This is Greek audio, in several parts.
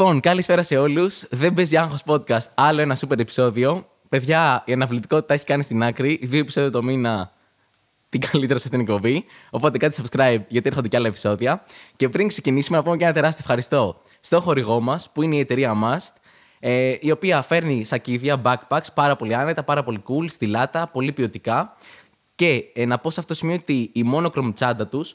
Λοιπόν, καλησπέρα σε όλους. Δεν παίζει άγχος podcast. Άλλο ένα super επεισόδιο. Παιδιά, η αναβλητικότητα έχει κάνει στην άκρη. Δύο επεισόδια το μήνα την καλύτερα σε αυτήν την εκπομπή. Οπότε κάντε subscribe γιατί έρχονται και άλλα επεισόδια. Και πριν ξεκινήσουμε, να πούμε και ένα τεράστιο ευχαριστώ στο χορηγό μας, που είναι η εταιρεία Must, ε, η οποία φέρνει σακίδια, backpacks πάρα πολύ άνετα, πάρα πολύ cool, στυλάτα, πολύ ποιοτικά. Και ε, να πω σε αυτό το σημείο ότι η monochrome τσάντα τους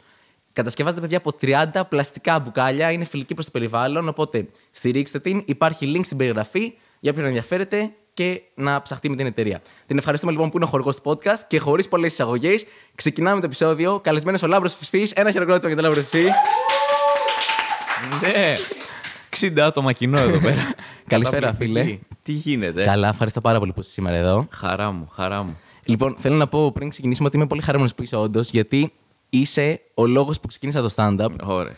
κατασκευάζεται παιδιά από 30 πλαστικά μπουκάλια, είναι φιλική προς το περιβάλλον. Οπότε στηρίξτε την. Υπάρχει link στην περιγραφή για όποιον ενδιαφέρεται και να ψαχτεί με την εταιρεία. Την ευχαριστούμε λοιπόν που είναι ο χορηγός του podcast και χωρίς πολλές εισαγωγές ξεκινάμε το επεισόδιο. Καλεσμένος ο Λάμπρος Φισφής. Ένα χειροκρότημα για τον Λάμπρο Φισφή. Ναι. 60 άτομα κοινό εδώ πέρα. Καλησπέρα, φίλε. Τι γίνεται; Καλά, ευχαριστώ πάρα πολύ που είσαι σήμερα εδώ. Χαρά μου, χαρά μου. Λοιπόν, θέλω να πω πριν ξεκινήσουμε ότι είμαι πολύ χαρούμενος που είσαι όντως, γιατί είσαι ο λόγος που ξεκίνησα το stand-up. Ωραία.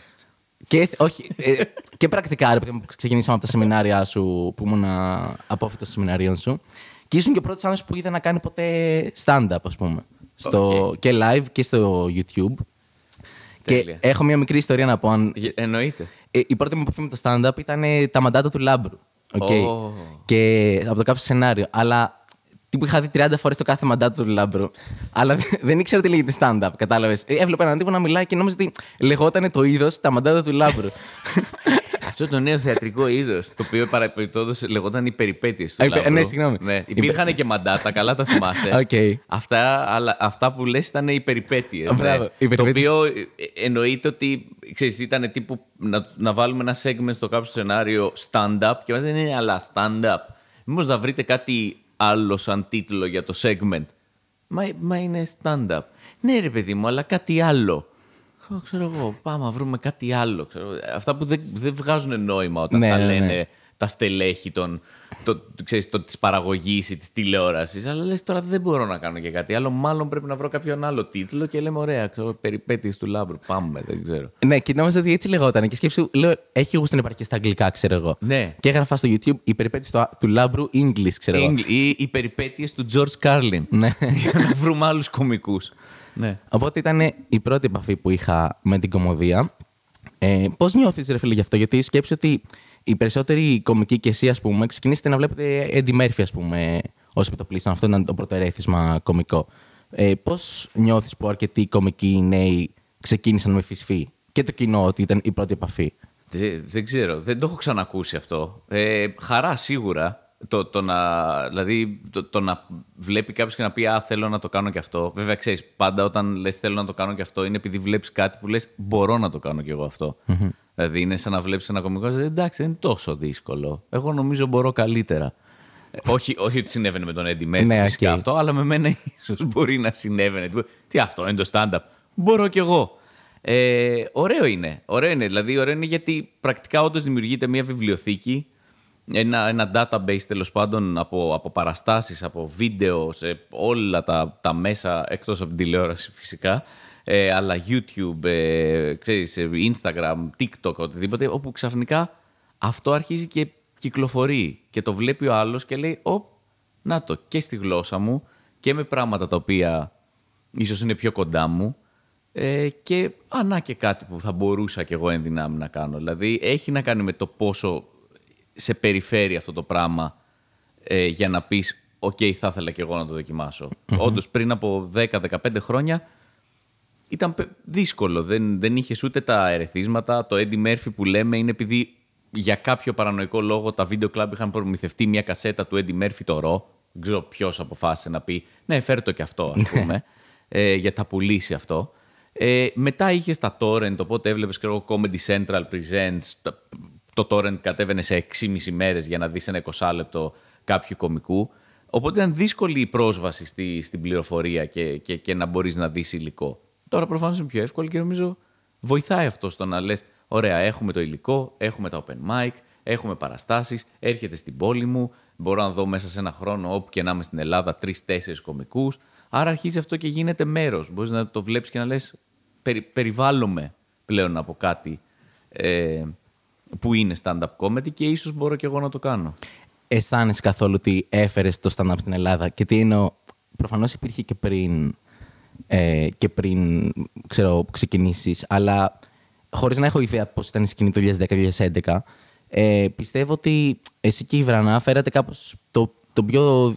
Και, όχι, ε, και πρακτικά, ρε παιδί μου, που ξεκινήσαμε από τα σεμινάρια σου, που ήμουν απόφυτο των σεμιναρίων σου. Και ήσουν και ο πρώτος άνθρωπος που είδα να κάνει ποτέ stand-up, ας πούμε. Στο, Και live και στο YouTube. Τέλεια. Και έχω μια μικρή ιστορία να πω. Αν, Γε- Εννοείται. ε, η πρώτη μου επαφή με το stand-up ήταν ε, τα μαντάτα του Λάμπρου. οκ. Ω. Και από το κάποιο σενάριο. Αλλά τύπου είχα δει 30 φορές το κάθε μαντάτο του Λάμπρου. Αλλά δεν- δεν ήξερα τι λέγεται stand-up, κατάλαβες. Έβλεπα έναν τύπο να μιλάει και νόμιζα ότι λεγόταν το είδος τα μαντάτα του Λάμπρου. Αυτό το νέο θεατρικό είδος, το οποίο παραπληκτόντω λεγόταν οι περιπέτειες του. Α, υπε- Λάμπρου. ναι, συγγνώμη. Ναι. Υπε- Υπήρχαν και μαντάτα, καλά τα θυμάσαι. Οκ. αυτά, αλλά αυτά που λες ήταν οι περιπέτειες. Μπράβο, ναι. οι Το περιπέτειες. οποίο ε, εννοείται ότι ξέρεις, ήταν τύπου να, να βάλουμε ένα segment στο κάποιο σενάριο stand-up και μας λένε ναι, αλλά stand-up. Μήπως να βρείτε κάτι άλλο σαν τίτλο για το segment. Μα, μα είναι stand-up. Ναι ρε παιδί μου, αλλά κάτι άλλο. Ξέρω, Ξέρω εγώ, πάμε να βρούμε κάτι άλλο. Ξέρω. Αυτά που δεν, δεν βγάζουν νόημα όταν Ναι, τα ναι, ναι. λένε τα στελέχη των, το, ξέρεις, το, της παραγωγής ή της τηλεόρασης. Αλλά λες τώρα δεν μπορώ να κάνω και κάτι άλλο. Μάλλον πρέπει να βρω κάποιον άλλο τίτλο και λέμε ωραία, ξέρω, περιπέτειες του Λάμπρου. Πάμε, δεν ξέρω. ναι, και νόμιζα ότι έτσι λεγόταν. Και σκέψου, λέω, έχει γούστο να υπάρχει και στα αγγλικά, ξέρω εγώ. Ναι. Και έγραφα στο YouTube η περιπέτεια του, του Λάμπρου English, ξέρω εγώ. Ίγκλ- Ή οι περιπέτειες του George Carlin. Ναι. Για να βρούμε άλλους κομικούς. Ναι. Οπότε ήταν η πρώτη επαφή που είχα με την κομμωδία. Ε, Πώς νιώθεις, ρε φίλε, γι' αυτό, Γιατί σκέψει ότι οι περισσότεροι κομικοί και εσύ, ας πούμε, ξεκινήσετε να βλέπετε Eddie Murphy, ας πούμε, ως επιτοπλίστων. Αυτό ήταν το πρώτο ερέθισμα κομικό. Ε, Πώς νιώθεις που αρκετοί κομικοί νέοι ξεκίνησαν με φυσφή και το κοινό ότι ήταν η πρώτη επαφή; Δεν, δεν ξέρω, δεν το έχω ξανακούσει αυτό. Ε, χαρά σίγουρα. Το, το να, δηλαδή, το, το να βλέπει κάποιος και να πει Α, θέλω να το κάνω και αυτό. Βέβαια, ξέρεις, πάντα όταν λες θέλω να το κάνω και αυτό είναι επειδή βλέπεις κάτι που λες Μπορώ να το κάνω κι εγώ αυτό. Δηλαδή, είναι σαν να βλέπεις ένα κομικό. «Ε, Εντάξει, δεν είναι τόσο δύσκολο. Εγώ νομίζω μπορώ καλύτερα. Ε, όχι, όχι ότι συνέβαινε με τον Eddie Murphy Ναι, φυσικά οκ. αυτό, αλλά με μένα ίσως μπορεί να συνέβαινε. Τι- Τι αυτό είναι το stand-up. Μπορώ κι εγώ. Ε, ωραίο είναι. Ωραίο είναι. Δηλαδή, ωραίο είναι γιατί πρακτικά όντως δημιουργείται μια βιβλιοθήκη, ένα, ένα database τέλος πάντων από, από παραστάσεις, από βίντεο, σε όλα τα, τα μέσα εκτός από την τηλεόραση φυσικά, ε, αλλά YouTube, ε, ξέρεις, ε, Instagram, TikTok, οτιδήποτε, όπου ξαφνικά αυτό αρχίζει και κυκλοφορεί και το βλέπει ο άλλος και λέει «Ωπ, να το, και στη γλώσσα μου και με πράγματα τα οποία ίσως είναι πιο κοντά μου ε, και α, να και κάτι που θα μπορούσα κι εγώ εν δυνάμει να κάνω. Δηλαδή έχει να κάνει με το πόσο σε περιφέρει αυτό το πράγμα ε, για να πεις «ΟΚ, θα ήθελα κι εγώ να το δοκιμάσω». Όντως πριν από 10-15 χρόνια ήταν πε- δύσκολο. Δεν, δεν είχες ούτε τα ερεθίσματα. Το Eddie Murphy που λέμε είναι επειδή για κάποιο παρανοϊκό λόγο τα βίντεο κλαμπ είχαν προμηθευτεί μια κασέτα του Eddie Murphy το ρο. Δεν ξέρω ποιος αποφάσισε να πει Ναι, φέρ το κι αυτό, ας πούμε. ε, για τα πουλήσει αυτό. Ε, μετά είχες τα torrent, οπότε έβλεπες και εγώ Comedy Central Presents. τα- Το torrent κατέβαινε σε 6,5 μέρες για να δεις ένα 20 λεπτό κάποιου κομικού. Οπότε ήταν δύσκολη η πρόσβαση στη, στην πληροφορία και, και, και να μπορείς να δεις υλικό. Τώρα προφανώς είναι πιο εύκολο και νομίζω βοηθάει αυτό στο να λες: Ωραία, έχουμε το υλικό, έχουμε τα open mic, έχουμε παραστάσεις, έρχεται στην πόλη μου. Μπορώ να δω μέσα σε ένα χρόνο, όπου και να είμαι στην Ελλάδα, τρει-τέσσερι κομικούς. Άρα αρχίζει αυτό και γίνεται μέρος. Μπορείς να το βλέπεις και να λες: περι, Περιβάλλομαι πλέον από κάτι ε, που είναι stand-up comedy και ίσως μπορώ και εγώ να το κάνω. Αισθάνεσαι καθόλου ότι έφερες το stand-up στην Ελλάδα και τι εννοώ. Προφανώς υπήρχε και πριν, ε, και πριν ξέρω, ξεκινήσεις, αλλά χωρίς να έχω ιδέα πώς ήταν η σκηνή το 2010-2011, Ε, πιστεύω ότι εσύ και η Βρανά φέρατε κάπως το, το πιο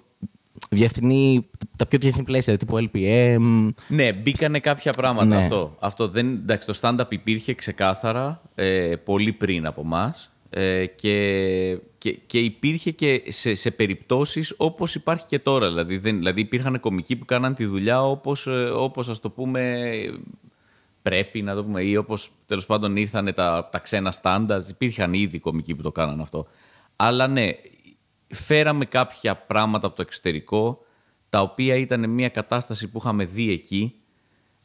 διεθνή, τα πιο διεθνή πλαίσια, τύπου LPM. Ναι, μπήκανε κάποια πράγματα Ναι. αυτό. αυτό δεν, εντάξει, το stand-up υπήρχε ξεκάθαρα ε, πολύ πριν από εμά. Ε, και, και, και υπήρχε και σε, σε περιπτώσεις όπως υπάρχει και τώρα. Δηλαδή, δεν, δηλαδή υπήρχαν κομικοί που κάναν τη δουλειά όπως, ε, όπως ας το πούμε πρέπει να το πούμε ή όπως τέλος πάντων ήρθαν τα, τα ξένα στάνταρ. Υπήρχαν ήδη κομικοί που το κάναν αυτό. Αλλά ναι, φέραμε κάποια πράγματα από το εξωτερικό τα οποία ήταν μια κατάσταση που είχαμε δει εκεί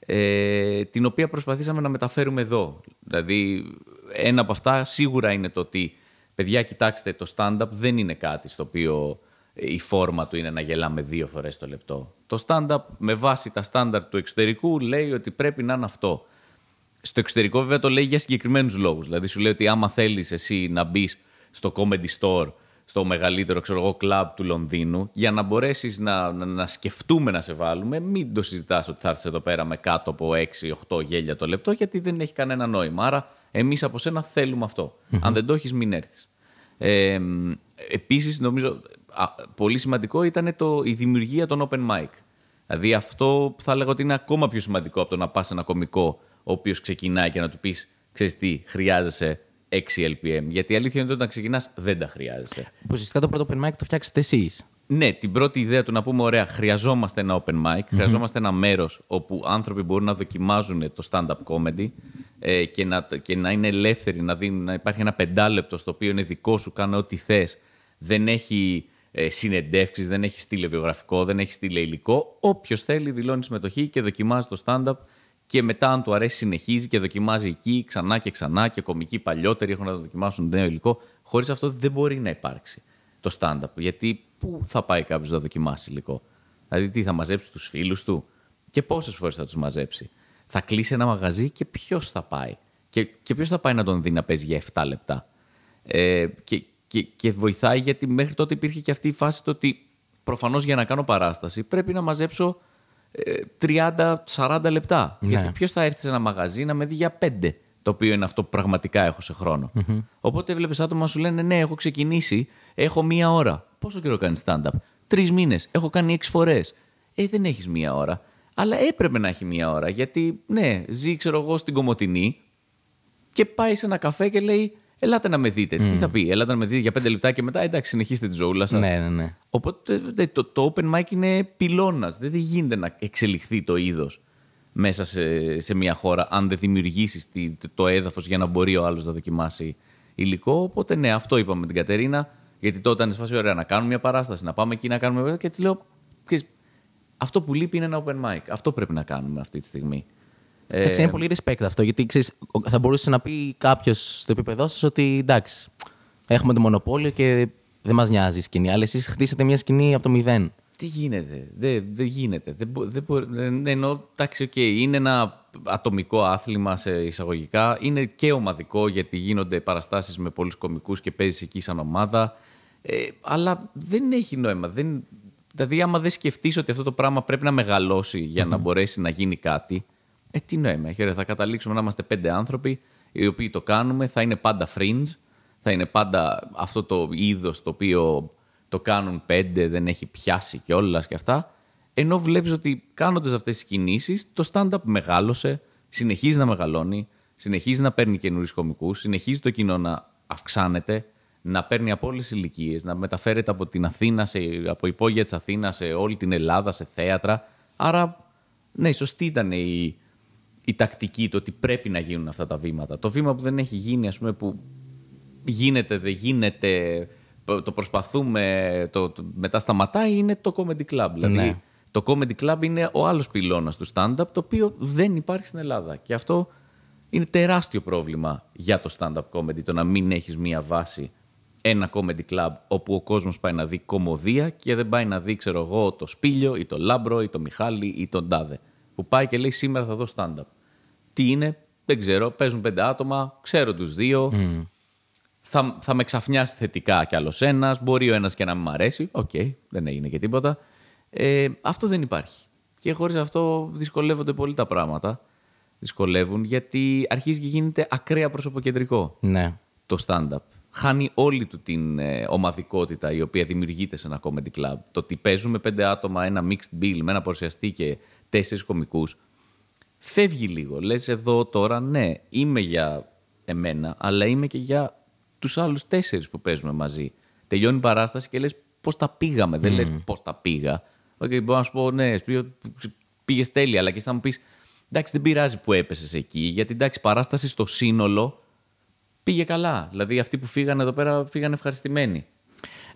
ε, την οποία προσπαθήσαμε να μεταφέρουμε εδώ. Δηλαδή, ένα από αυτά σίγουρα είναι το ότι, παιδιά, κοιτάξτε, το stand-up δεν είναι κάτι στο οποίο ε, η φόρμα του είναι να γελάμε δύο φορές το λεπτό. Το stand-up, με βάση τα στάνταρ του εξωτερικού, λέει ότι πρέπει να είναι αυτό. Στο εξωτερικό, βέβαια, το λέει για συγκεκριμένους λόγους. Δηλαδή, σου λέει ότι άμα θέλεις εσύ να μπεις στο comedy store, στο μεγαλύτερο ξέρω εγώ, κλαμπ του Λονδίνου, για να μπορέσεις να, να, να σκεφτούμε να σε βάλουμε, μην το συζητάς ότι θα έρθεις εδώ πέρα με κάτω από 6-8 γέλια το λεπτό, γιατί δεν έχει κανένα νόημα. Άρα, εμείς από σένα θέλουμε αυτό. Αν δεν το έχεις, μην έρθεις. Ε, επίσης, νομίζω, α, πολύ σημαντικό ήταν το, η δημιουργία των open mic. Δηλαδή αυτό θα έλεγα ότι είναι ακόμα πιο σημαντικό από το να πας σε ένα κωμικό ο οποίος ξεκινάει και να του πεις «Ξέρεις τι, χρειάζεσαι 6 LPM». Γιατί η αλήθεια είναι ότι όταν ξεκινάς δεν τα χρειάζεσαι. Ουσιαστικά το πρώτο open mic το φτιάξετε εσεί. Ναι, την πρώτη ιδέα του να πούμε, ωραία, χρειαζόμαστε ένα open mic, χρειαζόμαστε ένα μέρος όπου άνθρωποι μπορούν να δοκιμάζουν το stand-up comedy ε, και, να, και να είναι ελεύθεροι, να, δίνουν, να υπάρχει ένα πεντάλεπτο στο οποίο είναι δικό σου, κάνε ό,τι θες. Δεν έχει ε, συνεντεύξεις, δεν έχει στείλε βιογραφικό, δεν έχει στείλε υλικό. Όποιος θέλει δηλώνει συμμετοχή και δοκιμάζει το stand-up και μετά, αν του αρέσει, συνεχίζει και δοκιμάζει εκεί ξανά και ξανά και κομικοί παλιότεροι έχουν να το δοκιμάσουν νέο υλικό. Χωρίς αυτό δεν μπορεί να υπάρξει το stand-up. Γιατί πού θα πάει κάποιος να δοκιμάσει υλικό; Δηλαδή, τι θα μαζέψει τους φίλους του; Και πόσες φορές θα τους μαζέψει; Θα κλείσει ένα μαγαζί και ποιος θα πάει; Και, και ποιος θα πάει να τον δει να παίζει για 7 λεπτά; Ε, και, και, και βοηθάει γιατί μέχρι τότε υπήρχε και αυτή η φάση το ότι προφανώς για να κάνω παράσταση πρέπει να μαζέψω ε, 30-40 λεπτά. Ναι. Γιατί ποιος θα έρθει σε ένα μαγαζί να με δει για 5, το οποίο είναι αυτό που πραγματικά έχω σε χρονο Οπότε έβλεπε άτομα να σου λένε Ναι, έχω ξεκινήσει, έχω μία ώρα. Πόσο καιρό κάνεις stand-up, Τρεις μήνες, έχω κάνει έξι φορές. Ε, δεν έχεις μία ώρα. Αλλά έπρεπε να έχει μία ώρα. Γιατί, ναι, ζει, ξέρω εγώ, στην Κομωτινή και πάει σε ένα καφέ και λέει Ελάτε να με δείτε. Τι θα πει, Ελάτε να με δείτε για πέντε λεπτά και μετά εντάξει, συνεχίστε τη ζωούλα σας. Ναι, ναι, ναι. Οπότε δε, το, το open mic είναι πυλώνας. Δεν, δεν γίνεται να εξελιχθεί το είδος μέσα σε, σε μια χώρα αν δεν δημιουργήσεις το έδαφος για να μπορεί ο άλλος να δοκιμάσει υλικό. Οπότε ναι, αυτό είπαμε με την Κατερίνα. Γιατί τότε ήταν σε φάση ωραία να κάνουμε μια παράσταση, να πάμε εκεί να κάνουμε. Και έτσι λέω, ξέρεις, αυτό που λείπει είναι ένα open mic. Αυτό πρέπει να κάνουμε αυτή τη στιγμή. Ε, Εντάξει, είναι πολύ respect αυτό. Γιατί ξέρεις, ο- θα μπορούσε να πει κάποιος στο επίπεδό σας ότι εντάξει, έχουμε το μονοπώλιο και δεν μας νοιάζει η σκηνή. Αλλά εσείς χτίσατε μια σκηνή από το μηδέν. Τι γίνεται, δεν, δεν γίνεται. Δεν, μπο- δεν μπορεί, δεν- εννοώ, εντάξει, οκ, είναι ένα ατομικό άθλημα σε εισαγωγικά. Είναι και ομαδικό γιατί γίνονται παραστάσεις με πολλούς κομικούς και παίζεις εκεί σαν ομάδα. Ε, αλλά δεν έχει νόημα. Δεν, δηλαδή, άμα δεν σκεφτείς ότι αυτό το πράγμα πρέπει να μεγαλώσει για να μπορέσει να γίνει κάτι, ε, τι νόημα έχει. Ωραία, θα καταλήξουμε να είμαστε πέντε άνθρωποι οι οποίοι το κάνουμε, θα είναι πάντα fringe, θα είναι πάντα αυτό το είδος το οποίο το κάνουν πέντε, δεν έχει πιάσει και όλα και αυτά. Ενώ βλέπεις ότι κάνοντας αυτές τις κινήσεις, το stand-up μεγάλωσε, συνεχίζει να μεγαλώνει, συνεχίζει να παίρνει καινούριους κομικούς, συνεχίζει το κοινό να αυξάνεται, να παίρνει από όλες τις ηλικίες, να μεταφέρεται από την Αθήνα, σε, από υπόγεια της Αθήνας σε όλη την Ελλάδα, σε θέατρα. Άρα, ναι, σωστή ήταν η, η τακτική, το ότι πρέπει να γίνουν αυτά τα βήματα. Το βήμα που δεν έχει γίνει, ας πούμε, που γίνεται, δεν γίνεται, το προσπαθούμε, το, το- μετά σταματάει, είναι το Comedy Club. Δηλαδή, Ναι. το Comedy Club είναι ο άλλος πυλώνας του stand-up, το οποίο δεν υπάρχει στην Ελλάδα. Και αυτό είναι τεράστιο πρόβλημα για το stand-up comedy, το να μην έχεις μία βάση, ένα comedy club, όπου ο κόσμος πάει να δει κωμωδία και δεν πάει να δει, ξέρω εγώ, το Σπήλιο ή το Λάμπρο ή το Μιχάλη ή τον Τάδε. Που πάει και λέει σήμερα θα δω stand-up. Τι είναι, δεν ξέρω, παίζουν πέντε άτομα, ξέρω τους δύο, θα, θα με ξαφνιάσει θετικά κι άλλος ένας. Μπορεί ο ένας και να μην μ' αρέσει. Οκ, δεν έγινε και τίποτα. Ε, αυτό δεν υπάρχει. Και χωρίς αυτό δυσκολεύονται πολύ τα πράγματα. Δυσκολεύουν γιατί αρχίζει και γίνεται ακραία προσωποκεντρικό Ναι. το stand-up. Χάνει όλη του την ε, ομαδικότητα η οποία δημιουργείται σε ένα comedy club. Το ότι παίζουμε πέντε άτομα, ένα mixed bill με ένα παρουσιαστή και τέσσερις κομικούς, φεύγει λίγο. Λες εδώ τώρα, ναι, είμαι για εμένα, αλλά είμαι και για τους άλλους τέσσερις που παίζουμε μαζί. Τελειώνει η παράσταση και λες πώς τα πήγαμε, δεν λες πώς τα πήγα. Okay, μπορώ να σου πω, ναι, πήγες τέλεια, αλλά και θα μου πεις, εντάξει, δεν πειράζει που έπεσες εκεί, γιατί εντάξει, παράσταση στο σύνολο πήγε καλά. Δηλαδή, αυτοί που φύγανε εδώ πέρα φύγανε ευχαριστημένοι.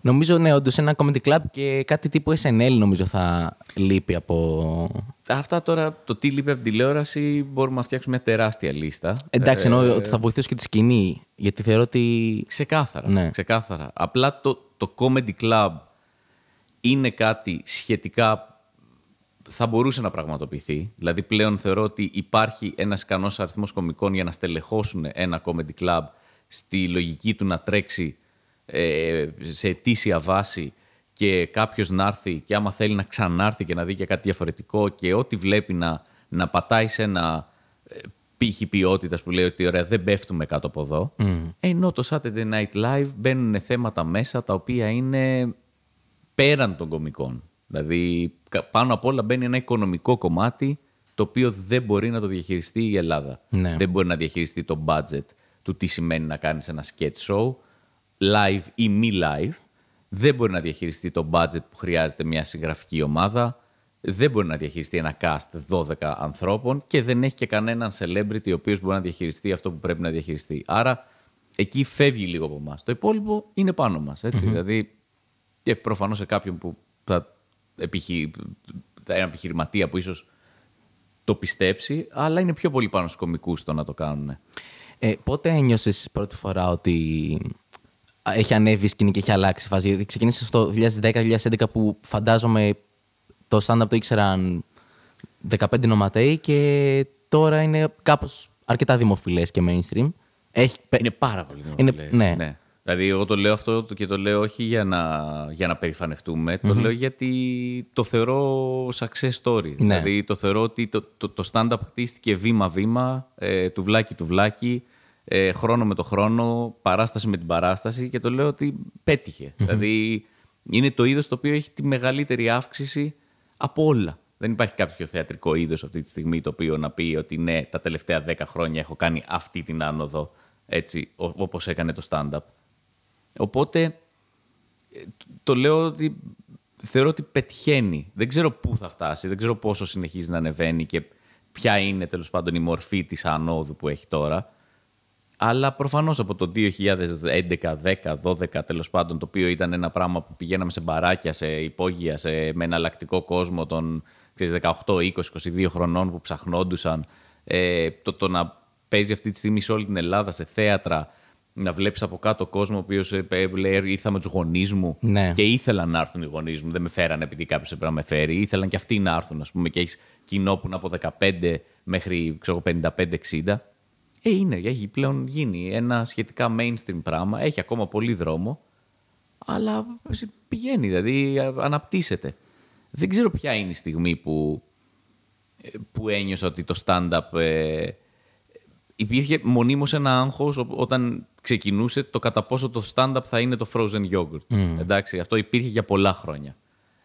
Νομίζω, ναι, όντως ένα comedy club και κάτι τύπου SNL νομίζω θα λείπει από. Αυτά τώρα, το τι λείπει από τηλεόραση, μπορούμε να φτιάξουμε μια τεράστια λίστα. Εντάξει, εννοώ ε, ότι θα βοηθήσει και τη σκηνή. Γιατί θεωρώ ότι. Ξεκάθαρα. Ναι. ξεκάθαρα. Απλά το, το comedy club είναι κάτι σχετικά θα μπορούσε να πραγματοποιηθεί. Δηλαδή πλέον θεωρώ ότι υπάρχει ένας ικανός αριθμός κομικών για να στελεχώσουν ένα comedy club στη λογική του να τρέξει ε, σε αιτήσια βάση και κάποιος να έρθει και άμα θέλει να ξανάρθει και να δει και κάτι διαφορετικό και ό,τι βλέπει να, να πατάει σε ένα ε, πύχη ποιότητας που λέει ότι ωραία δεν πέφτουμε κάτω από εδώ. Mm. Ενώ το Saturday Night Live μπαίνουν θέματα μέσα τα οποία είναι πέραν των κομικών. Δηλαδή, πάνω απ' όλα μπαίνει ένα οικονομικό κομμάτι το οποίο δεν μπορεί να το διαχειριστεί η Ελλάδα. Ναι. Δεν μπορεί να διαχειριστεί το budget του τι σημαίνει να κάνεις ένα sketch show, live ή μη live. Δεν μπορεί να διαχειριστεί το budget που χρειάζεται μια συγγραφική ομάδα. Δεν μπορεί να διαχειριστεί ένα cast 12 ανθρώπων και δεν έχει και κανέναν celebrity ο οποίος μπορεί να διαχειριστεί αυτό που πρέπει να διαχειριστεί. Άρα εκεί φεύγει λίγο από εμάς. Το υπόλοιπο είναι πάνω μας. Δηλαδή, και προφανώς σε κάποιον που θα επιχει... ένα επιχειρηματία που ίσως το πιστέψει, αλλά είναι πιο πολύ πάνω στους κομικούς το να το κάνουν. Ε, πότε ένιωσες πρώτη φορά ότι έχει ανέβει η σκηνή και έχει αλλάξει η φάση; Γιατί ξεκίνησε στο 2010-2011 που φαντάζομαι το stand-up το ήξεραν 15 νοματέοι και τώρα είναι κάπως αρκετά δημοφιλές και mainstream. Έχει... Είναι πάρα πολύ δημοφιλές. Είναι... Ναι. ναι. Δηλαδή, εγώ το λέω αυτό και το λέω όχι για να, για να περηφανευτούμε, το λέω γιατί το θεωρώ success story. Ναι. Δηλαδή, το θεωρώ ότι το, το, το stand-up χτίστηκε βήμα-βήμα, ε, τουβλάκι τουβλάκι, ε, χρόνο με το χρόνο, παράσταση με την παράσταση και το λέω ότι πετυχε Δηλαδή, είναι το είδος το οποίο έχει τη μεγαλύτερη αύξηση από όλα. Δεν υπάρχει κάποιο θεατρικό είδος αυτή τη στιγμή το οποίο να πει ότι ναι, τα τελευταία 10 χρόνια έχω κάνει αυτή την άνοδο έτσι, όπως έκανε το stand-up. Οπότε ε, το λέω ότι θεωρώ ότι πετυχαίνει. Δεν ξέρω πού θα φτάσει, δεν ξέρω πόσο συνεχίζει να ανεβαίνει και ποια είναι τέλος πάντων η μορφή της ανόδου που έχει τώρα. Αλλά προφανώς από το 2011, 10, 12 τέλος πάντων, το οποίο ήταν ένα πράγμα που πηγαίναμε σε μπαράκια, σε υπόγεια, σε, με εναλλακτικό κόσμο των 18, 20, 22 χρονών που ψαχνόντουσαν. Ε, το, το να παίζει αυτή τη στιγμή σε όλη την Ελλάδα, σε θέατρα, να βλέπεις από κάτω κόσμο ο οποίος ε, λέει ήρθα με τους γονείς μου ναι. και ήθελαν να έρθουν οι γονείς μου. Δεν με φέρανε επειδή κάποιος έπρεπε να με φέρει. Ήθελαν και αυτοί να έρθουν, ας πούμε, και έχεις κοινό που είναι από 15 μέχρι 55-60. Ε, είναι, έχει πλέον γίνει ένα σχετικά mainstream πράγμα. Έχει ακόμα πολύ δρόμο, αλλά πηγαίνει, δηλαδή αναπτύσσεται. Δεν ξέρω ποια είναι η στιγμή που, ε, που ένιωσα ότι το stand-up ε, υπήρχε μονίμως ένα άγχος όταν ξεκινούσε το κατά πόσο το stand-up θα είναι το frozen yogurt. Mm. Εντάξει, αυτό υπήρχε για πολλά χρόνια.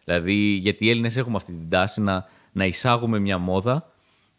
Δηλαδή, γιατί οι Έλληνες έχουμε αυτή την τάση να, να εισάγουμε μια μόδα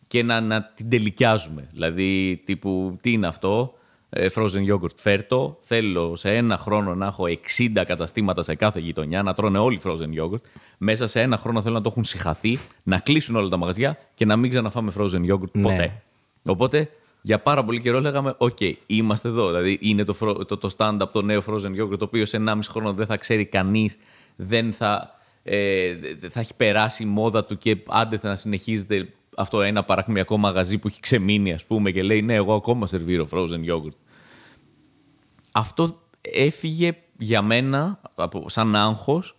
και να, να την τελικιάζουμε. Δηλαδή, τύπου, τι είναι αυτό, ε, frozen yogurt, φέρτο. Θέλω σε ένα χρόνο να έχω 60 καταστήματα σε κάθε γειτονιά, να τρώνε όλοι frozen yogurt. Μέσα σε ένα χρόνο θέλω να το έχουν συχαθεί, να κλείσουν όλα τα μαγαζιά και να μην ξαναφάμε frozen yogurt ναι. ποτέ. Οπότε για πάρα πολύ καιρό λέγαμε: Οκ, είμαστε εδώ. Δηλαδή είναι το, το, το stand-up, το νέο frozen yogurt, το οποίο σε 1,5 χρόνο δεν θα ξέρει κανείς, δεν θα, ε, θα έχει περάσει η μόδα του και άντε θα να συνεχίζεται αυτό ένα παρακμιακό μαγαζί που έχει ξεμείνει, ας πούμε, και λέει: Ναι, εγώ ακόμα σερβίρω frozen yogurt. Αυτό έφυγε για μένα σαν άγχος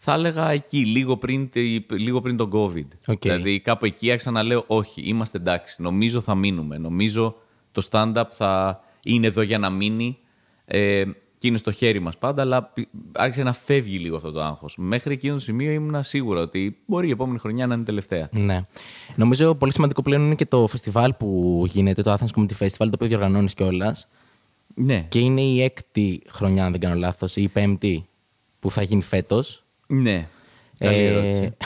θα έλεγα εκεί, λίγο πριν, λίγο πριν τον COVID. Okay. Δηλαδή κάπου εκεί άρχισα να λέω όχι, είμαστε εντάξει, νομίζω θα μείνουμε. Νομίζω το stand-up θα είναι εδώ για να μείνει ε, και είναι στο χέρι μας πάντα, αλλά άρχισε να φεύγει λίγο αυτό το άγχος. Μέχρι εκείνο το σημείο ήμουν σίγουρα ότι μπορεί η επόμενη χρονιά να είναι τελευταία. Ναι. Νομίζω πολύ σημαντικό πλέον είναι και το φεστιβάλ που γίνεται, το Athens Comedy Festival, το οποίο διοργανώνεις κιόλας. Ναι. Και είναι η έκτη χρονιά, αν δεν κάνω λάθος, ή η πέμπτη που θα γίνει φέτος. Ναι. Καλή Ε, ερώτηση.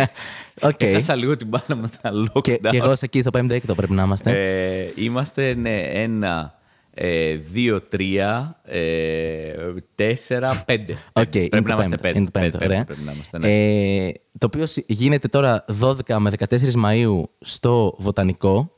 Οκ. Έχασα λίγο την μπάλα με τα lockdown. Και, και εγώ σε εκεί στο πέμπτο έκτο πρέπει να είμαστε. Ε, είμαστε, ναι, ένα, ε, δύο, τρία, ε, τέσσερα, πέντε. Οκ, είναι πρέπει το να είμαστε πέμπτο, πέντε. είναι το πέμπτο, Πέντε ωραία. Πρέπει να είμαστε, ναι. Ε, το οποίο συ- γίνεται τώρα 12 με 14 Μαΐου στο Βοτανικό.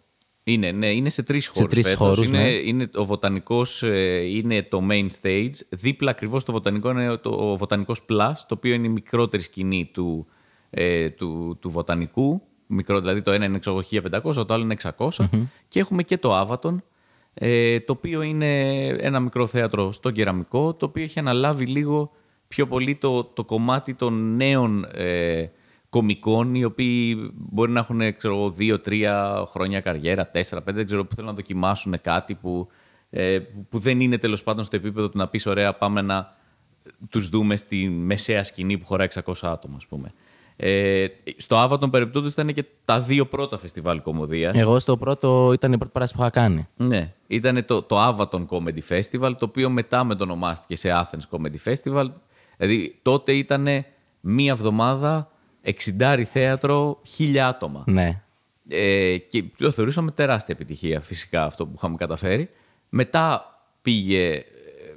Είναι, ναι, είναι σε τρεις χώρους. τρεις φέτος. χώρους, είναι, ναι. είναι, ο βοτανικός ε, είναι το main stage. Δίπλα ακριβώς στο βοτανικό είναι το ο βοτανικός plus, το οποίο είναι η μικρότερη σκηνή του, ε, του, του βοτανικού. Μικρό, δηλαδή το ένα είναι ξέρω εγώ, 1500, το άλλο είναι 600. Και έχουμε και το Άβατον, ε, το οποίο είναι ένα μικρό θέατρο στο κεραμικό, το οποίο έχει αναλάβει λίγο πιο πολύ το, το κομμάτι των νέων ε, κομικών, οι οποίοι μπορεί να έχουν ξέρω, εγώ, δύο-τρία χρόνια καριέρα, τέσσερα, πέντε, δεν ξέρω, που θέλουν να δοκιμάσουν κάτι που, ε, που δεν είναι τέλος πάντων στο επίπεδο του να πεις: Ωραία, πάμε να τους δούμε στη μεσαία σκηνή που χωράει 600 άτομα, ας πούμε. Ε, στο Άβατον περιπτώτου ήταν και τα δύο πρώτα φεστιβάλ κομμωδίας. Εγώ στο πρώτο ήταν η πρώτη παράσταση που είχα κάνει. Ναι, ήταν το, το Avaton Comedy Festival, το οποίο μετά μετονομάστηκε σε Athens Comedy Festival. Δηλαδή τότε ήταν μία εβδομάδα, 60 θέατρο, χίλια άτομα. Ναι. Ε, και το θεωρούσαμε τεράστια επιτυχία φυσικά αυτό που είχαμε καταφέρει. Μετά πήγε, ε,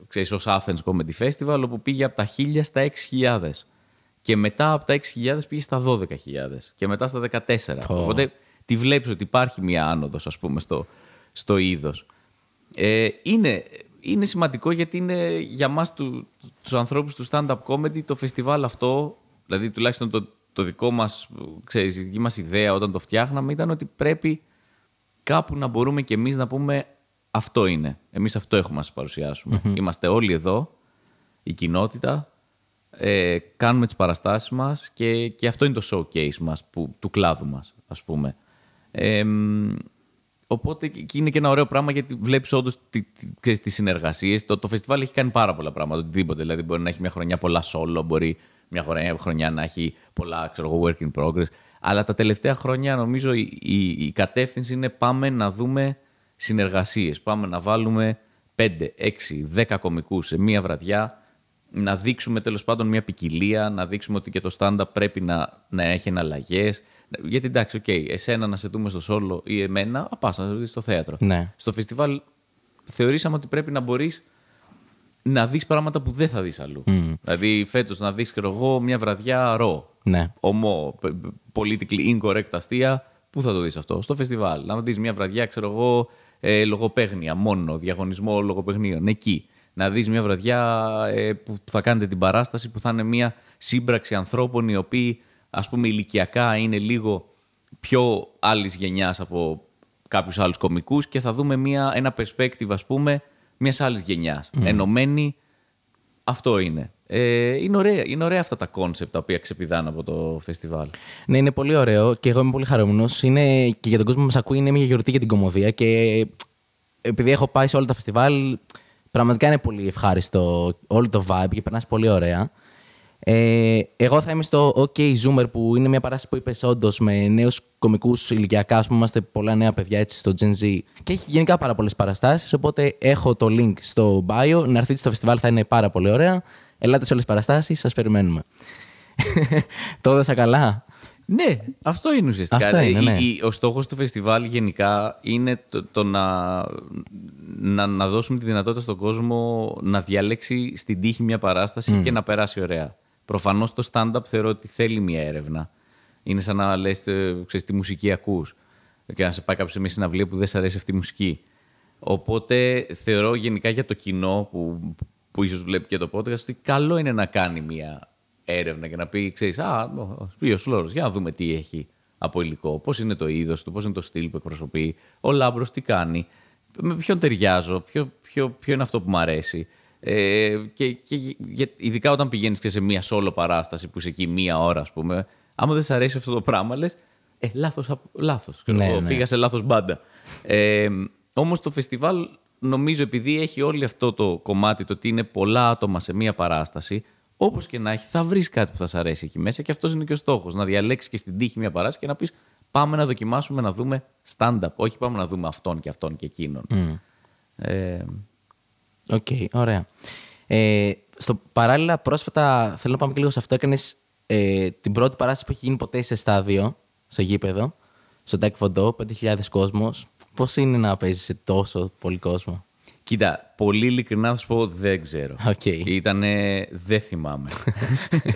ξέρεις, ως Athens Comedy Festival, όπου πήγε από τα 1000 στα 6.000. Και μετά από τα 6.000 πήγε στα 12.000. Και μετά στα 14. Πω. Οπότε τη βλέπεις ότι υπάρχει μία άνοδος, ας πούμε, στο, στο είδος. Ε, είναι, είναι σημαντικό γιατί είναι για μας του, τους ανθρώπους του stand-up comedy το φεστιβάλ αυτό, δηλαδή τουλάχιστον το, το δικό μας, ξέρεις, η δική μας ιδέα όταν το φτιάχναμε ήταν ότι πρέπει κάπου να μπορούμε κι εμείς να πούμε αυτό είναι. Εμείς αυτό έχουμε να σας παρουσιασουμε Είμαστε όλοι εδώ, η κοινότητα, ε, κάνουμε τις παραστάσεις μας και, και αυτό είναι το showcase μας, που, του κλάδου μας, ας πούμε. Ε, μ, οπότε και είναι και ένα ωραίο πράγμα γιατί βλέπεις όντως τι, τι, ξέρεις, τις συνεργασίες. Το, το φεστιβάλ έχει κάνει πάρα πολλά πράγματα, οτιδήποτε. Δηλαδή μπορεί να έχει μια χρονιά πολλά solo, μπορεί μια χρονιά, χρονιά να έχει πολλά ξέρω, εγώ, work in progress. Αλλά τα τελευταία χρόνια νομίζω η, η, η κατεύθυνση είναι πάμε να δούμε συνεργασίες. Πάμε να βάλουμε 5, 6, 10 κομικούς σε μία βραδιά να δείξουμε τέλος πάντων μια ποικιλία, να δείξουμε ότι και το stand-up πρέπει να, να έχει εναλλαγές. Γιατί εντάξει, οκ, εσένα να σε δούμε στο σόλο ή εμένα, α, πας να σε δεις στο θέατρο. Ναι. Στο φεστιβάλ θεωρήσαμε ότι πρέπει να μπορείς να δεις πράγματα που δεν θα δεις αλλού. Δηλαδή φέτος να δεις, ξέρω εγώ, μια βραδιά ρο, Ναι. ομό, π- π- politically incorrect αστεία, πού θα το δεις αυτό, στο φεστιβάλ. Να δεις μια βραδιά, ξέρω εγώ, ε, λογοπαίγνια μόνο, διαγωνισμό λογοπαιγνίων, εκεί. Να δεις μια βραδιά ε, που θα κάνετε την παράσταση, που θα είναι μια σύμπραξη ανθρώπων οι οποίοι, ας πούμε, ηλικιακά είναι λίγο πιο άλλης γενιάς από κάποιους άλλους κωμικούς και θα δούμε μια, ένα perspective, ας πούμε, μιας άλλης γενιάς. Ενωμένη αυτό είναι. Ε, είναι, ωραία, είναι ωραία αυτά τα concept τα οποία ξεπηδάνε από το φεστιβάλ. Ναι, είναι πολύ ωραίο και εγώ είμαι πολύ χαρούμενος. Είναι και για τον κόσμο που μας ακούει, είναι μια γιορτή για την κωμωδία. Και επειδή έχω πάει σε όλα τα φεστιβάλ, πραγματικά είναι πολύ ευχάριστο όλο το vibe και περνάς πολύ ωραία. Ε, εγώ θα είμαι στο OK Zoomer που είναι μια παράσταση που είπες όντως με νέους κομικούς ηλικιακά. Α πούμε, είμαστε πολλά νέα παιδιά έτσι στο Gen Z και έχει γενικά πάρα πολλές παραστάσεις. Οπότε έχω το link στο bio. Να έρθετε στο φεστιβάλ, θα είναι πάρα πολύ ωραία. Ελάτε σε όλες τις παραστάσεις, σας περιμένουμε. το έδωσα καλά; Ναι, αυτό είναι ουσιαστικά. Αυτό είναι, Ε, ναι. η- η- ο στόχος του φεστιβάλ γενικά είναι το, το να, να, να δώσουμε τη δυνατότητα στον κόσμο να διαλέξει στην τύχη μια παράσταση και να περάσει ωραία. Προφανώς το stand-up θεωρώ ότι θέλει μια έρευνα. Είναι σαν να λες, ε, ξέρεις, τι μουσική ακούς και να σε πάει κάποιος σε μια συναυλία που δεν σε αρέσει αυτή η μουσική. Οπότε θεωρώ γενικά για το κοινό που, που ίσως βλέπει και το podcast ότι καλό είναι να κάνει μια έρευνα και να πει, ξέρεις, α, ο Σπύρος Φλόρος, για να δούμε τι έχει από υλικό, πώς είναι το είδος του, πώς είναι το στυλ που εκπροσωπεί, ο Λάμπρος τι κάνει, με ποιον ταιριάζω, ποιο, ποιο, ποιο είναι αυτό που μου αρέσει. Ε, και, και για- ειδικά όταν πηγαίνεις και σε μία solo παράσταση που είσαι εκεί μία ώρα, ας πούμε, άμα δεν σε αρέσει αυτό το πράγμα, λες, ε, λάθος, απ- λάθος. ξέρω Ναι, εγώ, ναι. Πήγα σε λάθος μπάντα. Ε, όμως το φεστιβάλ νομίζω επειδή έχει όλο αυτό το κομμάτι το ότι είναι πολλά άτομα σε μία παράσταση, όπως και να έχει θα βρεις κάτι που θα σε αρέσει εκεί μέσα και αυτός είναι και ο στόχος. Να διαλέξεις και στην τύχη μία παράσταση και να πεις πάμε να δοκιμάσουμε να δούμε stand-up. Όχι πάμε να δούμε αυτόν και αυτόν και εκείνον. Ε, Οκ, ωραία. Ε, στο παράλληλα, πρόσφατα θέλω να πάμε και λίγο σε αυτό. Έκανες ε, την πρώτη παράσταση που έχει γίνει ποτέ σε στάδιο, σε γήπεδο, στο Τάε Κβον Ντο, 5.000 κόσμος. Πώς είναι να παίζεις σε τόσο πολύ κόσμο; Κοίτα, πολύ ειλικρινά θα σου πω δεν ξέρω. Οκ. Ήτανε, δεν θυμάμαι.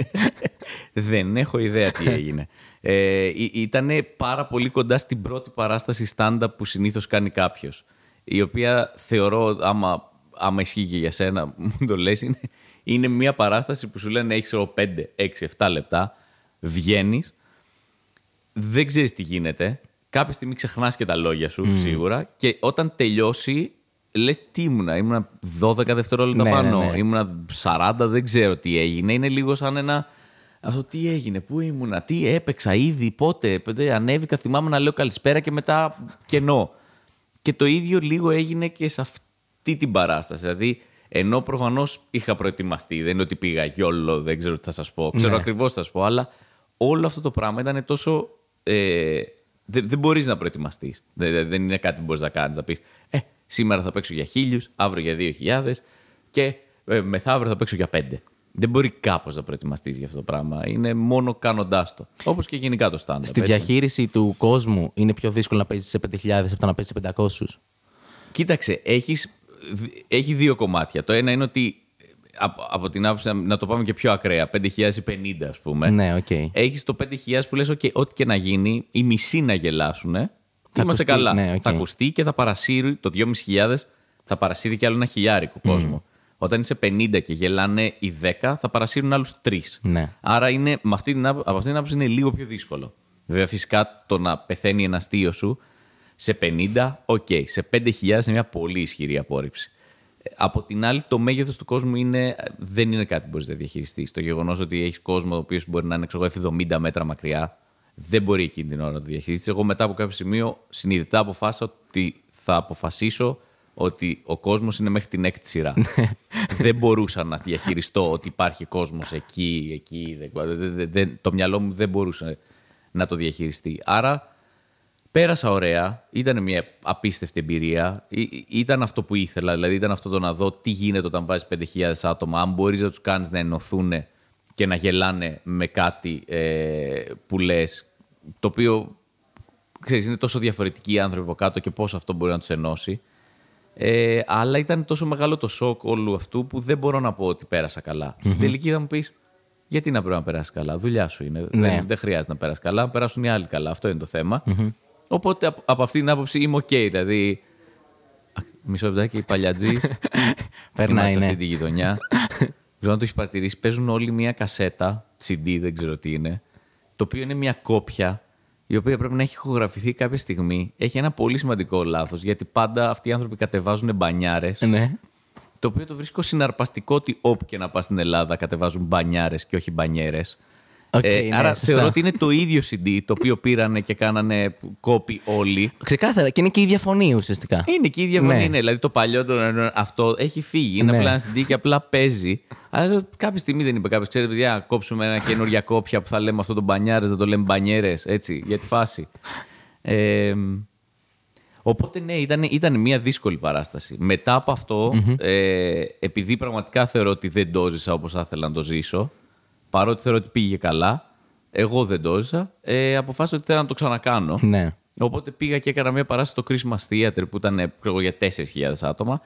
δεν έχω ιδέα τι έγινε. Ε, ή- ήτανε πάρα πολύ κοντά στην πρώτη παράσταση stand-up που συνήθως κάνει κάποιος. Η οποία θεωρώ, άμα, άμα ισχύει και για σένα, μου το λες, είναι, είναι μια παράσταση που σου λένε έχεις 5, 6, 7 λεπτά, βγαίνεις, δεν ξέρεις τι γίνεται. Κάποια στιγμή ξεχνάς και τα λόγια σου, σίγουρα. Και όταν τελειώσει, λες τι ήμουνα. Ήμουνα 12 δευτερόλεπτα Ναι, ναι, πάνω. ναι. Ήμουνα 40, δεν ξέρω τι έγινε. Είναι λίγο σαν ένα. Αυτό τι έγινε, πού ήμουνα, τι έπαιξα ήδη, πότε. πότε ανέβηκα, θυμάμαι να λέω καλησπέρα και μετά κενό. Και το ίδιο λίγο έγινε και σε αυτή την παράσταση. Δηλαδή, ενώ προφανώς είχα προετοιμαστεί, δεν είναι ότι πήγα γιόλο, δεν ξέρω τι θα σας πω. Ξέρω Ναι. ακριβώς τι θα σας πω, αλλά όλο αυτό το πράγμα ήταν τόσο. Ε, δεν δεν μπορείς να προετοιμαστείς. Δεν, δεν- δεν είναι κάτι που μπορείς να κάνεις. Θα πεις, Ε, σήμερα θα παίξω για χίλιους, αύριο για δύο χιλιάδες και ε, μεθαύριο θα παίξω για πέντε. Δεν μπορεί κάπως να προετοιμαστείς για αυτό το πράγμα. Είναι μόνο κάνοντάς το. Όπως και γενικά το stand-up. Στη έτσι. διαχείριση του κόσμου είναι πιο δύσκολο να παίζεις σε 5.000 από το να παίζεις σε 500. Κοίταξε, έχεις, έχει δύο κομμάτια. Το ένα είναι ότι ε, από, από την άποψη να- να το πάμε και πιο ακραία, 5.000 ή 50 ας πούμε. Ναι, οκ. Έχεις το 5.000 που λες, «OK, ό,τι και να γίνει, οι μισοί να γελάσουν. Θα Είμαστε ακουστεί, καλά. ναι, οκ. Θα ακουστεί και θα παρασύρει το 2.500 θα παρασύρει και άλλο ένα χιλιάρικο κόσμο. Όταν είσαι 50 και γελάνε οι 10, θα παρασύρουν άλλους 3. Ναι. Άρα είναι, με αυτή την, άπο- από αυτή την άποψη είναι λίγο πιο δύσκολο. Βέβαια, φυσικά το να πεθαίνει ένα αστείο σου σε 50, οκ. Σε 5.000 είναι μια πολύ ισχυρή απόρριψη. Ε, Από την άλλη, το μέγεθος του κόσμου είναι, δεν είναι κάτι που μπορείς να διαχειριστείς. Το γεγονός ότι έχεις κόσμο ο οποίος μπορεί να είναι ξέρω, εγώ, 70 μέτρα μακριά, δεν μπορεί εκείνη την ώρα να το διαχειριστείς. Εγώ μετά από κάποιο σημείο συνειδητά αποφάσισα ότι θα αποφασίσω ότι ο κόσμος είναι μέχρι την έκτη σειρά. δεν μπορούσα να διαχειριστώ ότι υπάρχει κόσμος εκεί, εκεί. δεν- δεν- δεν- δεν- το μυαλό μου δεν μπορούσε να το διαχειριστεί. Άρα πέρασα ωραία. Ήταν μια απίστευτη εμπειρία. Ή- ή- Ήταν αυτό που ήθελα. Δηλαδή ήταν αυτό το να δω τι γίνεται όταν βάζεις 5.000 άτομα. Αν μπορείς να τους κάνεις να ενωθούν και να γελάνε με κάτι ε, που λες. Το οποίο ξέρεις, είναι τόσο διαφορετικοί οι άνθρωποι από κάτω και πώς αυτό μπορεί να τους ενώσει. Ε, αλλά ήταν τόσο μεγάλο το σοκ όλου αυτού που δεν μπορώ να πω ότι πέρασα καλά. Στην τελική θα μου πεις, γιατί να πρέπει να περάσεις καλά; Δουλειά σου είναι. Ναι. Δεν, δεν χρειάζεται να περάσεις καλά. Να περάσουν οι άλλοι καλά. Αυτό είναι το θέμα Οπότε από, από αυτή την άποψη είμαι οκ. Δηλαδή. Α, Μισό λεπτάκι, ο παλιατζής. Περνάει, σε ναι. αυτή τη γειτονιά. Δεν ξέρω αν το έχεις παρατηρήσει. Παίζουν όλοι μία κασέτα, CD, δεν ξέρω τι είναι. Το οποίο είναι μια κόπια η οποία πρέπει να έχει ηχογραφηθεί κάποια στιγμή. Έχει ένα πολύ σημαντικό λάθος γιατί πάντα αυτοί οι άνθρωποι κατεβάζουν μπανιάρες. Ναι. Το οποίο το βρίσκω συναρπαστικό ότι όπου και να πας στην Ελλάδα κατεβάζουν μπανιάρες και όχι μπανιέρες. Οκ, ναι, άρα σωστά. θεωρώ ότι είναι το ίδιο CD το οποίο πήρανε και κάνανε copy όλοι. Ξεκάθαρα. Και είναι και η ίδια φωνή ουσιαστικά. Είναι και η ίδια φωνή. Ναι. Ναι. Δηλαδή το παλιό το, αυτό έχει φύγει. Είναι Ναι. απλά ένα CD και απλά παίζει. Αλλά κάποια στιγμή δεν είπε κάποιος: Ξέρετε, παιδιά, να κόψουμε ένα καινούργια κόπια που θα λέμε αυτό το μπανιάρες, δεν το λέμε μπανιέρες. Έτσι, για τη φάση. Ε, οπότε ναι, ήταν, ήταν μια δύσκολη παράσταση. Μετά από αυτό, ε, επειδή πραγματικά θεωρώ ότι δεν το ζήσα όπως θα ήθελα να το ζήσω, παρότι θεωρώ ότι πήγε καλά, εγώ δεν το ζήσα, ε, αποφάσισα ότι θέλω να το ξανακάνω. Ναι. Οπότε πήγα και έκανα μια παράσταση στο Christmas Theater που ήταν ε, ξέρω εγώ, για 4.000 άτομα.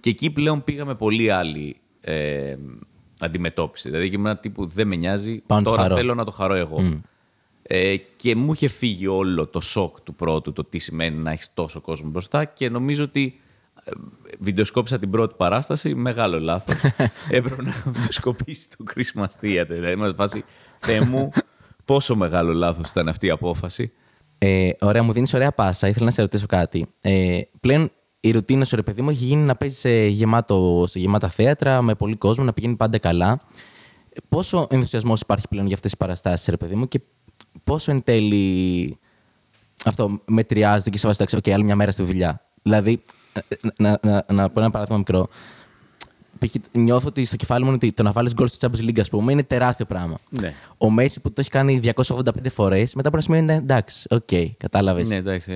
Και εκεί πλέον πήγαμε πολύ άλλη ε, αντιμετώπιση. Δηλαδή και ήμουν τύπου δεν με νοιάζει, Πάω να το τώρα χαρώ. θέλω να το χαρώ εγώ. Ε, και μου είχε φύγει όλο το σοκ του πρώτου, το τι σημαίνει να έχεις τόσο κόσμο μπροστά και νομίζω ότι ε, βιντεοσκόπησα την πρώτη παράσταση, μεγάλο λάθος. Έπρεπε να βιντεοσκοπήσει το Christmas Theater. Δηλαδή, είμαστε σε φάση, Θεέ μου, πόσο μεγάλο λάθος ήταν αυτή η απόφαση. Ε, ωραία, μου δίνεις ωραία πάσα. Ήθελα να σε ρωτήσω κάτι. Ε, πλέον η ρουτίνα σου, ρε παιδί μου, έχει γίνει να παίζει σε, γεμάτο, σε γεμάτα θέατρα, με πολύ κόσμο, να πηγαίνει πάντα καλά. Ε, Πόσο ενθουσιασμός υπάρχει πλέον για αυτές τις παραστάσεις, ρε παιδί μου, και πόσο εν τέλει αυτό μετριάζεται και σε βάση εντάξει, οκ, άλλη μια μέρα στη δουλειά. Δηλαδή, ε, να, να, να πω ένα παράδειγμα μικρό. Π.χ. νιώθω ότι στο κεφάλι μου είναι ότι το να βάλεις γκολ στο Champions League, ας πούμε, είναι τεράστιο πράγμα. Ναι. Ο Μέσι που το έχει κάνει 285 φορές, μετά από ένα σημείο είναι εντάξει, οκ, κατάλαβες. Ναι, εντάξει,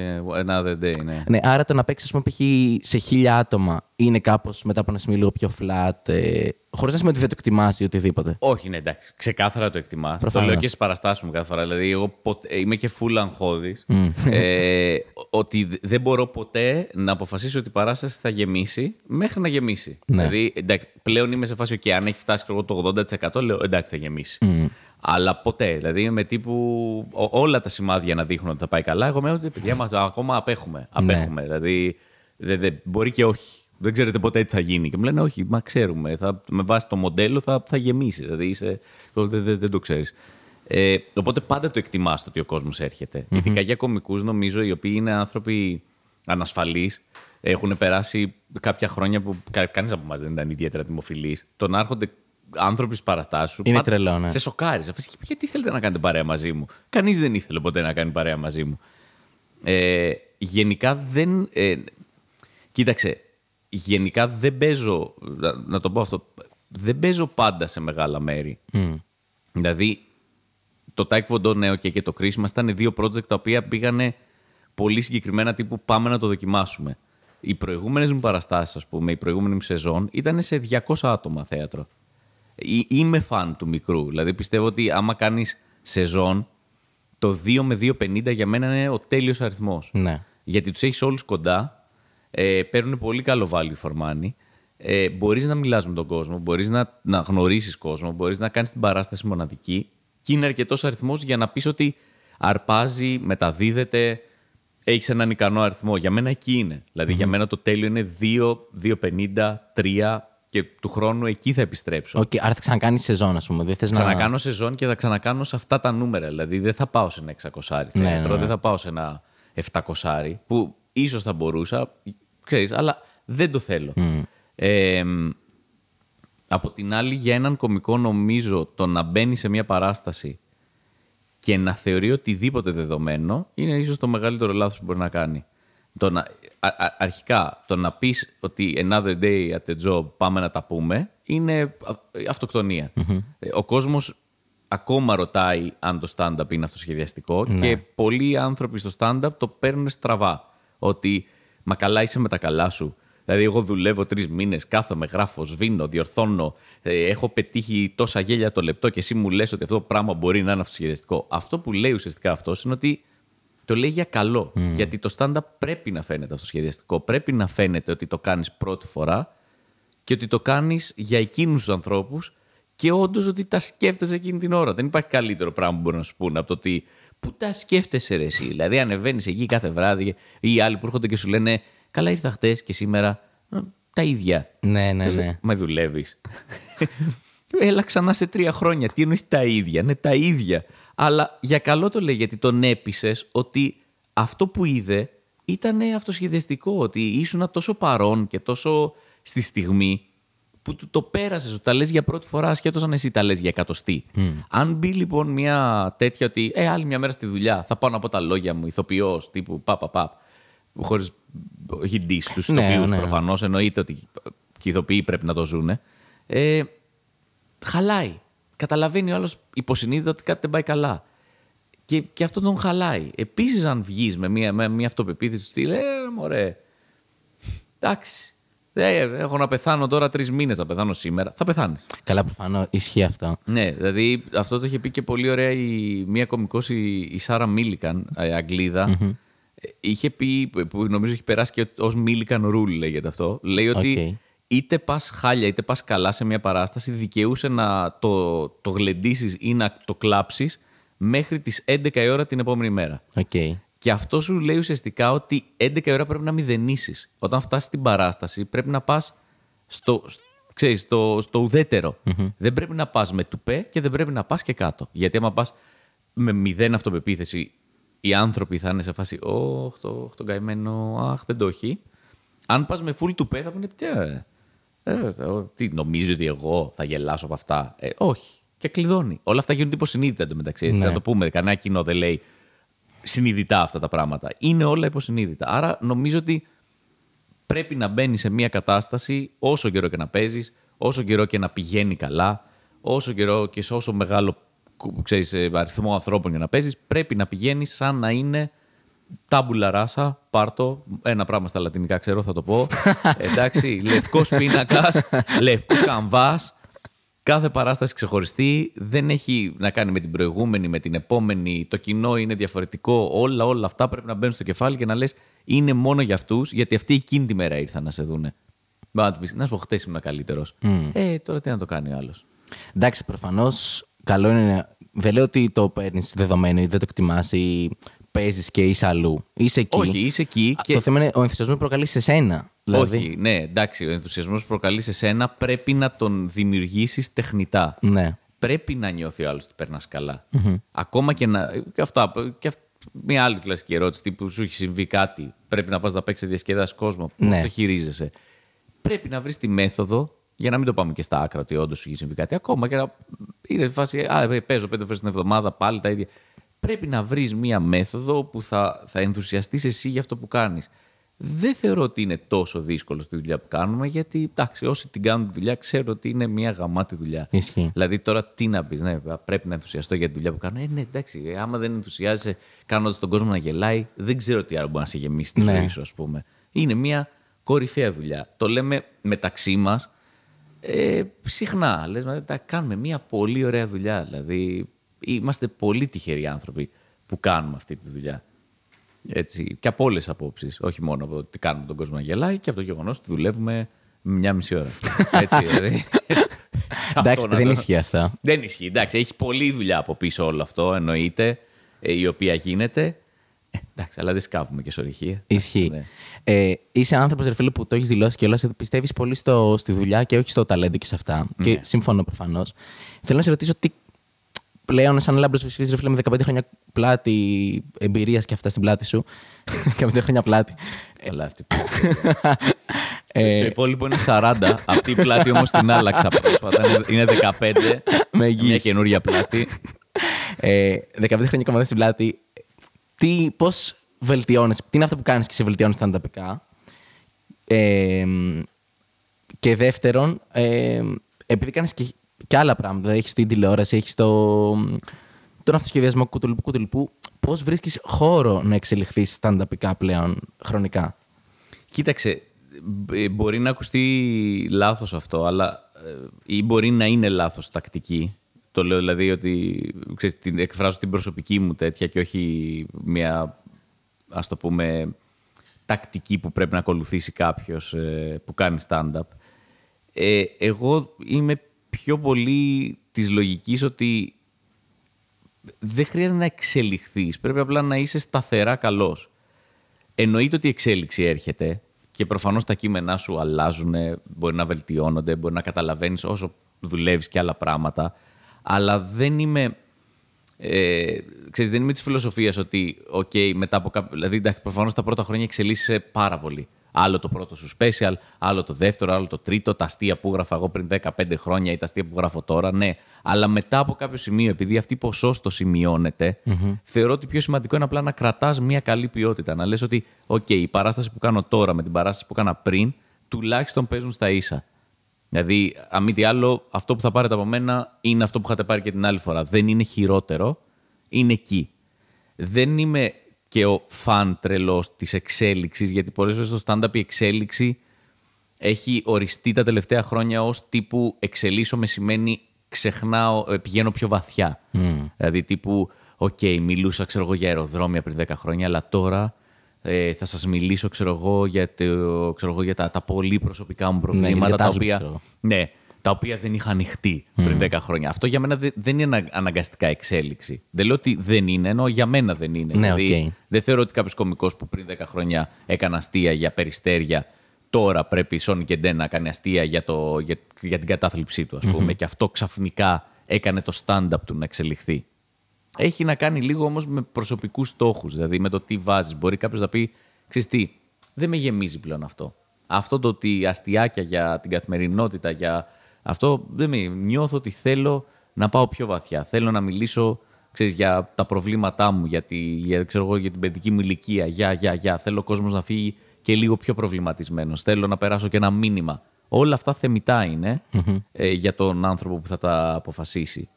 another day, ναι. Ναι, άρα το να παίξεις, ας πούμε, π.χ. σε χίλια άτομα είναι κάπως μετά από ένα σημείο λίγο πιο flat, ε, χωρίς να σημαίνει ότι δεν το εκτιμάς ή οτιδήποτε. Όχι, ναι, εντάξει. Ξεκάθαρα το εκτιμάς. Το Προφανώς. λέω και στι παραστάσεις μου κάθε φορά. Δηλαδή, εγώ ποτέ- είμαι και full αγχώδης. ε, ότι δ- δεν μπορώ ποτέ να αποφασίσω ότι η παράσταση θα γεμίσει μέχρι να γεμίσει. Ναι. Δηλαδή, εντάξει, πλέον είμαι σε φάση και αν έχει φτάσει ξέρω εγώ, το 80% λέω εντάξει, θα γεμίσει. Αλλά ποτέ. Δηλαδή, με τύπου ό- όλα τα σημάδια να δείχνουν ότι θα πάει καλά. Εγώ μένω ότι παιδιά μας, ακόμα απέχουμε. Απέχουμε. Δηλαδή, δε- δε- μπορεί και όχι. Δεν ξέρετε ποτέ τι θα γίνει. Και μου λένε, Όχι, μα ξέρουμε. Θα, με βάση το μοντέλο θα, θα γεμίσει. Δηλαδή, είσαι, δεν, δεν, δεν το ξέρεις. Ε, οπότε πάντα το εκτιμάς το ότι ο κόσμος έρχεται. Ειδικά για κομικούς, νομίζω, οι οποίοι είναι άνθρωποι ανασφαλείς. Έχουν περάσει κάποια χρόνια που κα, κανείς από εμάς δεν ήταν ιδιαίτερα δημοφιλής. Το να έρχονται άνθρωποι στις παραστάσεις σου. Είναι πάντα τρελό, ναι. Σε σοκάρεις. Σε φάση, Γιατί θέλετε να κάνετε παρέα μαζί μου; Κανείς δεν ήθελε ποτέ να κάνει παρέα μαζί μου. Ε, γενικά δεν. Ε, κοίταξε. Γενικά δεν παίζω. Να, να το πω αυτό. Δεν παίζω πάντα σε μεγάλα μέρη. Δηλαδή, το Taekwondo ναι, okay, και το Christmas ήταν δύο project τα οποία πήγανε πολύ συγκεκριμένα τύπου πάμε να το δοκιμάσουμε. Οι προηγούμενες μου παραστάσεις, ας πούμε, η προηγούμενη μου σεζόν ήταν σε 200 άτομα θέατρο. Εί- Είμαι φαν του μικρού. Δηλαδή πιστεύω ότι άμα κάνεις σεζόν, το 2 με 2,50 για μένα είναι ο τέλειος αριθμός. Ναι. Γιατί τους έχεις όλους κοντά, ε, παίρνουν πολύ καλό value for money. Ε, μπορείς να μιλάς με τον κόσμο, μπορείς να, να γνωρίσεις κόσμο, μπορείς να κάνεις την παράσταση μοναδική και είναι αρκετός αριθμός για να πεις ότι αρπάζει, μεταδίδεται, έχεις έναν ικανό αριθμό. Για μένα εκεί είναι. Δηλαδή, για μένα το τέλειο είναι 2, 2,50, 3 και του χρόνου εκεί θα επιστρέψω. Οκ, άρα θα ξανακάνεις σεζόν, ας πούμε. Δεν θες να. Ξανακάνω σεζόν και θα ξανακάνω σε αυτά τα νούμερα. Δηλαδή δεν θα πάω σε ένα 600 Ναι, θέατρο, ναι, ναι. δεν θα πάω σε ένα 700 που ίσως θα μπορούσα, ξέρεις, αλλά δεν το θέλω. Ε, από την άλλη, για έναν κομικό νομίζω το να μπαίνει σε μια παράσταση και να θεωρεί οτιδήποτε δεδομένο είναι ίσως το μεγαλύτερο λάθος που μπορεί να κάνει. Το να, α- α- αρχικά, το να πεις ότι another day at the job πάμε να τα πούμε είναι α- αυτοκτονία. Ε, Ο κόσμος ακόμα ρωτάει αν το stand-up είναι αυτοσχεδιαστικό και πολλοί άνθρωποι στο stand-up το παίρνουν στραβά. Ότι μα καλά είσαι με τα καλά σου. Δηλαδή, εγώ δουλεύω τρεις μήνες, κάθομαι, γράφω, σβήνω, διορθώνω. ε, έχω πετύχει τόσα γέλια το λεπτό και εσύ μου λες ότι αυτό το πράγμα μπορεί να είναι αυτοσχεδιαστικό. Αυτό που λέει ουσιαστικά αυτός είναι ότι το λέει για καλό. Γιατί το stand-up πρέπει να φαίνεται αυτοσχεδιαστικό. Πρέπει να φαίνεται ότι το κάνεις πρώτη φορά και ότι το κάνεις για εκείνους τους ανθρώπους και όντως ότι τα σκέφτεσαι εκείνη την ώρα. Δεν υπάρχει καλύτερο πράγμα που μπορεί να σου πούνε από το ότι. Πού τα σκέφτεσαι, ρε, εσύ; Δηλαδή, ανεβαίνεις εκεί κάθε βράδυ ή οι άλλοι που έρχονται και σου λένε Καλά, ήρθα χτες και σήμερα. «Ε, Τα ίδια. Ναι, ναι, ναι. Μα δουλεύεις. Έλα ξανά σε τρία χρόνια. Τι εννοείς τα ίδια; Ναι, τα ίδια. Αλλά για καλό το λέει γιατί τον έπεισες ότι αυτό που είδε ήταν αυτοσχεδιαστικό. Ότι ήσουν τόσο παρόν και τόσο στη στιγμή που του το πέρασες, ότι τα λες για πρώτη φορά, ασχέτως αν εσύ τα λες για εκατοστή. Αν μπει λοιπόν μια τέτοια ότι, ε, άλλη μια μέρα στη δουλειά, θα πάω να πω τα λόγια μου, ηθοποιός, τύπου παπ, παπ, παπ. Χωρίς όχι ντύ του Ναι, ηθοποιούς ναι. προφανώς, εννοείται ότι και οι ηθοποιοί πρέπει να το ζούνε. Ε, χαλάει. Καταλαβαίνει ο άλλος υποσυνείδητα ότι κάτι δεν πάει καλά. Και, και αυτό τον χαλάει. Επίσης, αν βγεις με μια, με μια αυτοπεποίθηση του στυλ, ε, μωρέ, εντάξει. Δεν, έχω να πεθάνω τώρα τρεις μήνες, θα πεθάνω σήμερα. Θα πεθάνεις. Καλά, προφανώς ισχύει αυτό. Ναι, δηλαδή αυτό το είχε πει και πολύ ωραία η, μία κωμικός, η, η Σάρα Μίλικαν, ε, αγγλίδα. Ε, Είχε πει, που νομίζω έχει περάσει και ως Μίλικαν Rule λέγεται αυτό. Λέει ότι Οκ. είτε πας χάλια είτε πας καλά σε μια παράσταση δικαιούσαι να το, το γλεντήσεις ή να το κλάψεις μέχρι τις 11 η ώρα την επόμενη μέρα. Οκ. Και αυτό σου λέει ουσιαστικά ότι 11 η ώρα πρέπει να μηδενίσεις. Όταν φτάσεις στην παράσταση, πρέπει να πας στο, σ- ξέρεις, στο, στο ουδετερο Δεν πρέπει να πας με τουπέ και δεν πρέπει να πας και κάτω. Γιατί άμα πας με μηδέν αυτοπεποίθηση, οι άνθρωποι θα είναι σε φάση Ωχ, το, τον καημένο, Αχ, δεν το έχει. Αν πας με full τουπέ, θα πούνε «Τι, ε, ε, ε, τι νομίζει ότι εγώ θα γελάσω από αυτά. Ε, όχι. Και κλειδώνει. Όλα αυτά γίνονται υποσυνείδητα εντωμεταξύ. Έτσι, Ναι. Να το πούμε. Κανένα κοινό δεν λέει συνειδητά αυτά τα πράγματα. Είναι όλα υποσυνείδητα. Άρα νομίζω ότι πρέπει να μπαίνει σε μια κατάσταση όσο καιρό και να παίζεις, όσο καιρό και να πηγαίνει καλά, όσο καιρό και σε όσο μεγάλο κου- ξέρεις, ε, αριθμό ανθρώπων για να παίζεις, πρέπει να πηγαίνει σαν να είναι Τάμπουλα ράσα, πάρτο. Ένα πράγμα στα λατινικά ξέρω, θα το πω. Εντάξει, λευκός πίνακας, λευκός καμβάς. Κάθε παράσταση ξεχωριστή. Δεν έχει να κάνει με την προηγούμενη, με την επόμενη. Το κοινό είναι διαφορετικό. Όλα, όλα αυτά πρέπει να μπαίνουν στο κεφάλι και να λες: Είναι μόνο για αυτούς, γιατί αυτοί εκείνη τη μέρα ήρθαν να σε δούνε. να του πεις: Να σου πω, χτες ήμουν καλύτερος. Ε, τώρα τι να το κάνει ο άλλος. Εντάξει, προφανώς καλό είναι. Δεν λέω ότι το παίρνεις δεδομένο ή δεν το εκτιμάς ή παίζεις και είσαι αλλού. Είσαι εκεί. Όχι, είσαι εκεί. Και... Το θέμα είναι ο ενθουσιασμός που προκαλεί σε σένα. Δηλαδή. Όχι, ναι, εντάξει. Ο ενθουσιασμός που προκαλεί σε σένα πρέπει να τον δημιουργήσεις τεχνητά. Ναι. Πρέπει να νιώθει ο άλλος ότι περνάς καλά. Ακόμα και να. Και αυτά. Και αυ- Μια άλλη κλασική ερώτηση τύπου σου έχει συμβεί κάτι. Πρέπει να πας να παίξεις διασκεδάσει κόσμο. Πώς Ναι. το χειρίζεσαι; Πρέπει να βρεις τη μέθοδο για να μην το πάμε και στα άκρα ότι όντως σου έχει συμβεί κάτι. Ακόμα και να είναι η φάση. Α, ε, παίζω πέντε φορές την εβδομάδα πάλι τα ίδια. Πρέπει να βρεις μία μέθοδο που θα, θα ενθουσιαστείς εσύ για αυτό που κάνεις. Δεν θεωρώ ότι είναι τόσο δύσκολο στη δουλειά που κάνουμε, γιατί εντάξει, όσοι την κάνουν τη δουλειά ξέρουν ότι είναι μια γαμάτη δουλειά. Ισχύει. Δηλαδή τώρα τι να πεις, ναι, πρέπει να ενθουσιαστώ για τη δουλειά που κάνω. Ε, ναι, εντάξει, ε, άμα δεν ενθουσιάζεσαι κάνοντας τον κόσμο να γελάει, δεν ξέρω τι άλλο μπορεί να σε γεμίσει τη Ναι. ζωή σου, ας πούμε. Είναι μια κορυφαία δουλειά. Το λέμε μεταξύ μας ε, συχνά. Λες, μα, τα κάνουμε μια πολύ ωραία δουλειά. Δηλαδή, είμαστε πολύ τυχεροί άνθρωποι που κάνουμε αυτή τη δουλειά. Έτσι, και από όλες τις απόψεις. Όχι μόνο από το ότι κάνουμε τον κόσμο να γελάει και από το γεγονός ότι δουλεύουμε μια μισή ώρα. Έτσι, δηλαδή. Εντάξει, Αυτό να δεν το- ισχύει αυτά. δεν ισχύει. Εντάξει, έχει πολλή δουλειά από πίσω όλο αυτό, εννοείται, ε, η οποία γίνεται. Ε, εντάξει, αλλά δεν σκάβουμε και σωρυχεία. Ισχύει. Ναι. Ε, είσαι άνθρωπος, ρε φίλε, που το έχεις δηλώσει και όλα. Πιστεύεις πολύ στο, στη δουλειά και όχι στο ταλέντο και σε αυτά. Και Ναι. συμφωνώ προφανώς. Θέλω να σε ρωτήσω τι πλέον, σαν λάμπρος φυσικής, ρε φίλε, με 15 χρόνια πλάτη εμπειρίας και αυτά στην πλάτη σου. 15 χρόνια πλάτη. Καλά, αυτή η πλάτη. Το υπόλοιπο είναι 40. Αυτή η πλάτη όμως την άλλαξα πρόσφατα. Είναι- Είναι 15. Με εγγύηση. Μια καινούρια πλάτη. Ε, 15 χρόνια κομμάτι στην πλάτη. Τι, πώς βελτιώνεις, τι είναι αυτό που κάνεις και σε βελτιώνεις stand-upικά. Ε, και δεύτερον, ε, επειδή κάνεις και, και άλλα πράγματα, δηλαδή έχεις την τηλεόραση, έχεις το, τον αυτοσχεδιασμό κουτουλουπού κουτουλουπού, πώς βρίσκεις χώρο να εξελιχθείς stand-upικά πλέον χρονικά; Κοίταξε, ε, μπορεί να ακουστεί λάθος αυτό, αλλά ε, ή μπορεί να είναι λάθος τακτική. Το λέω δηλαδή ότι ξέρεις, την, εκφράζω την προσωπική μου τέτοια και όχι μια, ας το πούμε, τακτική που πρέπει να ακολουθήσει κάποιος ε, που κάνει stand-up. Ε, εγώ είμαι πιο πολύ της λογικής ότι δεν χρειάζεται να εξελιχθείς. Πρέπει απλά να είσαι σταθερά καλός. Εννοείται ότι η εξέλιξη έρχεται και προφανώς τα κείμενά σου αλλάζουν, μπορεί να βελτιώνονται, μπορεί να καταλαβαίνεις όσο δουλεύεις και άλλα πράγματα, αλλά δεν είμαι... Ε, ξέρεις, δεν είμαι της φιλοσοφίας ότι, οκ, μετά από κάποιο... Δηλαδή, εντάξει, προφανώς τα πρώτα χρόνια εξελίσσεσαι πάρα πολύ. Άλλο το πρώτο σου special, άλλο το δεύτερο, άλλο το τρίτο, τα αστεία που γράφα εγώ πριν 15 χρόνια ή τα αστεία που γράφω τώρα, ναι. Αλλά μετά από κάποιο σημείο, επειδή αυτή η ποσόστο σημειώνεται, θεωρώ ότι πιο σημαντικό είναι απλά να κρατάς μια καλή ποιότητα. Να λες ότι, οκ, η παράσταση που κάνω τώρα με την παράσταση που έκανα πριν, τουλάχιστον παίζουν στα ίσα. Δηλαδή, αν μη τι άλλο, αυτό που θα πάρετε από μένα είναι αυτό που είχατε πάρει και την άλλη φορά. Δεν είναι χειρότερο, είναι εκεί. Δεν είμαι και ο φαν τρελός της εξέλιξης, γιατί πολλές φορές στο stand-up η εξέλιξη έχει οριστεί τα τελευταία χρόνια ως τύπου εξελίσσομαι σημαίνει ξεχνάω, ε, πηγαίνω πιο βαθιά. Δηλαδή τύπου, οκ, μιλούσα ξέρω εγώ, για αεροδρόμια πριν 10 χρόνια, αλλά τώρα ε, θα σας μιλήσω ξέρω εγώ, για, το, ξέρω εγώ, για τα, τα πολύ προσωπικά μου προβλήματα, για τα, τα άσληψη, οποία, ξέρω εγώ. ναι, τα οποία δεν είχα ανοιχτεί πριν 10 χρόνια. Αυτό για μένα δεν, δεν είναι ανα- αναγκαστικά εξέλιξη. Δεν λέω ότι δεν είναι, ενώ για μένα δεν είναι. Ναι, δηλαδή, οκ. δεν θεωρώ ότι κάποιος κωμικός που πριν 10 χρόνια έκανε αστεία για περιστέρια, τώρα πρέπει η Sony και Ντέ να κάνει αστεία για, το, για, για την κατάθλιψή του, ας πούμε, και αυτό ξαφνικά έκανε το stand-up του να εξελιχθεί. Έχει να κάνει λίγο όμως με προσωπικούς στόχους, δηλαδή με το τι βάζεις. Μπορεί κάποιος να πει, ξέρεις τι, δεν με γεμίζει πλέον αυτό. Αυτό το ότι αστιάκια για την καθημερινότητα, για αυτό δεν με νιώθω ότι θέλω να πάω πιο βαθιά. Θέλω να μιλήσω ξέρεις, για τα προβλήματά μου, για, τη, για, ξέρω εγώ, για την παιδική μου ηλικία, για, για, για. Θέλω ο κόσμος να φύγει και λίγο πιο προβληματισμένος. Θέλω να περάσω και ένα μήνυμα. Όλα αυτά θεμητά είναι ε, για τον άνθρωπο που θα τα αποφασίσει.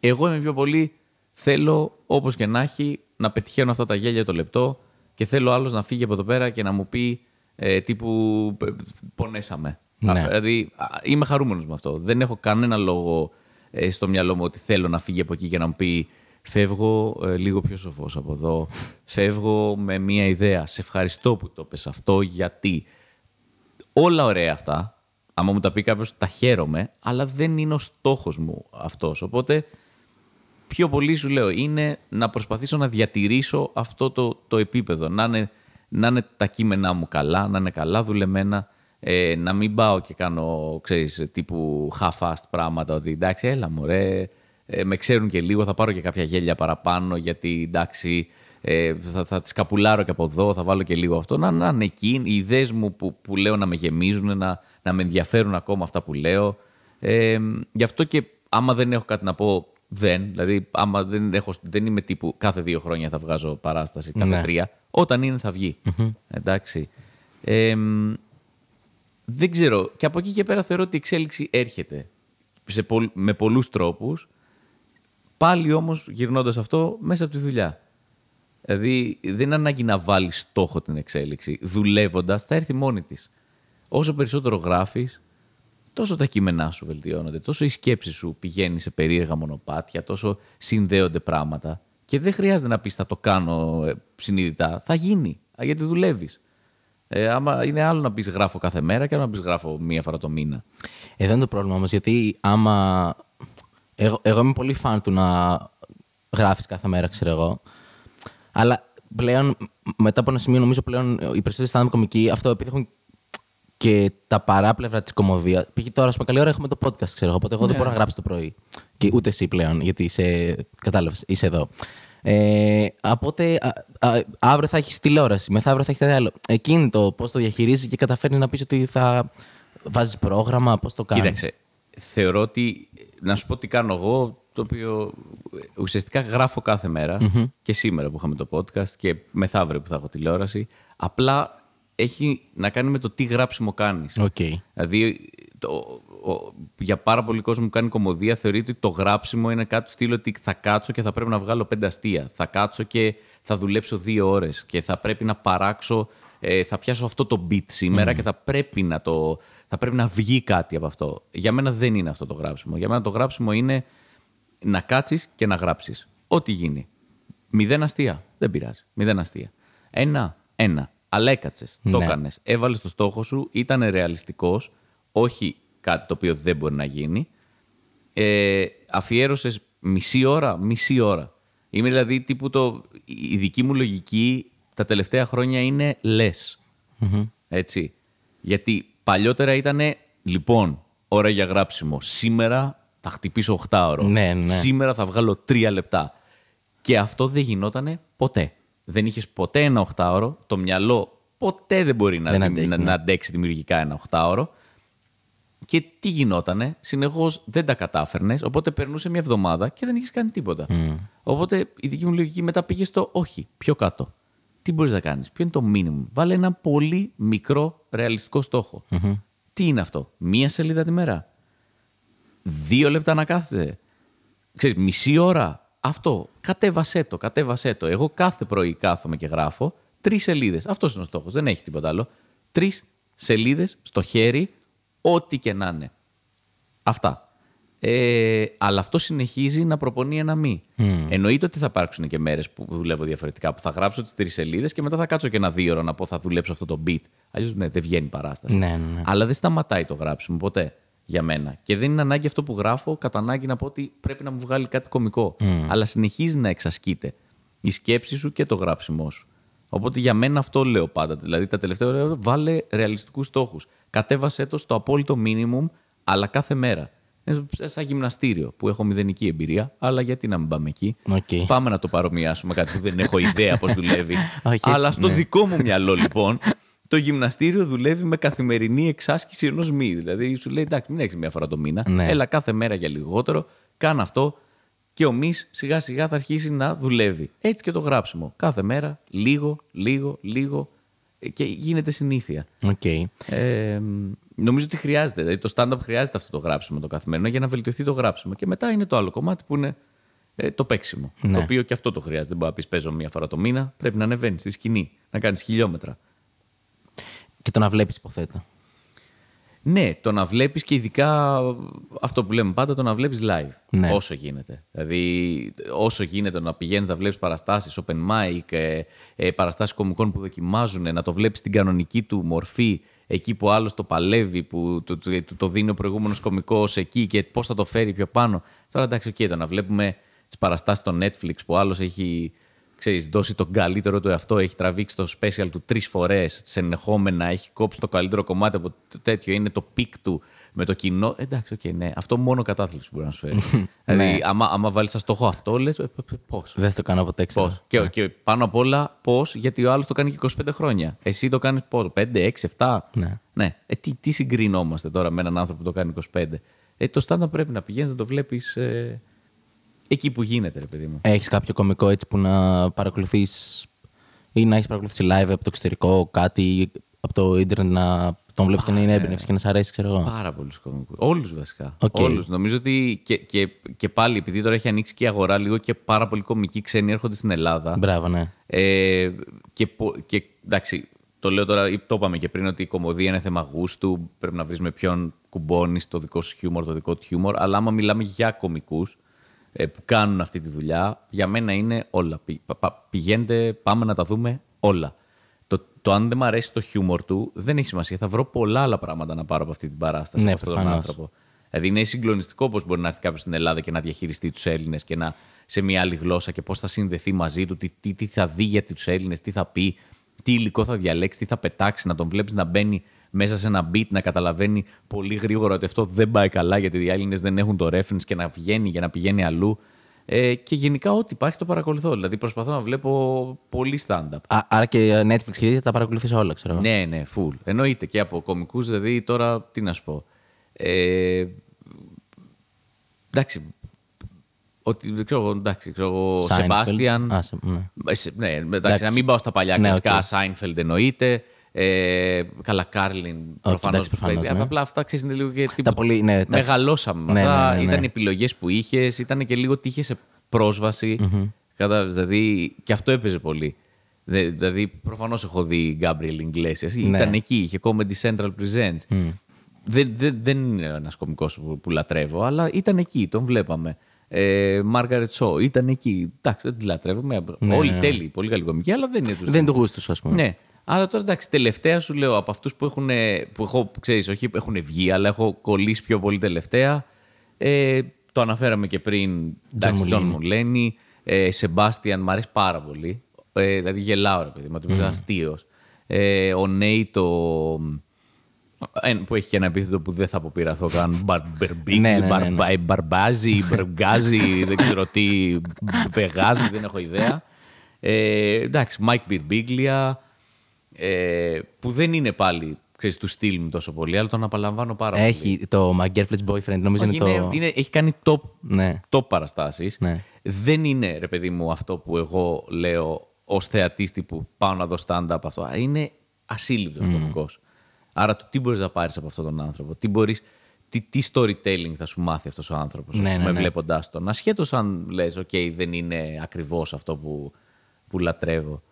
Εγώ είμαι πιο πολύ θέλω, όπως και να έχει, να πετυχαίνω αυτά τα γέλια το λεπτό και θέλω άλλο να φύγει από εδώ πέρα και να μου πει ε, τύπου «Π- πονέσαμε. Ναι. Α, δηλαδή α, είμαι χαρούμενος με αυτό. Δεν έχω κανένα λόγο ε, στο μυαλό μου ότι θέλω να φύγει από εκεί και να μου πει φεύγω ε, λίγο πιο σοφός από εδώ. φεύγω με μία ιδέα. Σε ευχαριστώ που το πες αυτό γιατί όλα ωραία αυτά. Άμα μου τα πει κάποιος, τα χαίρομαι, αλλά δεν είναι ο στόχος μου αυτός. Οπότε, πιο πολύ σου λέω, είναι να προσπαθήσω να διατηρήσω αυτό το, το επίπεδο. Να είναι, να είναι τα κείμενά μου καλά, να είναι καλά δουλεμένα, ε, να μην πάω και κάνω, ξέρεις, τύπου half-fast πράγματα, ότι εντάξει, έλα μωρέ, ε, με ξέρουν και λίγο, θα πάρω και κάποια γέλια παραπάνω, γιατί εντάξει, ε, θα, θα τις καπουλάρω και από εδώ, θα βάλω και λίγο αυτό. Να, να είναι εκεί οι ιδέες μου που, που λέω να με γεμίζουν, να, να με ενδιαφέρουν ακόμα αυτά που λέω. Ε, γι' αυτό και άμα δεν έχω κάτι να πω, δεν. Δηλαδή, άμα δεν, έχω, δεν είμαι τύπου κάθε δύο χρόνια θα βγάζω παράσταση, κάθε Ναι. τρία. Όταν είναι θα βγει. Εντάξει. Ε, δεν ξέρω. Και από εκεί και πέρα θεωρώ ότι η εξέλιξη έρχεται σε πολλ- με πολλούς τρόπους. Πάλι όμως γυρνώντας αυτό μέσα από τη δουλειά. Δηλαδή δεν είναι ανάγκη να βάλεις στόχο την εξέλιξη. Δουλεύοντας θα έρθει μόνη της. Όσο περισσότερο γράφεις, τόσο τα κείμενά σου βελτιώνονται, τόσο η σκέψη σου πηγαίνει σε περίεργα μονοπάτια, τόσο συνδέονται πράγματα. Και δεν χρειάζεται να πεις θα το κάνω ε, συνειδητά. Θα γίνει, α, γιατί δουλεύεις. Ε, άμα είναι άλλο να πεις γράφω κάθε μέρα και άλλο να πεις γράφω μία φορά το μήνα. Εδώ είναι το πρόβλημα όμως, γιατί άμα. Εγώ, εγώ είμαι πολύ φαν του να γράφεις κάθε μέρα, ξέρω εγώ. Αλλά πλέον, μετά από ένα σημείο, νομίζω πλέον οι περισσότεροι stand-up κομικοί αυτό επειδή έχουν και τα παράπλευρα της κομμωδία. Πήγε τώρα, ας πούμε, καλή ώρα έχουμε το podcast, ξέρω εγώ. Οπότε εγώ δεν μπορώ να γράψω το πρωί. Και ούτε εσύ πλέον, γιατί είσαι. Κατάλαβες, είσαι εδώ. Ε, οπότε α, α, αύριο θα έχεις τηλεόραση, μεθαύριο θα έχεις κάτι άλλο. Εκείνη το πώς το διαχειρίζεις και καταφέρνει να πεις ότι θα βάζεις πρόγραμμα, πώς το κάνεις; Κοίταξε, θεωρώ ότι. Να σου πω τι κάνω εγώ, το οποίο ε, ουσιαστικά γράφω κάθε μέρα, και σήμερα που είχαμε το podcast και μεθαύριο που θα έχω τηλεόραση. Απλά έχει να κάνει με το τι γράψιμο κάνεις. Οκ. Δηλαδή, το, ο- για πάρα πολύ κόσμο που κάνει κωμωδία θεωρείται ότι το γράψιμο είναι κάτι του στυλ ότι θα κάτσω και θα πρέπει να βγάλω πέντε αστεία. Θα κάτσω και θα δουλέψω δύο ώρες και θα πρέπει να παράξω, ε, θα πιάσω αυτό το beat σήμερα και θα πρέπει, να το, θα πρέπει να βγει κάτι από αυτό. Για μένα δεν είναι αυτό το γράψιμο. Για μένα το γράψιμο είναι να κάτσεις και να γράψεις. Ό,τι γίνει. Μηδέν αστεία. Δεν πειράζει. Μηδέν αστεία. Ένα, ένα. Αλλά έκατσες. Το Ναι. έκανες. Έβαλες το στόχο σου. Ήταν ρεαλιστικός. Όχι κάτι το οποίο δεν μπορεί να γίνει. Ε, Αφιέρωσες μισή ώρα. Μισή ώρα. Είμαι δηλαδή τύπου το. Η δική μου λογική τα τελευταία χρόνια είναι less. Έτσι. Γιατί παλιότερα ήταν λοιπόν ώρα για γράψιμο. Σήμερα θα χτυπήσω 8 ώρο. Ναι, ναι. Σήμερα θα βγάλω 3 λεπτά. Και αυτό δεν γινόταν ποτέ. Δεν είχες ποτέ ένα 8ωρο. Το μυαλό ποτέ δεν μπορεί να, Δεν να, αντέχει, να, ναι. να αντέξει δημιουργικά ένα 8ωρο. Και τι γινότανε, συνεχώς δεν τα κατάφερνες, οπότε περνούσε μια εβδομάδα και δεν είχες κάνει τίποτα. Οπότε η δική μου λογική μετά πήγε στο όχι, πιο κάτω. Τι μπορείς να κάνεις, ποιο είναι το minimum; Βάλε ένα πολύ μικρό ρεαλιστικό στόχο. Τι είναι αυτό, μία σελίδα τη μέρα; Δύο λεπτά να κάθεσαι. Ξέρεις, μισή ώρα; Αυτό. Κατέβασέ το, κατέβασέ το. Εγώ κάθε πρωί κάθομαι και γράφω τρεις σελίδες. Αυτός είναι ο στόχος. Δεν έχει τίποτα άλλο. Τρεις σελίδες στο χέρι, ό,τι και να είναι. Αυτά. Ε, αλλά αυτό συνεχίζει να προπονεί ένα μη. Εννοείται ότι θα υπάρξουν και μέρες που δουλεύω διαφορετικά, που θα γράψω τις τρεις σελίδες και μετά θα κάτσω και ένα δύο ώρα να πω θα δουλέψω αυτό το beat. Αλλιώς ναι, δεν βγαίνει παράσταση. Ναι, ναι, ναι. Αλλά δεν σταματάει το γράψιμο ποτέ για μένα. Και δεν είναι ανάγκη αυτό που γράφω, κατά ανάγκη να πω ότι πρέπει να μου βγάλει κάτι κωμικό. Αλλά συνεχίζει να εξασκείται η σκέψη σου και το γράψιμό σου. Οπότε για μένα αυτό λέω πάντα. Δηλαδή τα τελευταία ώρα βάλε ρεαλιστικούς στόχους. Κατέβασέ το στο απόλυτο minimum, αλλά κάθε μέρα. Είναι σαν γυμναστήριο που έχω μηδενική εμπειρία, αλλά γιατί να μην πάμε εκεί; Οκ. Πάμε να το παρομοιάσουμε κάτι που δεν έχω ιδέα πώς δουλεύει. Όχι, αλλά έτσι, στο ναι. δικό μου μυαλό λοιπόν, το γυμναστήριο δουλεύει με καθημερινή εξάσκηση ενός μυ. Δηλαδή σου λέει εντάξει, μην έχεις μία φορά το μήνα. Ναι. Έλα κάθε μέρα για λιγότερο, κάνε αυτό και ο μυς σιγά σιγά θα αρχίσει να δουλεύει. Έτσι και το γράψιμο. Κάθε μέρα, λίγο, λίγο, λίγο ε, και γίνεται συνήθεια. Οκ. Ε, νομίζω ότι χρειάζεται. Δηλαδή το stand-up χρειάζεται αυτό το γράψιμο το καθημερινό για να βελτιωθεί το γράψιμο. Και μετά είναι το άλλο κομμάτι που είναι ε, το παίξιμο. Ναι. Το οποίο και αυτό το χρειάζεται. Δεν μπορεί να πεις παίζω μία φορά το μήνα. Πρέπει να ανεβαίνεις στη σκηνή, να κάνεις χιλιόμετρα. Και το να βλέπεις, υποθέτω. Ναι, το να βλέπεις και ειδικά αυτό που λέμε πάντα, το να βλέπεις live. Ναι. Όσο γίνεται. Δηλαδή, όσο γίνεται να πηγαίνεις να βλέπεις παραστάσεις, open mic, ε, ε, παραστάσεις κωμικών που δοκιμάζουν, να το βλέπεις στην κανονική του μορφή, εκεί που άλλος το παλεύει, που το, το, το, το δίνει ο προηγούμενος κωμικός εκεί και πώς θα το φέρει πιο πάνω. Τώρα εντάξει, οκ, το να βλέπουμε τις παραστάσεις στο Netflix που άλλος έχει ξέρεις, δώσει τον καλύτερο του εαυτό, έχει τραβήξει το special του τρεις φορές συνεχόμενα, έχει κόψει το καλύτερο κομμάτι από το τέτοιο, είναι το peak του με το κοινό. Εντάξει, οκ, ναι. Αυτό μόνο κατάθλιψη μπορεί να σου φέρει. δηλαδή, άμα, άμα βάλεις σαν στόχο αυτό, λες πώς; Δεν θα το κάνω ποτέ, ξέρω. Πώς; Και, και πάνω απ' όλα, πώς, γιατί ο άλλος το κάνει και 25 χρόνια. Εσύ το κάνεις πώς, 5, 6, 7. Ναι. ναι. Ε, τι, τι συγκρινόμαστε τώρα με έναν άνθρωπο που το κάνει 25. Ε, το stand-up πρέπει να πηγαίνεις να το βλέπεις ε, εκεί που γίνεται, ρε παιδί μου. Έχεις κάποιο κωμικό έτσι που να παρακολουθείς ή να έχεις παρακολουθήσει live από το εξωτερικό κάτι από το ίντερνετ να τον βλέπεις και να είναι έμπνευση και να σ' αρέσει, ξέρω εγώ. Πάρα πολλούς κωμικούς. Όλους βασικά. Οκ. Όλους. Νομίζω ότι και, και, και πάλι, επειδή τώρα έχει ανοίξει και η αγορά λίγο και πάρα πολλοί κομικοί ξένοι έρχονται στην Ελλάδα. Μπράβο, ναι. Ε, και, πο- και εντάξει, το λέω τώρα, ή το είπαμε και πριν, ότι η κομμωδία είναι θέμα γούστου. Πρέπει να βρεις με ποιον κουμπώνεις το δικό σου χιούμορ, το δικό του χιούμορ. Αλλά άμα μιλάμε για κομικού ε, που κάνουν αυτή τη δουλειά, για μένα είναι όλα. Πη- πα- πα- πηγαίνετε, πάμε να τα δούμε όλα. Το, το αν δεν μου αρέσει το χιούμορ του δεν έχει σημασία. Θα βρω πολλά άλλα πράγματα να πάρω από αυτή την παράσταση. Ναι, από αυτόν τον προφανώς. άνθρωπο. Δηλαδή είναι συγκλονιστικό πώς μπορεί να έρθει κάποιος στην Ελλάδα και να διαχειριστεί τους Έλληνες και να σε μια άλλη γλώσσα και πώς θα συνδεθεί μαζί του, τι, τι, τι θα δει για τους Έλληνες, τι θα πει, τι υλικό θα διαλέξει, τι θα πετάξει, να τον βλέπεις να μπαίνει μέσα σε ένα beat, να καταλαβαίνει πολύ γρήγορα ότι αυτό δεν πάει καλά γιατί οι Έλληνες δεν έχουν το reference και να βγαίνει για να πηγαίνει αλλού. Ε, και γενικά ό,τι υπάρχει το παρακολουθώ. Δηλαδή προσπαθώ να βλέπω πολύ stand-up. Α, άρα και Netflix και τέτοια τα παρακολουθείς όλα, ξέρω εγώ. Ναι, ναι, full. Εννοείται και από κωμικούς, δηλαδή τώρα τι να σου πω. Ε, εντάξει. Ότι δεν ξέρω, εγώ, εντάξει, ξέρω εγώ, Seinfeld. Σεμπάστιαν. Α, σε- ναι. Ε, σε- Ναι, εντάξει, Εντάξει. να μην πάω στα παλιά Ναι, κλασικά. οκ. Σάινφελντ εννοείται. Ε, καλά, Κάρλιν. Προφανώς. εντάξει, προφανώς, ναι. Απλά αυτά ξέρεις είναι λίγο και. Τα πολύ- ναι, εντάξει. Μεγαλώσαμε με Ναι, αυτά. ναι, ναι, ναι. Ήταν επιλογές που είχες, ήταν και λίγο τι είχες σε πρόσβαση. Κατάλαβες, δηλαδή και αυτό έπαιζε πολύ. Δε- Δηλαδή, προφανώς έχω δει Gabriel Iglesias. Ναι. Ήταν εκεί, είχε Comedy Central Presents. Δεν, δεν, δεν είναι ένας κωμικός που, που λατρεύω, αλλά ήταν εκεί, τον βλέπαμε. Ε, Margaret Cho ήταν εκεί. Εντάξει, δεν τη λατρεύουμε. Ναι, Όλοι ναι. τέλειοι, πολύ καλή κωμική, αλλά δεν είναι τους. Δεν είναι του γούστου σου, ας πούμε. Ναι. Αλλά τώρα εντάξει, τελευταία σου λέω από αυτούς που έχουν. που έχω, ξέρεις, όχι που έχουν βγει, αλλά έχω κολλήσει πιο πολύ τελευταία. Ε, το αναφέραμε και πριν. Εντάξει, John Τζον Mulaney. Μουλένι. Ε, Σεμπάστιαν, μου αρέσει πάρα πολύ. Ε, δηλαδή γελάω, ρε παιδί μου, mm. αστείος. Ε, ο Νέι το. ε, που έχει και ένα επίθετο που δεν θα αποπειραθώ καν. Μπαρμπερμπίκ, Ναι, ναι, ναι, ναι. μπαρμπα- μπαρμπάζει, μπαρμπγάζει, δεν ξέρω τι. Βεγάζει, δεν έχω ιδέα. Ε, εντάξει, Μάικ Μπιρμπίγλια, ε, που δεν είναι πάλι ξέρεις, του στυλ μου τόσο πολύ, αλλά τον απολαμβάνω πάρα πολύ. Έχει το My Girlfriend's Boyfriend, νομίζω Όχι, είναι είναι, το. είναι- έχει κάνει top, Ναι. top παραστάσεις. Ναι. Δεν είναι, ρε παιδί μου, αυτό που εγώ λέω ως θεατή τύπου πάω να δω stand-up αυτό. Α, Είναι ασύλληπτος Mm. κωμικός. Άρα το τι μπορείς να πάρεις από αυτόν τον άνθρωπο. Τι, μπορείς, τι, τι storytelling θα σου μάθει αυτός ο άνθρωπος Ναι, ναι, ναι, ναι. βλέποντάς τον. Ασχέτως αν λες, οκ, δεν είναι ακριβώς αυτό που, που λατρεύω.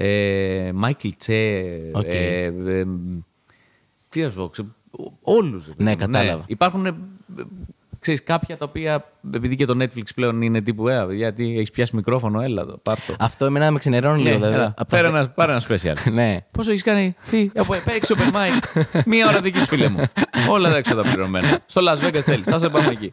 Ε, Μάικλ Τσε, Οκ. ε, ε, τι να σου πω, ξε... όλους. ρε παιδί Ναι, μου. κατάλαβα. Υπάρχουν ε, ξέρεις, κάποια τα οποία, επειδή και το Netflix πλέον είναι τύπου, ε, γιατί έχεις πιάσει μικρόφωνο, έλα εδώ, πάρ' το. Αυτό εμένα με ξενερώνει Ναι, λίγο, βέβαια. έλα, Από Φέρε τα- ένα, πάρε ένα special. Ναι. Πόσο έχεις κάνει, τι, από παίξει open mic. Μία ώρα δική σου, φίλε μου. Όλα τα έξοδα πληρωμένα. Στο Las Vegas θέλεις. Θα σε πάμε εκεί.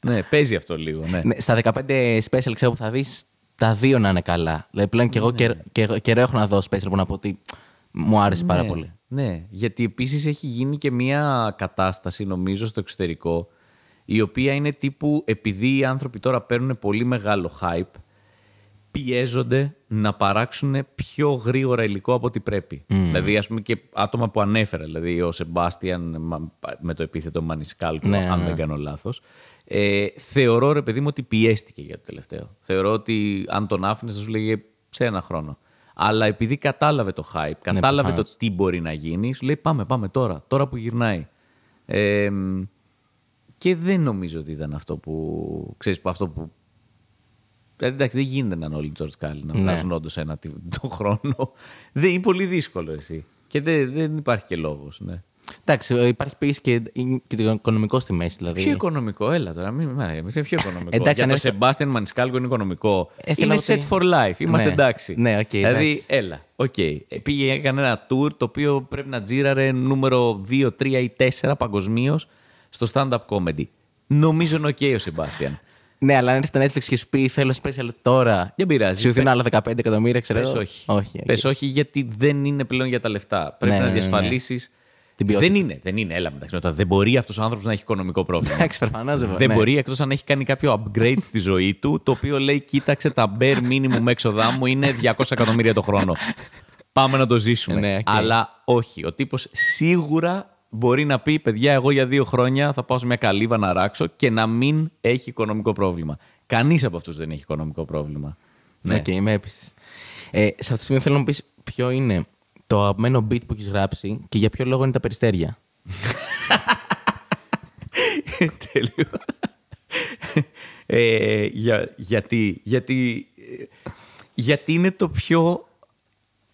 Ναι, παίζει αυτό λίγο. Ναι. Ναι, στα 15 special ξέρω που θα δεις τα δύο να είναι καλά. Δηλαδή πλέον και εγώ Ναι. καιρό- καιρό- καιρό έχω να δω special που να πω ότι μου άρεσε πάρα Ναι, πολύ. Ναι, γιατί επίσης έχει γίνει και μια κατάσταση, νομίζω, στο εξωτερικό, η οποία είναι τύπου, επειδή οι άνθρωποι τώρα παίρνουν πολύ μεγάλο hype, πιέζονται να παράξουν πιο γρήγορα υλικό από ό,τι πρέπει. Δηλαδή, ας πούμε, και άτομα που ανέφερα, δηλαδή ο Σεμπάστιαν μα- με το επίθετο Μανισκάλκο, Ναι, αν ναι. δεν κάνω λάθος, ε, θεωρώ, ρε παιδί μου, ότι πιέστηκε για το τελευταίο. Θεωρώ ότι αν τον άφηνε, θα σου λέγε σε ένα χρόνο. Αλλά επειδή κατάλαβε το hype, κατάλαβε το προφανώς. τι μπορεί να γίνει, σου λέει πάμε, πάμε τώρα, τώρα που γυρνάει. Ε, μ, και δεν νομίζω ότι ήταν αυτό που, ξέρεις, που αυτό που Δηλαδή, εντάξει, δεν γίνεται να είναι όλοι George Carlin να Ναι. βγάζουν όντως ένα τι- το χρόνο. Δεν είναι πολύ δύσκολο εσύ. Και δεν, δεν υπάρχει και λόγος. Ναι. Εντάξει, ε, υπάρχει πίεση και, και το οικονομικό στη μέση. Δηλαδή. Πιο οικονομικό, έλα τώρα. Μην, μην, μην, πιο οικονομικό. Εντάξει, Για αν το έρθει- Σεμπάστιαν Μανισκάλκο είναι οικονομικό. Ε, θέλω είναι ότι- set for life. Είμαστε Ναι. εντάξει. Ναι, οκ, δηλαδή, εντάξει. έλα. Οκ. Ε, Πήγε, έκανε ένα tour το οποίο πρέπει να τζίραρε νούμερο 2, 3 ή 4 παγκοσμίως στο stand-up comedy. Νομίζω είναι οκ ο Σεμπάστιαν. Ναι, αλλά αν έρθει το Netflix και σου πει θέλω special τώρα. Δεν πειράζει. Σου δίνω άλλα 15 εκατομμύρια, ξέρω. Πες εγώ. όχι. όχι οκ. Πες όχι γιατί δεν είναι πλέον για τα λεφτά. Πρέπει Ναι, να ναι, ναι, ναι. διασφαλίσεις. Την ποιότητα. Δεν είναι, δεν είναι. Έλα μεταξύ μας. Δεν μπορεί αυτός ο άνθρωπος να έχει οικονομικό πρόβλημα. Εντάξει, προφανώς δεν Δεν ναι. μπορεί εκτός αν έχει κάνει κάποιο upgrade στη ζωή του, το οποίο λέει: Κοίταξε, τα bare minimum έξοδά μου είναι 200 εκατομμύρια το χρόνο. Πάμε να το ζήσουμε. Ναι, οκ. Αλλά όχι. Ο τύπος σίγουρα μπορεί να πει: Παιδιά, εγώ για δύο χρόνια θα πάω σε μια καλύβα να ράξω και να μην έχει οικονομικό πρόβλημα. Κανείς από αυτούς δεν έχει οικονομικό πρόβλημα. Ναι, οκ, με έπεισε. Ε, σε αυτό το σημείο θέλω να μου πεις ποιο είναι το αγαπημένο bit που έχεις γράψει και για ποιο λόγο είναι τα περιστέρια. Τέλειο. ε, για, γιατί, γιατί, ε, γιατί είναι το πιο...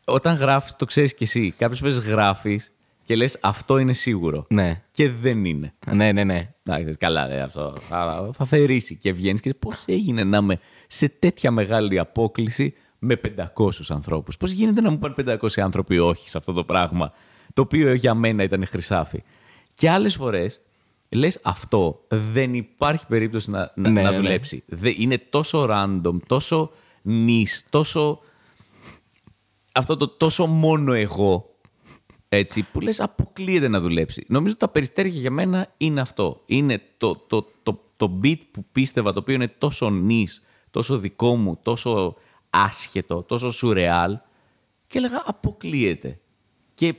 Όταν γράφεις, το ξέρεις κι εσύ. Κάποιες φορές γράφεις και λες αυτό είναι σίγουρο. Ναι. Και δεν είναι. Ναι, ναι, ναι. Εντάξει, καλά, ρε, αυτό θα, θα θερήσει και βγαίνεις και πώς έγινε να είμαι σε τέτοια μεγάλη απόκληση με 500 ανθρώπους. Πώς γίνεται να μου πάνε 500 άνθρωποι όχι σε αυτό το πράγμα, το οποίο για μένα ήταν χρυσάφι. Και άλλες φορές λες αυτό δεν υπάρχει περίπτωση να, να, Ναι, να ναι, ναι. δουλέψει. Δεν- είναι τόσο random, τόσο νης, τόσο... Αυτό το τόσο μόνο εγώ έτσι, που λες αποκλείεται να δουλέψει. Νομίζω ότι τα περιστέρια για μένα είναι αυτό. Είναι το, το, το, το beat που πίστευα, το οποίο είναι τόσο νης, τόσο δικό μου, τόσο άσχετο, τόσο σουρεάλ και έλεγα αποκλείεται. Και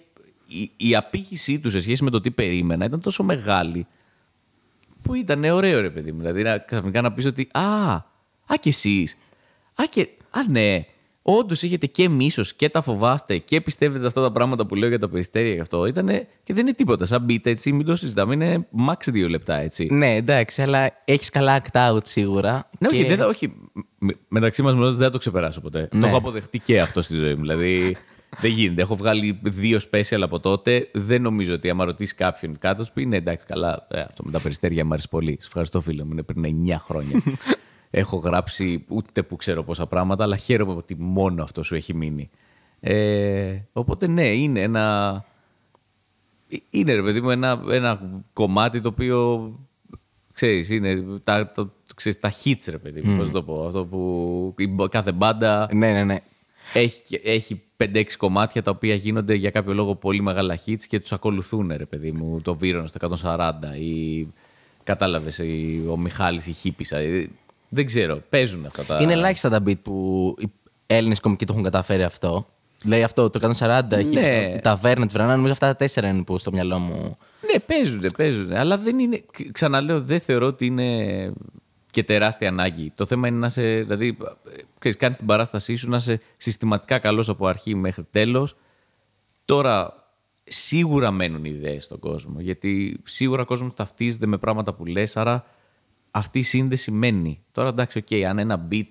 η, η απήχησή του σε σχέση με το τι περίμενα ήταν τόσο μεγάλη που ήταν ωραίο ρε παιδί μου. Δηλαδή να, ξαφνικά να πεις ότι «Α, α και εσείς, α και, α ναι, όντως έχετε και μίσος και τα φοβάστε και πιστεύετε αυτά τα πράγματα που λέω για τα περιστέρια και αυτό. Ήτανε, και δεν είναι τίποτα, σαν beat έτσι, μην το συζητάμε, είναι max δύο λεπτά έτσι. Ναι, εντάξει, αλλά έχεις καλά act out σίγουρα. Ναι, όχι, και- δεν θα, όχι. με- μεταξύ μας μιλώντας δεν θα το ξεπεράσω ποτέ. Το Ναι. έχω αποδεχτεί και αυτό στη ζωή μου. Δηλαδή δεν γίνεται. Έχω βγάλει δύο special από τότε. Δεν νομίζω ότι άμα ρωτήσεις κάποιον κάτω, σου πει ναι, εντάξει, καλά. ε, αυτό με τα περιστέρια μου αρέσει πολύ. Σε ευχαριστώ, φίλε μου. Είναι πριν 9 χρόνια. έχω γράψει ούτε που ξέρω πόσα πράγματα, αλλά χαίρομαι ότι μόνο αυτό σου έχει μείνει. Ε, οπότε ναι, είναι ένα. Ε, Είναι ρε παιδί μου ένα, ένα κομμάτι το οποίο ξέρεις, είναι τα, το, ξέρεις, τα hits ρε παιδί μου, πώς να το πω. Αυτό που η μπο- κάθε μπάντα Ναι, ναι, ναι. έχει, έχει 5-6 κομμάτια τα οποία γίνονται για κάποιο λόγο πολύ μεγάλα hits και τους ακολουθούν ρε παιδί μου. Το Βίρονος στο 140 ή κατάλαβες η- ο Μιχάλης η Χίπησα. Ε, Δεν ξέρω, παίζουν αυτά τα... Είναι ελάχιστα τα beat που οι Έλληνες κομικοί το έχουν καταφέρει αυτό. Λέει αυτό, το 140, έχει Ναι. η ταβέρνα της Βρανά, νομίζω αυτά τα τέσσερα είναι που στο μυαλό μου. Ναι, παίζουν, παίζουν. Αλλά δεν είναι. Ξαναλέω, δεν θεωρώ ότι είναι και τεράστια ανάγκη. Το θέμα είναι να σε. Δηλαδή, ξέρεις, κάνεις την παράστασή σου να είσαι συστηματικά καλός από αρχή μέχρι τέλος. Τώρα, σίγουρα μένουν ιδέες στον κόσμο. Γιατί σίγουρα ο κόσμος ταυτίζεται με πράγματα που λες, άρα αυτή η σύνδεση μένει. Τώρα, εντάξει, οκ, αν ένα bit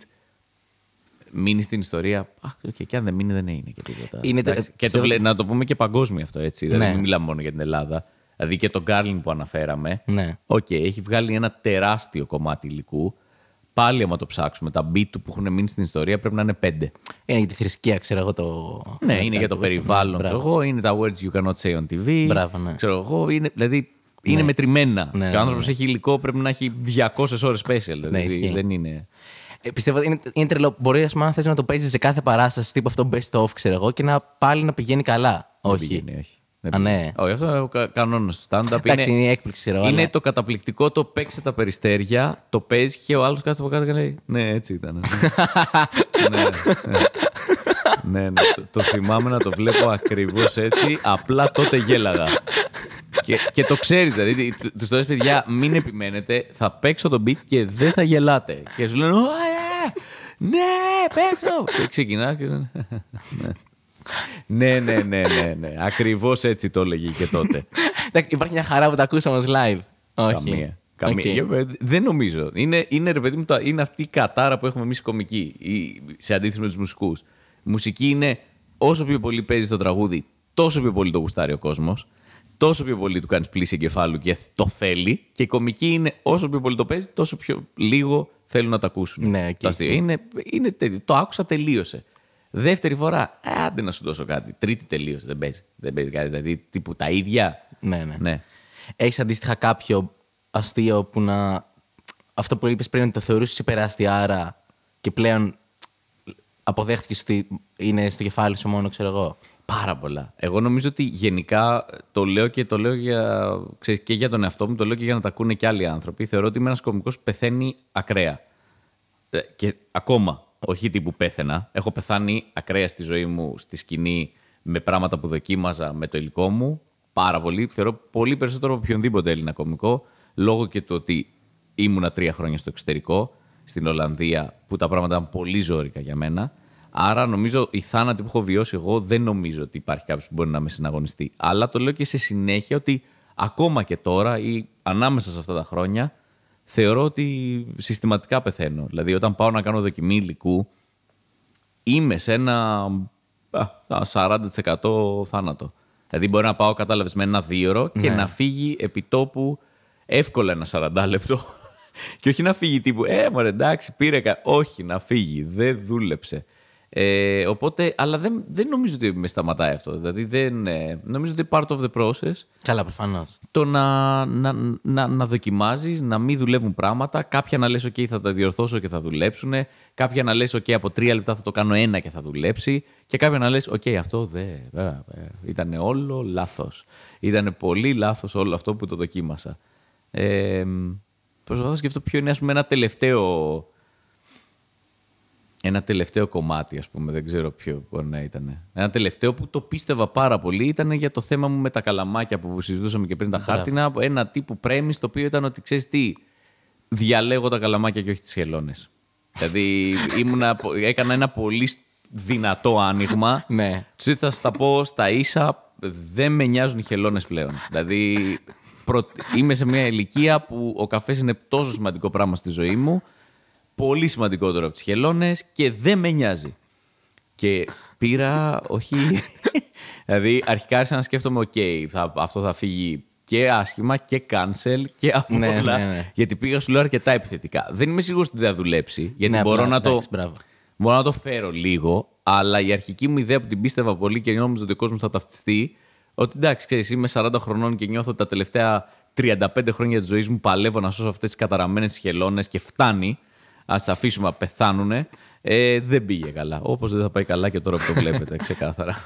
μείνει στην ιστορία. Α, οκ, και αν δεν μείνει, δεν είναι και τίποτα. Είναι τε- Εντάξει, και το, πιστεύω- βλέ- να το πούμε και παγκόσμιο αυτό, έτσι. Δηλαδή, Ναι. μην μιλάμε μόνο για την Ελλάδα. Δηλαδή και τον Κάρλιν που αναφέραμε. Ναι. Οκ, έχει βγάλει ένα τεράστιο κομμάτι υλικού. Πάλι, άμα το ψάξουμε, τα bit του που έχουν μείνει στην ιστορία πρέπει να είναι πέντε. Είναι για τη θρησκεία, ξέρω εγώ το. Ναι, είναι για το περιβάλλον. Μπράβο. ξέρω εγώ, είναι τα words you cannot say on TV. Μπράβο, ναι. Ξέρω εγώ, είναι, δηλαδή είναι μετρημένα. Ναι, και ναι, ο άνθρωπος έχει υλικό, πρέπει να έχει 200 ώρες special. Δηλαδή, ισχύει. δεν είναι. Ε, πιστεύω ότι είναι, είναι τρελό. Μπορεί, ας πούμε, αν θες να το παίζεις σε κάθε παράσταση τύπου αυτό best of, ξέρω εγώ, και να πάλι να πηγαίνει καλά. Δεν Όχι. πηγαίνει, όχι. Δεν Α, ναι. πηγαίνει. Όχι, αυτό είναι ο κα- κανόνας του stand-up. Εντάξει, είναι η έκπληξη, ξέρω εγώ. Είναι αλλά- το καταπληκτικό το παίξε τα περιστέρια, το παίζεις και ο άλλος κάθεται από κάτω και λέει Ναι, έτσι ήταν. ναι, ναι. ναι, ναι. Το, το θυμάμαι να το βλέπω ακριβώς έτσι. Απλά τότε γέλαγα. Και, και το ξέρεις, δηλαδή. Τους το λες, παιδιά, μην επιμένετε. Θα παίξω τον beat και δεν θα γελάτε. Και σου λένε «Ω, ε, Ναι, παίξω. Και ξεκινάς και λένε Ναι, ναι, ναι, ναι, ναι. Ακριβώς έτσι το έλεγε και τότε. Εντάξει, υπάρχει μια χαρά που τα ακούσαμε ως live. Όχι. Καμία. Καμία. Οκ. Ε, Δεν νομίζω. Είναι, είναι, ρε παιδί μου, το- είναι αυτή η κατάρα που έχουμε εμείς οι κωμικοί, η- σε αντίθεση με τους μουσικούς. Η μουσική είναι όσο πιο πολύ παίζει το τραγούδι, τόσο πιο πολύ το γουστάρει ο κόσμος. Τόσο πιο πολύ του κάνεις πλύση εγκεφάλου και το θέλει. Και η κωμική είναι όσο πιο πολύ το παίζει, τόσο πιο λίγο θέλουν να το ακούσουν. Ναι, οκ, το αστείο. ισχύει. Είναι, είναι, τέτοιο. το άκουσα, τελείωσε. Δεύτερη φορά, ε, άντε να σου δώσω κάτι. Τρίτη τελείωσε. Δεν παίζει. Δεν παίζει κάτι. Δηλαδή, τύπου τα ίδια. Ναι, ναι. ναι. Έχεις αντίστοιχα κάποιο αστείο που να. Αυτό που είπες πριν ότι το θεωρούσες υπεραστιάρα και πλέον αποδέχτηκες ότι είναι στο κεφάλι σου μόνο, ξέρω εγώ; Πάρα πολλά. Εγώ νομίζω ότι γενικά το λέω και το λέω για, ξέρεις, και για τον εαυτό μου, το λέω και για να τα ακούνε και άλλοι άνθρωποι. Θεωρώ ότι είμαι ένας κωμικό που πεθαίνει ακραία. Ε, Και ακόμα, όχι τύπου πέθαινα. Έχω πεθάνει ακραία στη ζωή μου, στη σκηνή, με πράγματα που δοκίμαζα με το υλικό μου. Πάρα πολύ. Θεωρώ πολύ περισσότερο από οποιονδήποτε Έλληνα κωμικό, λόγω και του ότι ήμουνα τρία χρόνια στο εξωτερικό, στην Ολλανδία, που τα πράγματα ήταν πολύ ζώρικα για μένα. Άρα νομίζω οι θάνατοι που έχω βιώσει εγώ δεν νομίζω ότι υπάρχει κάποιος που μπορεί να με συναγωνιστεί. Αλλά το λέω και σε συνέχεια ότι ακόμα και τώρα ή ανάμεσα σε αυτά τα χρόνια θεωρώ ότι συστηματικά πεθαίνω. Δηλαδή όταν πάω να κάνω δοκιμή υλικού είμαι σε ένα α, 40% θάνατο. Δηλαδή μπορεί να πάω, κατάλαβες, με ένα δίωρο και Ναι. να φύγει επί τόπου εύκολα ένα 40 λεπτό. και όχι να φύγει τύπου, ε, μωρέ, εντάξει, πήρε. κα-». Όχι, να φύγει. Δεν δούλεψε. Ε, οπότε, αλλά δεν, δεν νομίζω ότι με σταματάει αυτό. Δηλαδή, δεν, ε, νομίζω ότι part of the process Καλά, προφανώς. το να, να, να, να δοκιμάζεις, να μην δουλεύουν πράγματα. Κάποια να λες, OK, θα τα διορθώσω και θα δουλέψουν. Κάποια να λες, OK, από τρία λεπτά θα το κάνω ένα και θα δουλέψει. Και κάποια να λες, OK, αυτό δεν. Ήταν όλο λάθος. Ήταν πολύ λάθος όλο αυτό που το δοκίμασα. Ε, προσπαθώ να σκεφτώ ποιο είναι, ας πούμε, ένα τελευταίο... Ένα τελευταίο κομμάτι, ας πούμε, δεν ξέρω ποιο μπορεί να ήταν. Ένα τελευταίο που το πίστευα πάρα πολύ ήταν για το θέμα μου με τα καλαμάκια που συζητούσαμε και πριν τα χάρτινα. Ένα τύπου πρέμις το οποίο ήταν ότι ξέρεις τι, διαλέγω τα καλαμάκια και όχι τις χελώνες. δηλαδή ήμουνα, έκανα ένα πολύ δυνατό άνοιγμα. Ναι. Τύπου θα σας τα πω στα ίσα, δεν με νοιάζουν οι χελώνες πλέον. δηλαδή προ- είμαι σε μια ηλικία που ο καφές είναι τόσο σημαντικό πράγμα στη ζωή μου πολύ σημαντικότερο από τις χελώνες και δεν με νοιάζει. Και πήρα, όχι... δηλαδή, αρχικά άρχισα να σκέφτομαι, οκ, θα, αυτό θα φύγει και άσχημα και cancel και απ' Ναι, όλα. ναι, ναι. Γιατί πήγα, σου λέω, αρκετά επιθετικά. Δεν είμαι σίγουρος ότι δεν θα δουλέψει, γιατί Ναι, μπορώ, απλά, να το, εντάξει, μπράβο. μπορώ να το φέρω λίγο, αλλά η αρχική μου ιδέα που την πίστευα πολύ και νόμιζα ότι ο κόσμος θα ταυτιστεί, ότι εντάξει, ξέρεις, είμαι 40 χρονών και νιώθω ότι τα τελευταία 35 χρόνια της ζωής μου παλεύω να σώσω αυτές τις καταραμένες χελώνες και φτάνει. Α αφήσουμε να πεθάνουνε. Ε, δεν πήγε καλά. Όπως δεν θα πάει καλά και τώρα που το βλέπετε, ξεκάθαρα.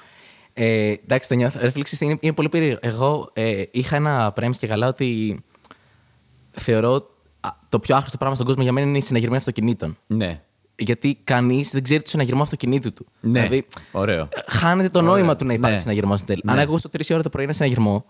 Ε, εντάξει, το νιώθω. Ρε φίλε, ξέρεις τι, είναι, είναι πολύ περίεργο. Εγώ ε, είχα ένα πρέμψη και καλά ότι θεωρώ α, το πιο άχρηστο πράγμα στον κόσμο για μένα είναι η συναγερμή αυτοκινήτων. ναι. Γιατί κανείς δεν ξέρει το συναγερμό αυτοκινήτου του. Ναι. Δηλαδή, Ωραίο. χάνεται το νόημα του να υπάρχει Ναι. συναγερμό στην τέλει. Ναι. Αν εγώ στο 3 ώρα το πρωί ένα συναγερμό,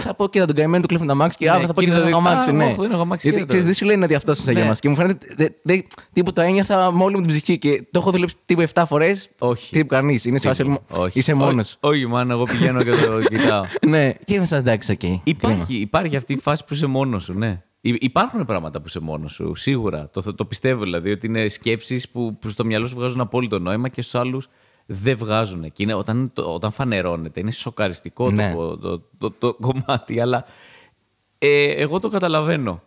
θα πω και θα τον καημένο του κλείφουν τα μάξι και Ναι, αύριο θα πω και και θα θα τον δει, αμάξι. «Α, Ναι. όχι, δεν έχω αμάξι, Γιατί κοίτα ξέρεις, το». δεν σου λένε ότι αυτός είναι συναγερμό. Ναι. Και μου φαίνεται. δε- δε- τύπου το ένιωθα με όλη μου την ψυχή και το έχω δουλέψει τύπου 7 φορές. Όχι. Τύπου κανείς. Είναι σε φάση. Όχι. Είσαι μόνος. Όχι, όχι, μάνα, εγώ πηγαίνω και το κοιτάω. Ναι, και είμαι σαν εντάξει, οκ. Κρίμα. Υπάρχει, υπάρχει αυτή η φάση που είσαι μόνος σου, ναι. Υ- Υπάρχουν πράγματα που είσαι μόνος σου, σίγουρα. Το, το πιστεύω δηλαδή ότι είναι σκέψεις που προ το μυαλό σου βγάζουν απόλυτο νόημα και στους άλλους δεν βγάζουν. Και είναι, όταν, το- όταν φανερώνεται, είναι σοκαριστικό Ναι. το, το, το, το κομμάτι, αλλά ε, εγώ το καταλαβαίνω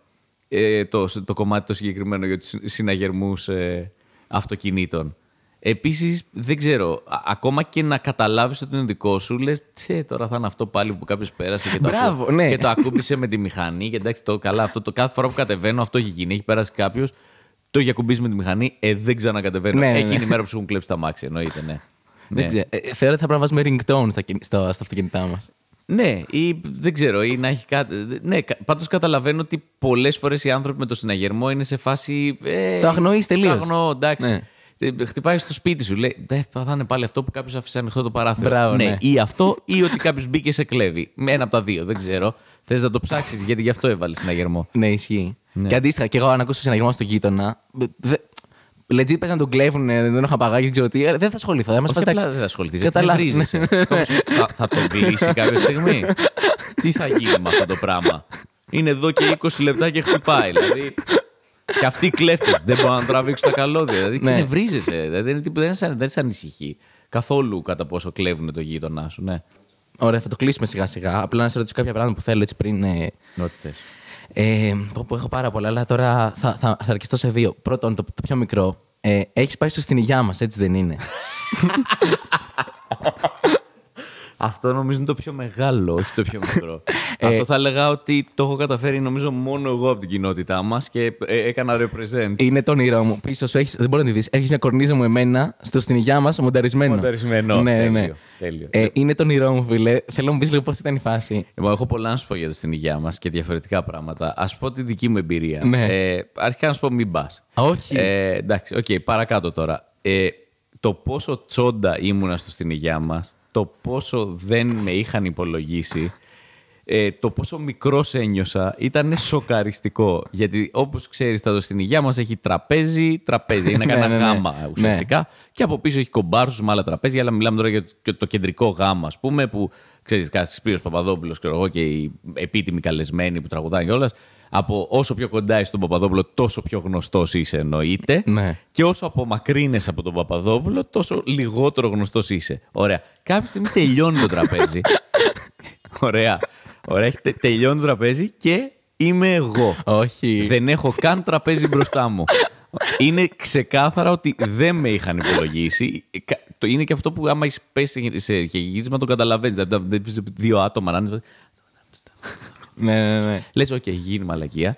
ε, το, το κομμάτι το συγκεκριμένο για τους συναγερμούς ε, αυτοκινήτων. Επίσης, δεν ξέρω, α- ακόμα και να καταλάβεις ότι είναι δικό σου, λες, «Τσε, τώρα θα είναι αυτό πάλι που κάποιος πέρασε και το, Μπράβο, ακού- ναι. και το ακούμπησε με τη μηχανή. Και εντάξει, το καλά, αυτό το κάθε φορά που κατεβαίνω, αυτό έχει γίνει. Έχει περάσει κάποιος, το έχει ακουμπήσει με τη μηχανή, ε, δεν ξανακατεβαίνω. Ναι, ναι, ναι. Εκείνη η μέρα που σου έχουν κλέψει τα μάξι, εννοείται, ναι. Δεν ναι. ξέρω. Ε, Θεωρώ ότι θα πρέπει να βάζουμε ringtone στα, κιν- στο- στα αυτοκίνητά μας. Ναι, ή δεν ξέρω, ή να έχει κάτι. Ναι, κα- πάντως καταλαβαίνω ότι πολλές φορές οι άνθρωποι με το συναγερμό είναι σε φάση. Ε, Το αγνοείς τελείως. Το αγνοώ, εντάξει. Ναι. Ε, Χτυπάει στο σπίτι σου, λέει. «Δε, Θα είναι πάλι αυτό που κάποιος άφησε ανοιχτό το παράθυρο. Μπράβο, ναι. Ή αυτό, ή ότι κάποιος μπήκε σε κλέβει. Με ένα από τα δύο, δεν ξέρω. Θες να το ψάξεις, γιατί γι' αυτό έβαλες συναγερμό. Ναι, ισχύει. Και αντίστοιχα, και εγώ αν ακούσω συναγερμό στο γείτονα. δε- Legit πες να τον κλέβουν, ε, δεν έχω παγάκι, δεν ξέρω τι. ε, Δεν θα ασχοληθώ. Δεν μα Όχι φας απλά εντάξει. δεν θα ασχοληθείς. Καταλάβω, θα, θα τον κλείσει κάποια στιγμή. Τι θα γίνει με αυτό το πράγμα; Είναι εδώ και 20 λεπτά και χτυπάει. Δηλαδή. Και αυτοί οι κλέφτες δεν μπορούν να τραβήξουν τα καλώδια. Δηλαδή και Ναι. νευρίζεσαι. Δηλαδή, δεν, είναι τίποτα- δεν, σε- δεν σε ανησυχεί καθόλου κατά πόσο κλέβουν το γείτονά σου. Ναι. Ωραία, θα το κλείσουμε σιγά σιγά. Απλά να σε ρωτήσω κάποια πράγματα που θέλω έτσι πριν. Ε, Ό,τι θες. Ε, πω, πω, έχω πάρα πολλά, αλλά τώρα θα, θα, θα αρκεστώ σε δύο. Πρώτον, το, το πιο μικρό. Ε, Έχεις πάει στο στην υγειά μας, έτσι δεν είναι; Αυτό νομίζω είναι το πιο μεγάλο, όχι το πιο μικρό. Ε, Αυτό θα έλεγα ότι το έχω καταφέρει νομίζω μόνο εγώ από την κοινότητά μας και ε, έκανα represent. είναι το όνειρό μου. Πίσω σου έχεις, δεν μπορεί να τη δεις. Έχεις μια κορνίζα με εμένα στο στην υγειά μας μονταρισμένο. Μονταρισμένο. Ναι, ναι, ναι. Τέλειο, τέλειο. Ε, είναι το όνειρό μου, φίλε. Θέλω να μου πεις λίγο πώς ήταν η φάση. Εγώ έχω πολλά να σου πω για το στην υγεία μας και διαφορετικά πράγματα. Ας πω τη δική μου εμπειρία. Ναι. Ε, αρχικά να σου πω μην πας. Όχι. Ε, εντάξει, οκ, παρακάτω τώρα. Ε, το πόσο τσόντα ήμουνα στο στην υγεία μας, το πόσο δεν με είχαν υπολογίσει, ε, το πόσο μικρός ένιωσα ήταν σοκαριστικό. Γιατί όπως ξέρεις, το στην υγεία μας έχει τραπέζι, τραπέζι. Είναι Ναι, κανένα ναι, ναι. γάμα Ναι. ουσιαστικά. Και από πίσω έχει κομπάρσου με άλλα τραπέζια. Αλλά μιλάμε τώρα για το, το κεντρικό γάμα, ας πούμε, που ξέρεις, κάτι Σπύρος Παπαδόπουλος και εγώ και οι επίτιμοι καλεσμένοι που τραγουδάνε κιόλας. Από όσο πιο κοντά είσαι στον Παπαδόπουλο, τόσο πιο γνωστός είσαι, εννοείται. Ναι. Και όσο απομακρύνεσαι από τον Παπαδόπουλο, τόσο λιγότερο γνωστός είσαι. Ωραία. Κάποια στιγμή τελειώνει το τραπέζι. Ωραία. Ωραία. έχει τε- Τελειώνει το τραπέζι και είμαι εγώ. Όχι. Δεν έχω καν τραπέζι μπροστά μου. Είναι ξεκάθαρα ότι δεν με είχαν υπολογίσει. Κα- το- Είναι και αυτό που άμα έχεις πέσει σε και γύρισμα το καταλαβαίνεις. Δηλαδή, δεν βλέπεις δύο άτομα να είναι. Ναι, ναι, ναι. Λες, OK, έχει γίνει μαλακία.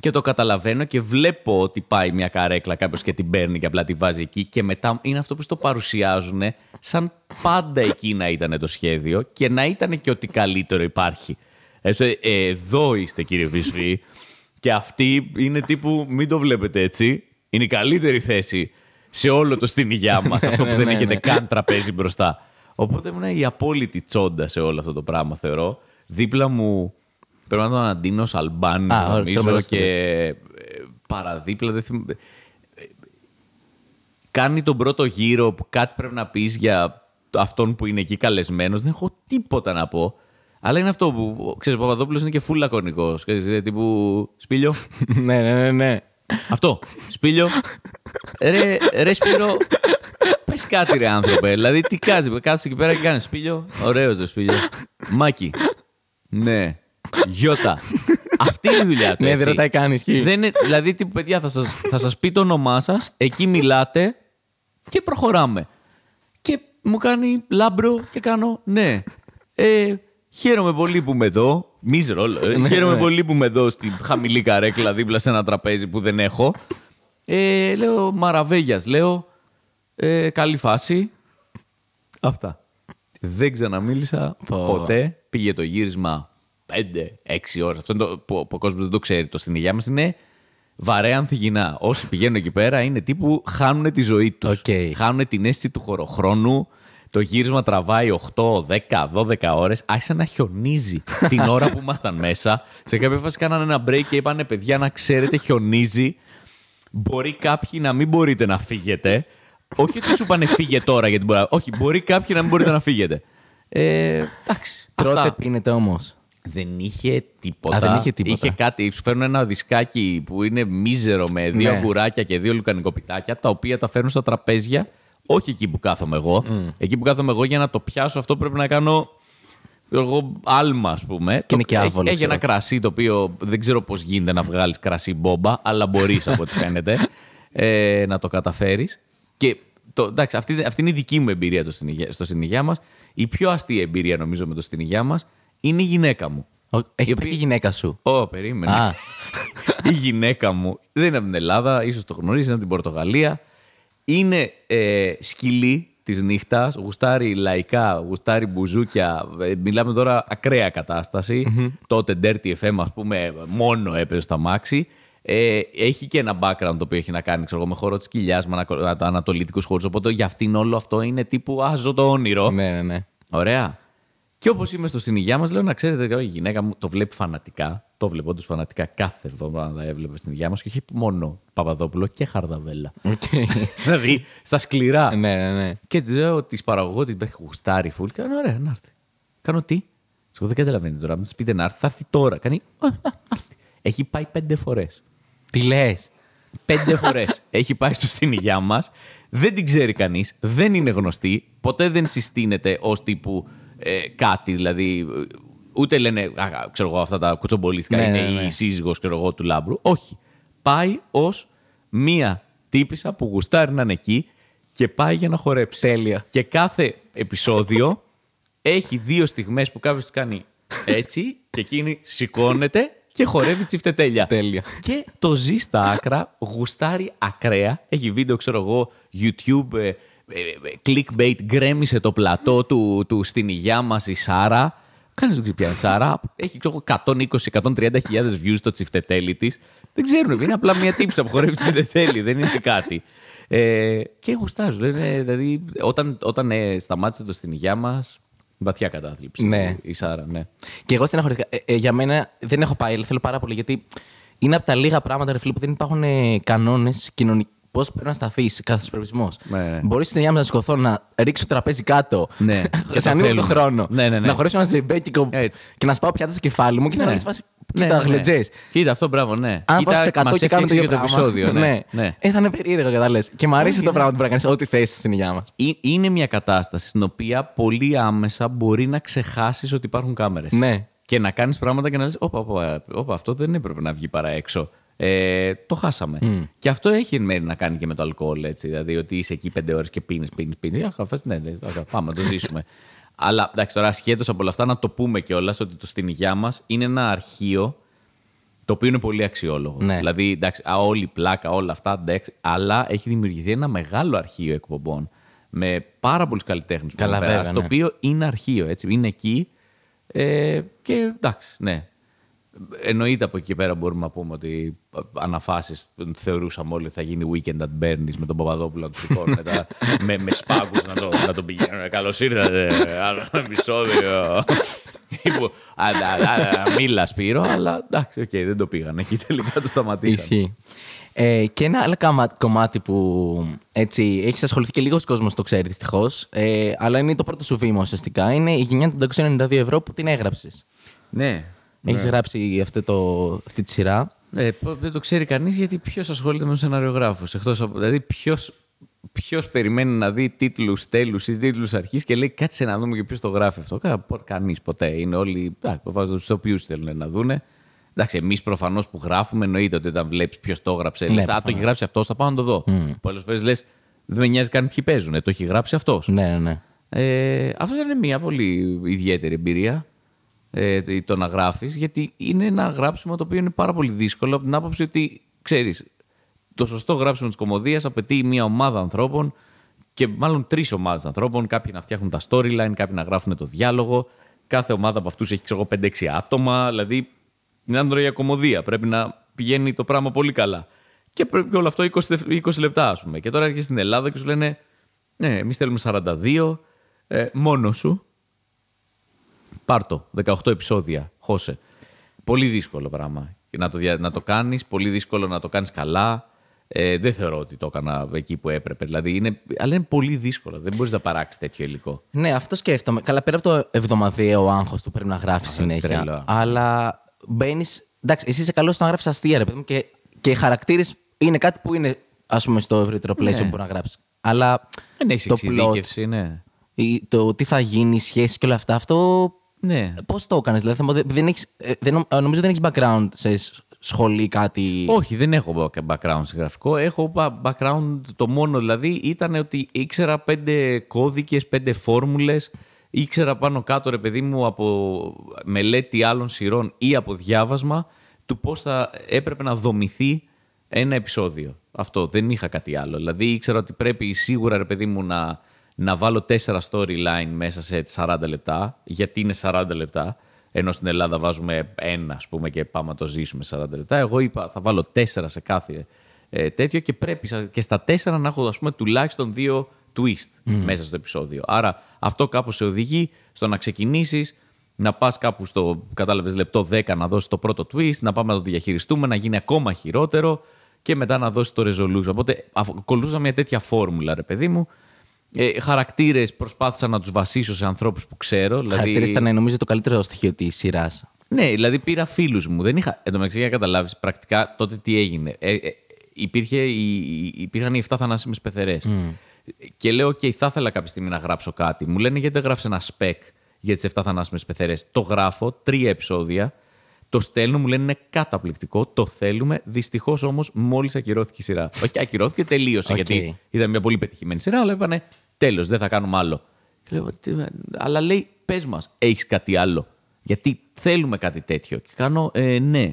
Και το καταλαβαίνω και βλέπω ότι πάει μια καρέκλα κάποιος και την παίρνει και απλά τη βάζει εκεί. Και μετά είναι αυτό που στο παρουσιάζουν σαν πάντα εκεί να ήταν το σχέδιο και να ήταν και ότι καλύτερο υπάρχει. Έτσι, ε, εδώ είστε κύριε Βυσφή. Και αυτή είναι τύπου, μην το βλέπετε έτσι. Είναι η καλύτερη θέση σε όλο το στην υγειά μας. αυτό που Ναι, δεν ναι, έχετε ναι. καν τραπέζι μπροστά. Οπότε ήμουν η απόλυτη τσόντας σε όλο αυτό το πράγμα, θεωρώ. Δίπλα μου πρέπει να ήταν ο Αντίνο Αλμπάνη, Α, ωραία, νομίζω, τρομερός και ε, παραδίπλα. Δεν θυμ... ε, Κάνει τον πρώτο γύρο που κάτι πρέπει να πεις για αυτόν που είναι εκεί καλεσμένος. Δεν έχω τίποτα να πω. Αλλά είναι αυτό που. Ξέρεις, ο Παπαδόπουλος είναι και φουλ λακωνικός. Τύπου Σπίλιο. ναι, ναι, ναι, ναι. Αυτό. Σπίλιο. Ρε, ρε Σπύρο, πες κάτι ρε άνθρωπε. Δηλαδή τι κάτσε, κάτσε εκεί πέρα και κάνεις Σπίλιο. Ωραίος ρε Σπίλιο. Μάκη. Ναι. Γιώτα. Αυτή είναι η δουλειά του. Ναι, έτσι. δεν ρωτάει καν, ισχύει. Δεν είναι, δηλαδή, τύπου παιδιά, θα σας, θα σας πει το όνομά σας, εκεί μιλάτε και προχωράμε. Και μου κάνει λάμπρο και κάνω ναι. Ε, χαίρομαι πολύ που είμαι εδώ. Μίζερο, ε, Ναι, χαίρομαι ναι. πολύ που είμαι εδώ στη χαμηλή καρέκλα δίπλα σε ένα τραπέζι που δεν έχω. Ε, λέω Μαραβέγιας, λέω ε, καλή φάση. Αυτά. Δεν ξαναμίλησα Πω. ποτέ. Πήγε το γύρισμα 5-6 ώρες. Αυτό είναι το που, που ο κόσμος δεν το ξέρει. Το στην υγεία μας είναι βαρέα ανθυγινά. Όσοι πηγαίνουν εκεί πέρα είναι τύπου χάνουν τη ζωή τους. Οκ. Χάνουν την αίσθηση του χωροχρόνου. Το γύρισμα τραβάει 8, 10, 12 ώρες. Άρχισε να χιονίζει την ώρα που ήμασταν μέσα. Σε κάποια φάση κάνανε ένα break και είπανε παιδιά να ξέρετε χιονίζει. Μπορεί κάποιοι να μην μπορείτε να φύγετε. Όχι ότι σου πάνε φύγε τώρα γιατί μπορεί. Όχι, μπορεί κάποιοι να μην μπορείτε να φύγετε. Ε, εντάξει. Τρώτε, αυτά. πίνετε όμως. Δεν είχε τίποτα. Α, δεν είχε τίποτα. Είχε κάτι. Σου φέρνουν ένα δισκάκι που είναι μίζερο με δύο Ναι. αγκουράκια και δύο λουκανικοπιτάκια, τα οποία τα φέρνουν στα τραπέζια. Όχι εκεί που κάθομαι εγώ. Εκεί που κάθομαι εγώ για να το πιάσω αυτό πρέπει να κάνω. ξέρω Εγώ, άλμα, ας πούμε. είναι και έχει, άβολο, έχει ξέρω. ένα κρασί το οποίο δεν ξέρω πώς γίνεται να βγάλεις κρασί μπόμπα, αλλά μπορείς από ό,τι φαίνεται ε, να το καταφέρεις. Και το, εντάξει, αυτή, αυτή είναι η δική μου εμπειρία το στην υγεία- στο στην υγεία μας. Η πιο αστεία εμπειρία νομίζω με το στην υγεία μας είναι η γυναίκα μου. Έχει Η πάει οποία- και η γυναίκα σου. Ω, περίμενε. Α. η γυναίκα μου δεν είναι από την Ελλάδα, ίσως το γνωρίζεις, είναι από την Πορτογαλία. Είναι ε, σκυλή της νύχτας, γουστάρει λαϊκά, γουστάρει μπουζούκια. Ε, μιλάμε τώρα ακραία κατάσταση. Τότε Dirty FM, ας πούμε, μόνο έπαιζε στο αμάξι. Ε, έχει και ένα background το οποίο έχει να κάνει ξέρω, εγώ, με χώρο της κοιλιάς, με ανα- ανατολίτικους χώρους. Οπότε για αυτήν όλο αυτό είναι τύπου Α, ζω το όνειρο. ναι, ναι, ναι. Ωραία. Και όπως είμαι στο στην υγεία μας, λέω να ξέρετε, η γυναίκα μου το βλέπει φανατικά. Το βλέπω όντως φανατικά κάθε εβδομάδα έβλεπε στην υγεία μας και όχι μόνο Παπαδόπουλο και Χαρδαβέλα. Οκ. δηλαδή στα σκληρά. ναι, ναι, ναι. Και της λέω της παραγωγό την έχει γουστάρει φουλ. Κάνω ωραία, να έρθει. Κάνω τι; Εγώ δεν καταλαβαίνω τώρα. Αν της πείτε να έρθει, θα έρθει τώρα. Κάνει. «Α, να έρθει». Έχει πάει πέντε φορές. Τι λες; Πέντε φορές έχει πάει στο στην υγειά μας. Δεν την ξέρει κανείς. Δεν είναι γνωστή. Ποτέ δεν συστήνεται ως τύπου ε, κάτι. Δηλαδή, ε, ούτε λένε, α, ξέρω εγώ, αυτά τα κουτσομπολίστικα Ναι, είναι ναι, ναι. η σύζυγος ξέρω εγώ, του λάμπρου. Όχι. Πάει ως μία τύπησα που γουστάρει να είναι εκεί και πάει για να χορέψει. Τέλεια. Και κάθε επεισόδιο έχει δύο στιγμές που κάποιος της κάνει έτσι και εκείνη σηκώνεται και χορεύει τσιφτετέλεια. Τέλεια. Και το ζει στα άκρα, γουστάρει ακραία. Έχει βίντεο, ξέρω εγώ, YouTube, ε, ε, ε, clickbait, γκρέμισε το πλατό του, του στην υγειά μας η Σάρα. Κανείς δεν ξέρει ποια είναι η Σάρα. Έχει ξέρω, εγώ, 120-130 χιλιάδες views το τσιφτετέλι της. Δεν ξέρουν, είναι απλά μια τύψα που χορεύει τσιφτετέλι, δεν είναι κάτι. Ε, και γουστάζουν. Λένε, δηλαδή, όταν, όταν ε, σταμάτησε το στην υγειά μας, βαθιά κατάθλιψη. Ναι. Η Σάρα, ναι. Και εγώ στεναχωρήθηκα. Ε, ε, για μένα δεν έχω πάει, αλλά θέλω πάρα πολύ γιατί είναι από τα λίγα πράγματα ρε φίλε, που δεν υπάρχουν ε, κανόνες κοινωνικοί. Πώς πρέπει να σταθείς κάθε προορισμό. Ναι. Μπορείς στην υγεία μου να σηκωθώ, να ρίξω το τραπέζι κάτω. Ναι. σε ανοίγω το θέλουμε. χρόνο. Ναι, ναι, ναι. Να χωρίσω ένα ζεμπέκι Έτσι. και να σπάω πιάτα στο κεφάλι μου και να Ναι. λες φάση. Ναι, Κοίτα, ναι, ναι. γλετζές. Κοίτα, αυτό μπράβο, ναι. Αν Κοίτα, πάω σε 100 μας και κάνω το έφτιαξε ίδιο και πράγμα. επεισόδιο. Ναι. ναι. Ε, θα είναι περίεργο κατά λε. Και μου αρέσει αυτό το πράγμα που πρέπει να κάνεις ό,τι θες στην υγεία μας. Ε- Είναι μια κατάσταση στην οποία πολύ άμεσα μπορεί να ξεχάσεις ότι υπάρχουν κάμερες. Ναι. Και να κάνεις πράγματα και να λες όπα, όπα, όπα, αυτό δεν έπρεπε να βγει παρά έξω. Ε, το χάσαμε. Και αυτό έχει εν μέρει να κάνει και με το αλκοόλ. Έτσι, δηλαδή ότι είσαι εκεί πέντε ώρες και πίνεις, πίνεις, πίνεις. Αχ, αυτές, ναι, ναι, αχ, πάμε να το ζήσουμε. Αλλά εντάξει, τώρα ασχέτως από όλα αυτά, να το πούμε κιόλας ότι το στην υγειά μας είναι ένα αρχείο το οποίο είναι πολύ αξιόλογο. Ναι. Δηλαδή, εντάξει, α, όλη η πλάκα, όλα αυτά, εντάξει, αλλά έχει δημιουργηθεί ένα μεγάλο αρχείο εκπομπών με πάρα πολλούς καλλιτέχνες που Καλά, έχουν βέβαια, περάσει, ναι. το οποίο είναι αρχείο, έτσι, είναι εκεί ε, και εντάξει, ναι. Εννοείται από εκεί και πέρα μπορούμε να πούμε ότι ανά φάσεις θεωρούσαμε όλοι ότι θα γίνει weekend at Bernie's με τον Παπαδόπουλο να τους σηκώνουν μετά με, με σπάγκου να, το, να τον πηγαίνουν. Καλώς ήρθατε. Άλλο επεισόδιο. Τύπου, «Α, α, α, α, Μίλα Σπύρο, αλλά εντάξει, οκ, δεν το πήγαν. Εκεί τελικά το σταματήσαν. Ισχύει. Ε, και ένα άλλο κάμα- κομμάτι που έτσι έχεις ασχοληθεί και λίγος κόσμος το ξέρει δυστυχώς, ε, αλλά είναι το πρώτο σου βήμα ουσιαστικά. Είναι η γενιά των 592 ευρώ που την έγραψες. Ναι. Έχεις γράψει αυτό το, αυτή τη σειρά. Ε, πο- δεν το ξέρει κανείς γιατί ποιος ασχολείται με τους σεναριογράφους. Δηλαδή, ποιος ποιος περιμένει να δει τίτλους τέλους ή τίτλους αρχής και λέει κάτσε να δούμε και ποιος το γράφει αυτό. Κανείς ποτέ. Είναι όλοι. Βάζω τους οποίους θέλουν να δούνε. Εντάξει, εμείς προφανώς που γράφουμε, εννοείται ότι όταν βλέπεις ποιος το έγραψε, Ναι, λες, Α, το προφανώς. έχει γράψει αυτός, θα πάω να το δω. Πολλές φορές λες, δεν με νοιάζει καν ποιοι παίζουν. Το έχει γράψει αυτός. Ναι, ναι, ναι. Ε, αυτός είναι μια πολύ ιδιαίτερη εμπειρία ε, το- το να γράφεις, γιατί είναι ένα γράψιμο το οποίο είναι πάρα πολύ δύσκολο από την άποψη ότι ξέρεις, το σωστό γράψιμο της κομμωδίας απαιτεί μια ομάδα ανθρώπων και μάλλον τρεις ομάδες ανθρώπων. Κάποιοι να φτιάχνουν τα storyline, κάποιοι να γράφουν το διάλογο. Κάθε ομάδα από αυτούς έχει ξέρω, 5-6 άτομα. Δηλαδή, είναι τώρα για κομμωδία. Πρέπει να πηγαίνει το πράγμα πολύ καλά. Και πρέπει όλο αυτό 20, δευ- 20 λεπτά, ας πούμε. Και τώρα έρχεσαι στην Ελλάδα και σου λένε, Ναι, εμείς θέλουμε 42, ε, μόνος σου. Πάρτο, 18 επεισόδια, χώσε. Πολύ δύσκολο πράγμα να το, δια- να το κάνεις, πολύ δύσκολο να το κάνεις καλά. Ε, δεν θεωρώ ότι το έκανα εκεί που έπρεπε. Δηλαδή είναι, αλλά είναι πολύ δύσκολο. Δεν μπορείς να παράξεις τέτοιο υλικό. Ναι, αυτό σκέφτομαι. Καλά, πέρα από το εβδομαδιαίο άγχος που πρέπει να γράφεις συνέχεια. τρελό. Αλλά μπαίνει. Εντάξει, εσύ είσαι καλός στο να γράφεις αστεία, ρε παιδί μου, και, και οι χαρακτήρες είναι κάτι που είναι, ας πούμε, στο ευρύτερο πλαίσιο Ναι. που μπορεί να γράψεις. Αλλά Δεν έχεις το εξειδίκευση, ναι. ή το τι θα γίνει, οι σχέσει και όλα αυτά, αυτό. Ναι. Πώς το έκανες, δηλαδή, θα μου- δεν, δεν έχεις, ε, δεν, νομ- ε, νομίζω δεν έχεις background σε σ- σχολή, κάτι. Όχι, δεν έχω background σε γραφικό. Έχω ba- background, το μόνο δηλαδή ήταν ότι ήξερα πέντε κώδικες, πέντε φόρμουλες. Ήξερα πάνω κάτω, ρε παιδί μου, από μελέτη άλλων σειρών ή από διάβασμα του πώς θα έπρεπε να δομηθεί ένα επεισόδιο. Αυτό, δεν είχα κάτι άλλο. Δηλαδή ήξερα ότι πρέπει σίγουρα, ρε παιδί μου, να, να βάλω τέσσερα storyline μέσα σε 40 λεπτά, γιατί είναι 40 λεπτά. Ενώ στην Ελλάδα βάζουμε ένα, ας πούμε, και πάμε να το ζήσουμε 40 λεπτά. Εγώ είπα, θα βάλω τέσσερα σε κάθε ε, τέτοιο και πρέπει σα- και στα τέσσερα να έχω, ας πούμε, τουλάχιστον δύο twist μέσα στο επεισόδιο. Άρα αυτό κάπως σε οδηγεί στο να ξεκινήσεις, να πας κάπου στο, κατάλαβες, λεπτό 10 να δώσεις το πρώτο twist, να πάμε να το διαχειριστούμε, να γίνει ακόμα χειρότερο και μετά να δώσεις το resolution. Οπότε αφ- ακολουθούσα μια τέτοια φόρμουλα, ρε παιδί μου, Ε, Χαρακτήρες προσπάθησα να τους βασίσω σε ανθρώπους που ξέρω. Δηλαδή... Χαρακτήρες ήταν νομίζω το καλύτερο στοιχείο της σειράς. Ναι, δηλαδή πήρα φίλους μου. Δεν είχα. Εν τω μεταξύ, για να καταλάβεις πρακτικά τότε τι έγινε. Ε, ε, υπήρχε, η, η- υπήρχαν οι 7 θανάσιμες πεθερές. Και λέω, OK, θα ήθελα κάποια στιγμή να γράψω κάτι. Μου λένε, γιατί δεν γράφεις ένα spec για τις 7 θανάσιμες πεθερές; Το γράφω, τρία επεισόδια. Το στέλνω, μου λένε είναι καταπληκτικό, το θέλουμε. Δυστυχώς όμως μόλις ακυρώθηκε η σειρά. Όχι, ακυρώθηκε, τελείωσε. Οκ. Γιατί ήταν μια πολύ πετυχημένη σειρά, αλλά είπανε τέλος, δεν θα κάνουμε άλλο. Και λέω, «Τι, αλλά λέει, πες μας, έχεις κάτι άλλο; Γιατί θέλουμε κάτι τέτοιο. Και κάνω, ε, ναι.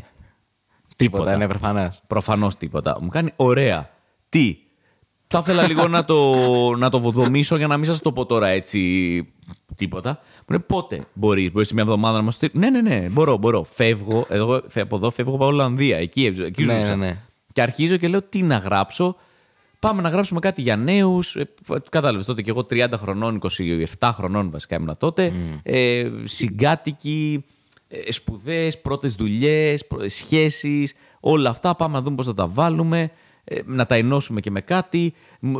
Τίποτα, ναι, προφανώς. Προφανώς τίποτα. Μου κάνει ωραία. Τι. Θα ήθελα λίγο να το, να το δομήσω για να μην σας το πω τώρα έτσι τίποτα. Μου λέει πότε μπορείς, μπορείς σε μια εβδομάδα να μας στείλει. Ναι, ναι, ναι, μπορώ, μπορώ. Φεύγω, εδώ, φε- από εδώ φεύγω πάω Ολλανδία. Εκεί, εκεί Ναι, ζούσα. ναι, ναι. Και αρχίζω και λέω τι να γράψω; Πάμε να γράψουμε κάτι για νέους. Κατάλαβες τότε και εγώ 30 χρονών, 27 χρονών βασικά ήμουν τότε. Ε, συγκάτοικοι, ε, σπουδές, πρώτες δουλειές, σχέσεις, όλα αυτά. Πάμε να δούμε πώς θα τα βάλουμε. Ε, να τα ενώσουμε και με κάτι. Μ,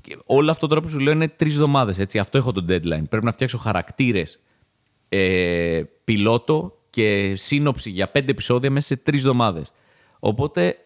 και Όλο αυτό τώρα που σου λέω είναι τρεις εβδομάδες. Αυτό έχω το deadline. Πρέπει να φτιάξω χαρακτήρες ε, πιλότο και σύνοψη για πέντε επεισόδια μέσα σε τρεις εβδομάδες. Οπότε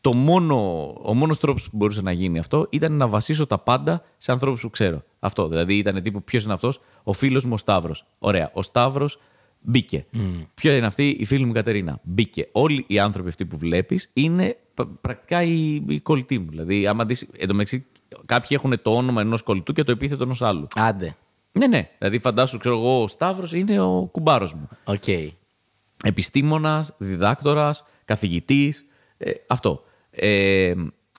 το μόνο, ο μόνος τρόπος που μπορούσε να γίνει αυτό ήταν να βασίσω τα πάντα σε ανθρώπους που ξέρω. Αυτό. Δηλαδή ήταν τύπου ποιος είναι αυτός, ο φίλος μου ο Σταύρος. Ωραία. Ο Σταύρος μπήκε. Ποιο είναι αυτή; Η φίλη μου η Κατερίνα. Μπήκε. Όλοι οι άνθρωποι αυτοί που βλέπεις είναι π- πρακτικά οι, οι κολλητοί μου. Δηλαδή, άμα δεις, εν τω μεταξύ, κάποιοι έχουν το όνομα ενός κολλητού και το επίθετο ενός άλλου. Άντε. Ναι, ναι. Δηλαδή, φαντάσου, ξέρω εγώ, ο Σταύρος είναι ο κουμπάρος μου Οκ. επιστήμονας, διδάκτορας, καθηγητής, ε, αυτό. Ε,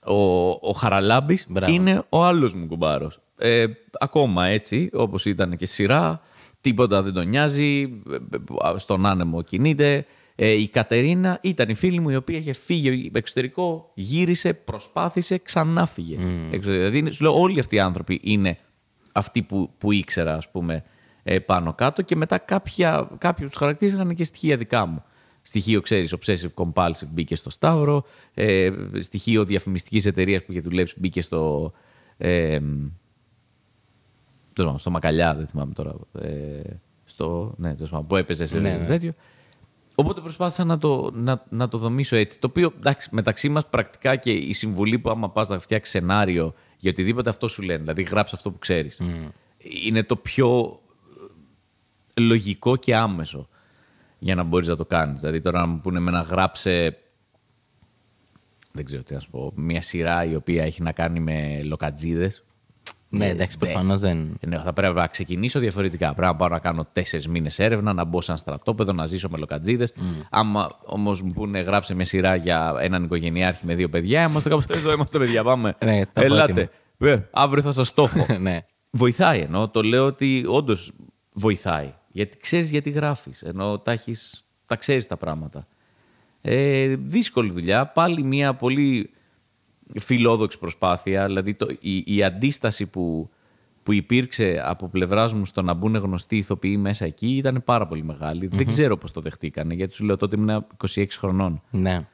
ο, ο Χαραλάμπης Μπράβο. είναι ο άλλος μου κουμπάρος. Ε, ακόμα έτσι, όπως ήταν και σειρά, τίποτα δεν τον νοιάζει, ε, ε, στον άνεμο κινείται. Ε, η Κατερίνα ήταν η φίλη μου η οποία είχε φύγει εξωτερικό, γύρισε, προσπάθησε, ξανά φύγε. Εξωτερικό. Δηλαδή, σου λέω, όλοι αυτοί οι άνθρωποι είναι αυτοί που, που ήξερα, ας πούμε, ε, πάνω κάτω και μετά κάποια, κάποιοι από τους χαρακτήρες είχαν και στοιχεία δικά μου. Στοιχείο, ξέρεις, obsessive compulsive μπήκε στο Σταύρο, ε, στοιχείο διαφημιστικής εταιρείας που είχε δουλέψει μπήκε στο, ε, τέλος πάντων, στο Μακαλιά, δεν θυμάμαι τώρα, ε, στο, ναι, τέλος πάντων, που έπαιζε σε Ναι, ναι. τέτοιο. Οπότε προσπάθησα να το, να, να το δομήσω έτσι. Το οποίο εντάξει, μεταξύ μας πρακτικά και η συμβουλή που άμα πας να φτιάξεις σενάριο για οτιδήποτε αυτό σου λένε, δηλαδή γράψει αυτό που ξέρεις, είναι το πιο ε, λογικό και άμεσο για να μπορείς να το κάνεις. Δηλαδή τώρα να μου πούνε με να γράψε. Δεν ξέρω τι να σου πω. Μια σειρά η οποία έχει να κάνει με λοκατζίδες. Ναι, εντάξει, προφανώς δεν. Ναι, θα πρέπει να ξεκινήσω διαφορετικά. Πρέπει να πάω να κάνω τέσσερις μήνες έρευνα, να μπω σε ένα στρατόπεδο, να ζήσω με λοκατζίδες. Άμα όμως μου πούνε γράψε μια σειρά για έναν οικογενειάρχη με δύο παιδιά, είμαστε κάπου εδώ, είμαστε παιδιά, πάμε. Ναι, τα έχω Ελάτε. Ε, αύριο θα σας το έχω. ναι. βοηθάει ενώ το λέω ότι όντως βοηθάει. Γιατί ξέρεις γιατί γράφεις. Ενώ τα, έχεις, τα ξέρεις τα πράγματα. Ε, δύσκολη δουλειά. Πάλι μια πολύ φιλόδοξη προσπάθεια. Δηλαδή το, η, η αντίσταση που, που υπήρξε από πλευράς μου στο να μπουν γνωστοί ηθοποιοί μέσα εκεί ήταν πάρα πολύ μεγάλη. Δεν ξέρω πώς το δεχτήκανε, γιατί σου λέω τότε ήμουν 26 χρονών. Ναι.